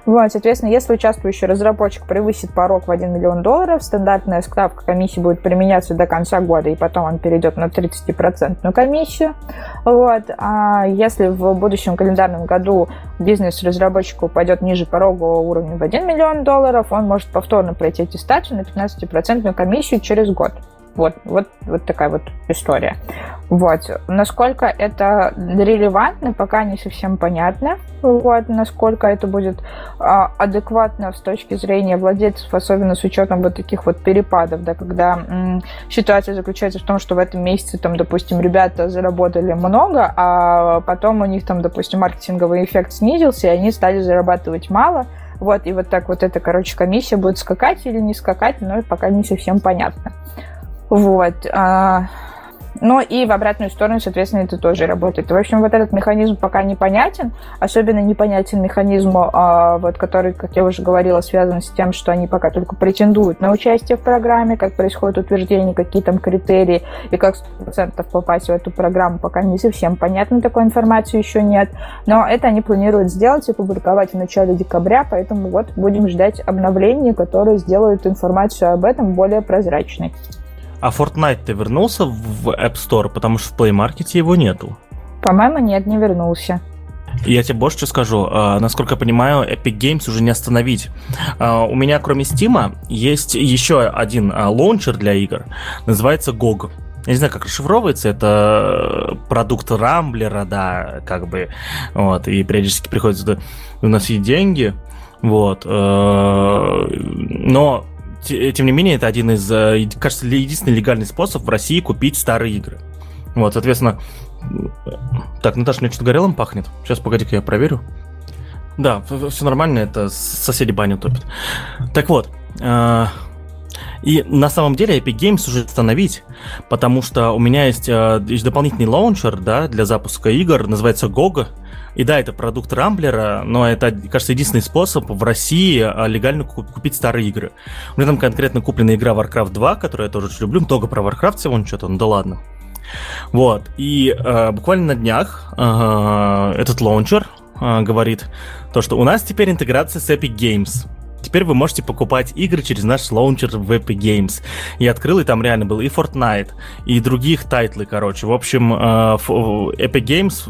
Вот, соответственно, если участвующий разработчик превысит порог в 1 миллион долларов, стандартная ставка комиссии будет применяться до конца года, и потом он перейдет на 30% комиссию. Вот. А если в будущем календарном году бизнес разработчику упадет ниже порогового уровня в 1 миллион долларов, он может повторно пройти аттестацию на 15% комиссию через год. Вот, вот, вот такая вот история. Вот. Насколько это релевантно, пока не совсем понятно. Вот. Насколько это будет а, адекватно с точки зрения владельцев, особенно с учетом вот таких вот перепадов, да, когда м, ситуация заключается в том, что в этом месяце, там, допустим, ребята заработали много, а потом у них там, допустим, маркетинговый эффект снизился, и они стали зарабатывать мало. Вот, и вот так вот эта, короче, комиссия будет скакать или не скакать, но пока не совсем понятно. Вот. А, но и в обратную сторону, соответственно, это тоже работает. В общем, вот этот механизм пока непонятен. Особенно непонятен механизм, а, вот, который, как я уже говорила, связан с тем, что они пока только претендуют на участие в программе, как происходит утверждение, какие там критерии и как 100% попасть в эту программу, пока не совсем понятно, такой информации еще нет. Но это они планируют сделать и публиковать в начале декабря, поэтому вот будем ждать обновлений, которые сделают информацию об этом более прозрачной. А Fortnite-то вернулся в App Store, потому что в Play Market его нету? По-моему, нет, не вернулся. Я тебе больше что скажу. А, насколько я понимаю, Epic Games уже не остановить. А, у меня, кроме Steam, есть еще один а, лаунчер для игр. Называется GOG. Я не знаю, как расшифровывается. Это продукт Рамблера, да, как бы. Вот, и периодически приходится уносить деньги. Вот. Но тем не менее, это один из, э, кажется, единственный легальный способ в России купить старые игры. Вот, соответственно... Так, Наташа, мне что-то горелым пахнет. Сейчас, погоди-ка, я проверю. Да, все нормально, это соседи баню топят. Так вот, э, и на самом деле Epic Games уже остановить, потому что у меня есть, э, есть дополнительный лаунчер да, для запуска игр, называется GOG. И да, это продукт Рамблера, но это, кажется, единственный способ в России а, легально купить старые игры. У меня там конкретно куплена игра Warcraft 2, которую я тоже очень люблю, много про Warcraft всего, ну что-то, ну да ладно. Вот, и э, буквально на днях э, этот лаунчер э, говорит то, что у нас теперь интеграция с Epic Games. Теперь вы можете покупать игры через наш лаунчер в Epic Games. И открыл, и там реально был и Fortnite, и других тайтлы, короче. В общем, Epic Games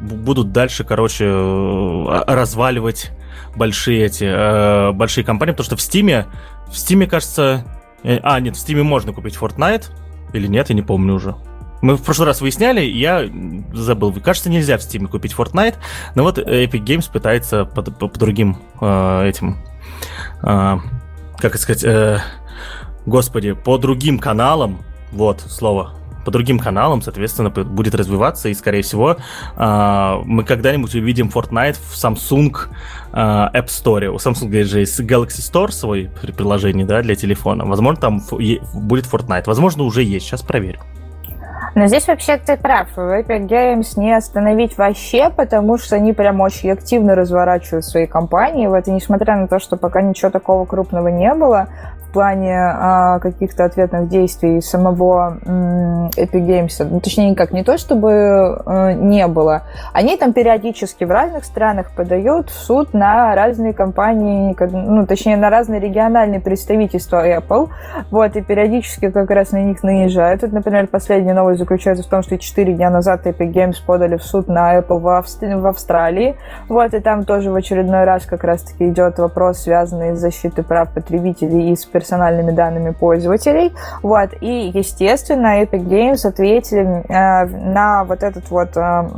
будут дальше, короче, э, разваливать большие эти э, большие компании, потому что в Стиме, в Стиме, кажется, э, а нет, в Стиме можно купить Fortnite или нет, я не помню уже. Мы в прошлый раз выясняли, я забыл. Кажется, нельзя в Steam купить Fortnite, но вот Epic Games пытается по, по, по другим э, этим, э, как сказать, э, господи, по другим каналам, вот слово, по другим каналам, соответственно, будет развиваться, и, скорее всего, а, мы когда-нибудь увидим Fortnite в Samsung а, App Store. У Samsung же есть Galaxy Store свой приложение, да, для телефона. Возможно, там будет Fortnite. Возможно, уже есть. Сейчас проверю. Но здесь вообще ты прав. В Epic Games не остановить вообще, потому что они прям очень активно разворачивают свои компании. Вот, и несмотря на то, что пока ничего такого крупного не было, в плане а, каких-то ответных действий самого Epic Games. Ну, точнее, никак не то, чтобы э, не было. Они там периодически в разных странах подают в суд на разные компании, ну, точнее, на разные региональные представительства Apple. Вот, и периодически как раз на них наезжают. Тут, например, последняя новость заключается в том, что 4 дня назад Epic Games подали в суд на Apple в, Австр... в Австралии. Вот, и там тоже в очередной раз как раз-таки идет вопрос, связанный с защитой прав потребителей и с персональными данными пользователей. Вот. И, естественно, Epic Games ответили э, на вот этот вот э,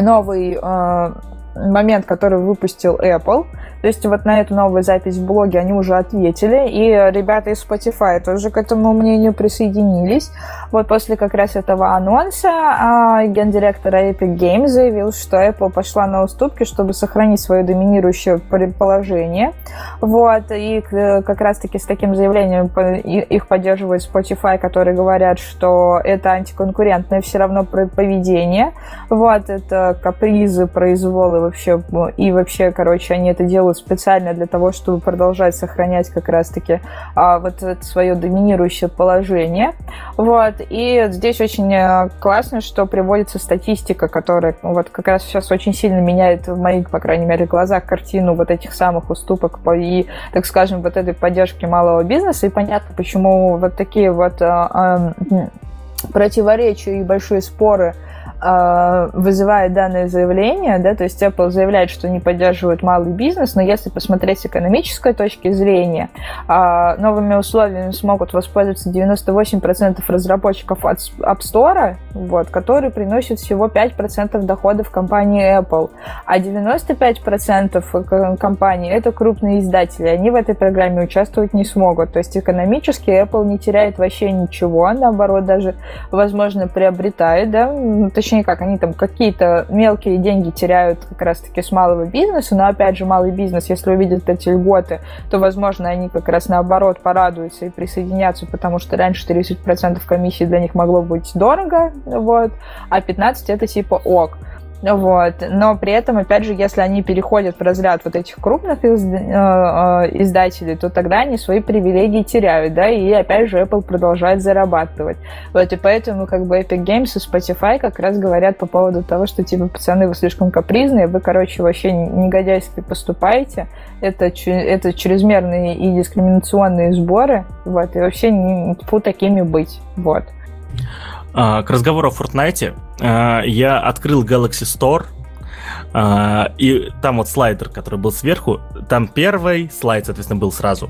новый э, момент, который выпустил Apple. То есть вот на эту новую запись в блоге они уже ответили, и ребята из Spotify тоже к этому мнению присоединились. Вот после как раз этого анонса а, гендиректор Epic Games заявил, что Apple пошла на уступки, чтобы сохранить свое доминирующее положение. Вот, и как раз-таки с таким заявлением их поддерживает Spotify, которые говорят, что это антиконкурентное все равно поведение. Вот, это капризы, произволы вообще, и вообще, короче, они это делают специально для того, чтобы продолжать сохранять как раз-таки а, вот это свое доминирующее положение. Вот, и здесь очень э, классно, что приводится статистика, которая ну, вот как раз сейчас очень сильно меняет в моих, по крайней мере, глазах картину вот этих самых уступок и, так скажем, вот этой поддержки малого бизнеса. И понятно, почему вот такие вот а, а, противоречия и большие споры э, вызывает данное заявление, да, то есть Apple заявляет, что не поддерживает малый бизнес, но если посмотреть с экономической точки зрения, э, новыми условиями смогут воспользоваться 98% разработчиков от App Store, вот, которые приносят всего 5% доходов компании Apple, а 95% компаний это крупные издатели, они в этой программе участвовать не смогут, то есть экономически Apple не теряет вообще ничего, наоборот, даже, возможно, приобретает, да, точнее как, они там какие-то мелкие деньги теряют как раз-таки с малого бизнеса, но опять же малый бизнес, если увидит эти льготы, то, возможно, они как раз наоборот порадуются и присоединятся, потому что раньше 30% комиссии для них могло быть дорого, вот, а 15% это типа ок. Вот. Но при этом, опять же, если они переходят в разряд вот этих крупных э, э, издателей, то тогда они свои привилегии теряют, да, и опять же Apple продолжает зарабатывать. Вот, и поэтому как бы Epic Games и Spotify как раз говорят по поводу того, что типа, пацаны, вы слишком капризные, вы, короче, вообще негодяйски поступаете, это, это чрезмерные и дискриминационные сборы, вот, и вообще не фу такими быть, вот. А, к разговору о Fortnite а, я открыл Galaxy Store, а, и там вот слайдер, который был сверху, там первый слайд, соответственно, был сразу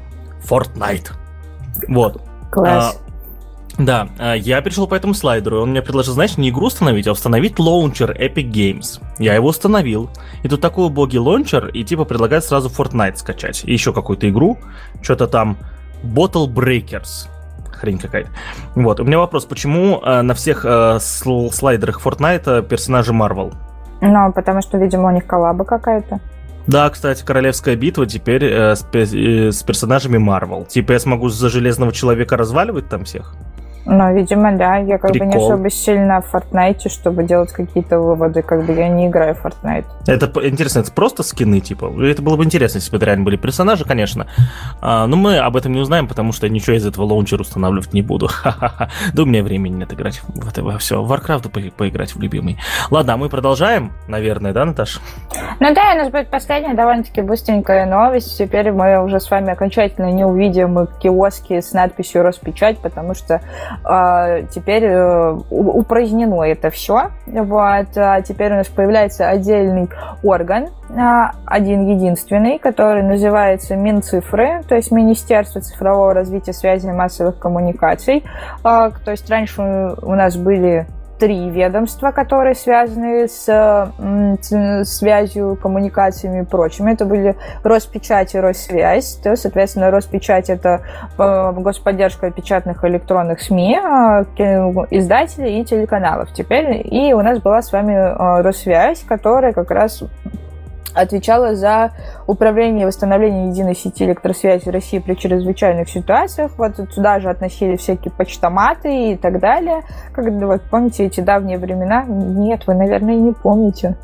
Fortnite. Вот. Класс. Да, я перешел по этому слайдеру, он мне предложил, знаешь, не игру установить, а установить лаунчер Epic Games. Я его установил, и тут такой убогий лаунчер, и типа предлагает сразу Fortnite скачать. И еще какую-то игру, что-то там Battle Breakers хрень какая-то. Вот, у меня вопрос, почему э, на всех э, слайдерах Fortnite персонажи Marvel? Ну, потому что, видимо, у них коллаба какая-то. Да, кстати, Королевская битва теперь э, с, э, с персонажами Marvel. Типа я смогу за Железного Человека разваливать там всех? Ну, видимо, да. Я как Прикол. бы не особо сильно в Fortnite, чтобы делать какие-то выводы. Как бы я не играю в Fortnite. Это интересно, это просто скины, типа? Это было бы интересно, если бы это реально были персонажи, конечно. А, но мы об этом не узнаем, потому что я ничего из этого лаунчера устанавливать не буду. Да у меня времени нет играть в это во все. В Warcraft по поиграть в любимый. Ладно, а мы продолжаем, наверное, да, Наташа? Ну да, у нас будет последняя довольно-таки быстренькая новость. Теперь мы уже с вами окончательно не увидим киоски с надписью «Роспечать», потому что теперь э, упразднено это все. Вот. А теперь у нас появляется отдельный орган, а, один единственный, который называется Минцифры, то есть Министерство цифрового развития связи и массовых коммуникаций. То есть раньше у нас были три ведомства, которые связаны с связью, коммуникациями и прочим. Это были Роспечать и Россвязь. То, соответственно, Роспечать – это э, господдержка печатных электронных СМИ, э, издателей и телеканалов. Теперь и у нас была с вами э, Росвязь, которая как раз отвечала за управление и восстановление единой сети электросвязи России при чрезвычайных ситуациях. Вот сюда же относили всякие почтоматы и так далее. Как, вот, помните эти давние времена? Нет, вы, наверное, не помните.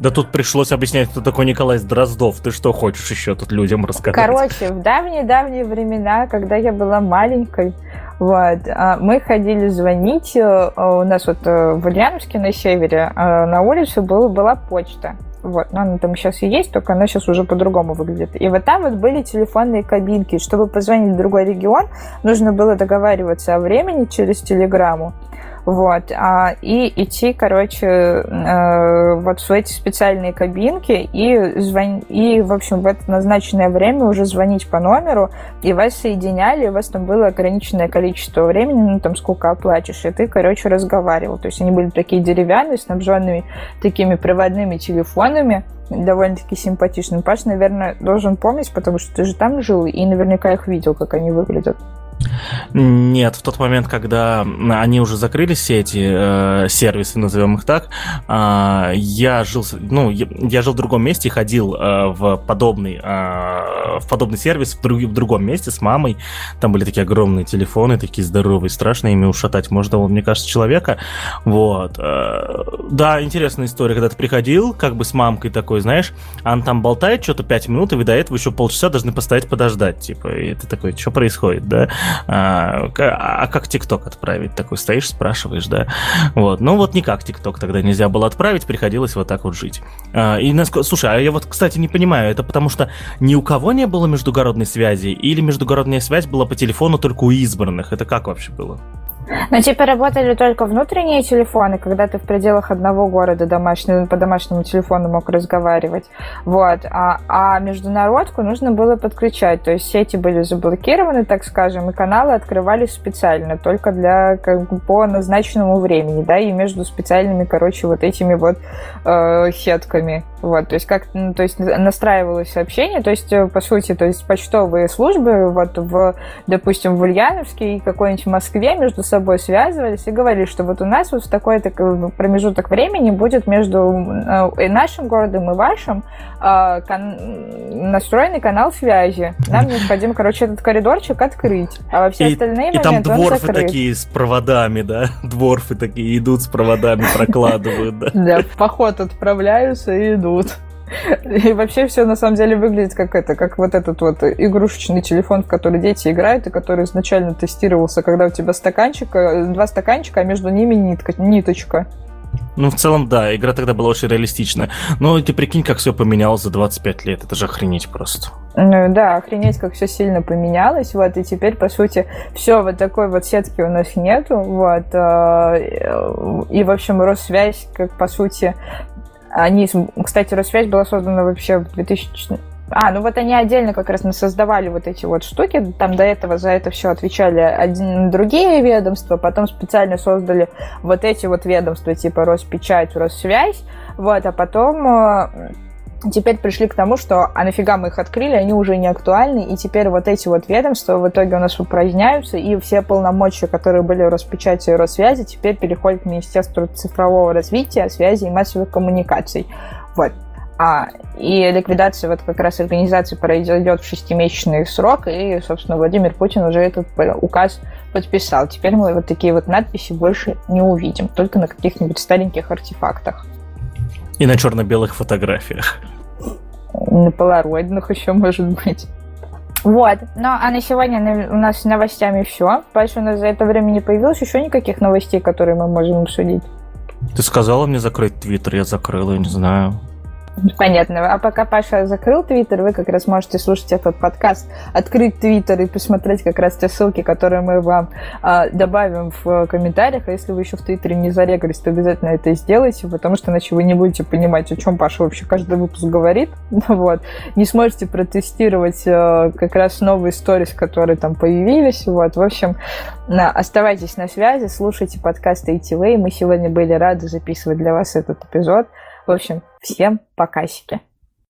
Да тут пришлось объяснять, кто такой Николай Дроздов. Ты что хочешь еще тут людям рассказать? Короче, в давние-давние времена, когда я была маленькой, вот, а, мы ходили звонить. Э, у нас вот э, в Ульяновске на севере э, на улице был, была почта. Вот, но она там сейчас и есть, только она сейчас уже по-другому выглядит. И вот там вот были телефонные кабинки. Чтобы позвонить в другой регион, нужно было договариваться о времени через телеграмму. Вот. А, и идти, короче, э, вот в эти специальные кабинки и, звон... и, в общем, в это назначенное время уже звонить по номеру, и вас соединяли, у вас там было ограниченное количество времени, ну, там, сколько оплачешь, и ты, короче, разговаривал. То есть они были такие деревянные, снабженными такими проводными телефонами, довольно-таки симпатичным. Паш, наверное, должен помнить, потому что ты же там жил, и наверняка их видел, как они выглядят. Нет, в тот момент, когда они уже закрыли все эти э, сервисы, назовем их так, э, я жил, ну, я, я жил в другом месте и ходил э, в подобный, э, в подобный сервис в, друг, в другом месте с мамой. Там были такие огромные телефоны, такие здоровые, страшные, ими ушатать можно, вот, мне кажется, человека. Вот. Э, да, интересная история, когда ты приходил, как бы с мамкой такой, знаешь, она там болтает что-то 5 минут, и вы до этого еще полчаса должны постоять подождать, типа, и ты такой, что происходит, да? А, а как ТикТок отправить? Такой стоишь, спрашиваешь, да? Вот. Ну вот никак ТикТок тогда нельзя было отправить, приходилось вот так вот жить. А, и, слушай, а я вот, кстати, не понимаю, это потому что ни у кого не было междугородной связи или междугородная связь была по телефону только у избранных? Это как вообще было? Но типа работали только внутренние телефоны, когда ты в пределах одного города домашнего, по домашнему телефону мог разговаривать. Вот. А, а международку нужно было подключать. То есть сети были заблокированы, так скажем, и каналы открывались специально, только для как по назначенному времени, да, и между специальными, короче, вот этими вот э, сетками. Вот, то есть как, ну, то есть настраивалось сообщение, то есть э, по сути, то есть почтовые службы вот в, допустим, в Ульяновске и какой-нибудь Москве между собой связывались и говорили, что вот у нас вот в такой-то промежуток времени будет между э, нашим городом и вашим э, кон- настроенный канал связи. Нам необходимо, короче, этот коридорчик открыть, а во все и, остальные и моменты там дворфы такие с проводами, да? Дворфы такие идут с проводами, прокладывают, да? Да, в поход отправляются и идут. И вообще все на самом деле выглядит как это, как вот этот вот игрушечный телефон, в который дети играют, и который изначально тестировался, когда у тебя стаканчик, э, два стаканчика, а между ними нитка, ниточка. Ну, в целом, да, игра тогда была очень реалистичная. Но ты прикинь, как все поменялось за 25 лет. Это же охренеть просто. Ну да, охренеть, как все сильно поменялось. Вот, и теперь, по сути, все вот такой вот сетки у нас нету. Вот. Э, и, в общем, Россвязь, как по сути, они, кстати, Росвязь была создана вообще в 2000... А, ну вот они отдельно как раз создавали вот эти вот штуки. Там до этого за это все отвечали один, другие ведомства, потом специально создали вот эти вот ведомства, типа Роспечать, Россвязь. Вот, а потом э, теперь пришли к тому, что а нафига мы их открыли, они уже не актуальны, и теперь вот эти вот ведомства в итоге у нас упраздняются, и все полномочия, которые были в Роспечати и Росвязи, теперь переходят к Министерству цифрового развития, связи и массовых коммуникаций. Вот. А, и ликвидация вот как раз организации произойдет в шестимесячный срок, и, собственно, Владимир Путин уже этот указ подписал. Теперь мы вот такие вот надписи больше не увидим, только на каких-нибудь стареньких артефактах. И на черно-белых фотографиях. На полароидных еще может быть. Вот. Ну, а на сегодня у нас с новостями все. Больше у нас за это время не появилось еще никаких новостей, которые мы можем обсудить. Ты сказала мне закрыть твиттер, я закрыл, я не знаю. Понятно. А пока Паша закрыл Твиттер, вы как раз можете слушать этот подкаст, открыть Твиттер и посмотреть как раз те ссылки, которые мы вам а, добавим в комментариях. А если вы еще в Твиттере не зарегались, то обязательно это сделайте, потому что иначе вы не будете понимать, о чем Паша вообще каждый выпуск говорит. вот. Не сможете протестировать а, как раз новые сторис, которые там появились. Вот. В общем, на, оставайтесь на связи, слушайте подкасты ATV. Мы сегодня были рады записывать для вас этот эпизод. В общем, всем покасики.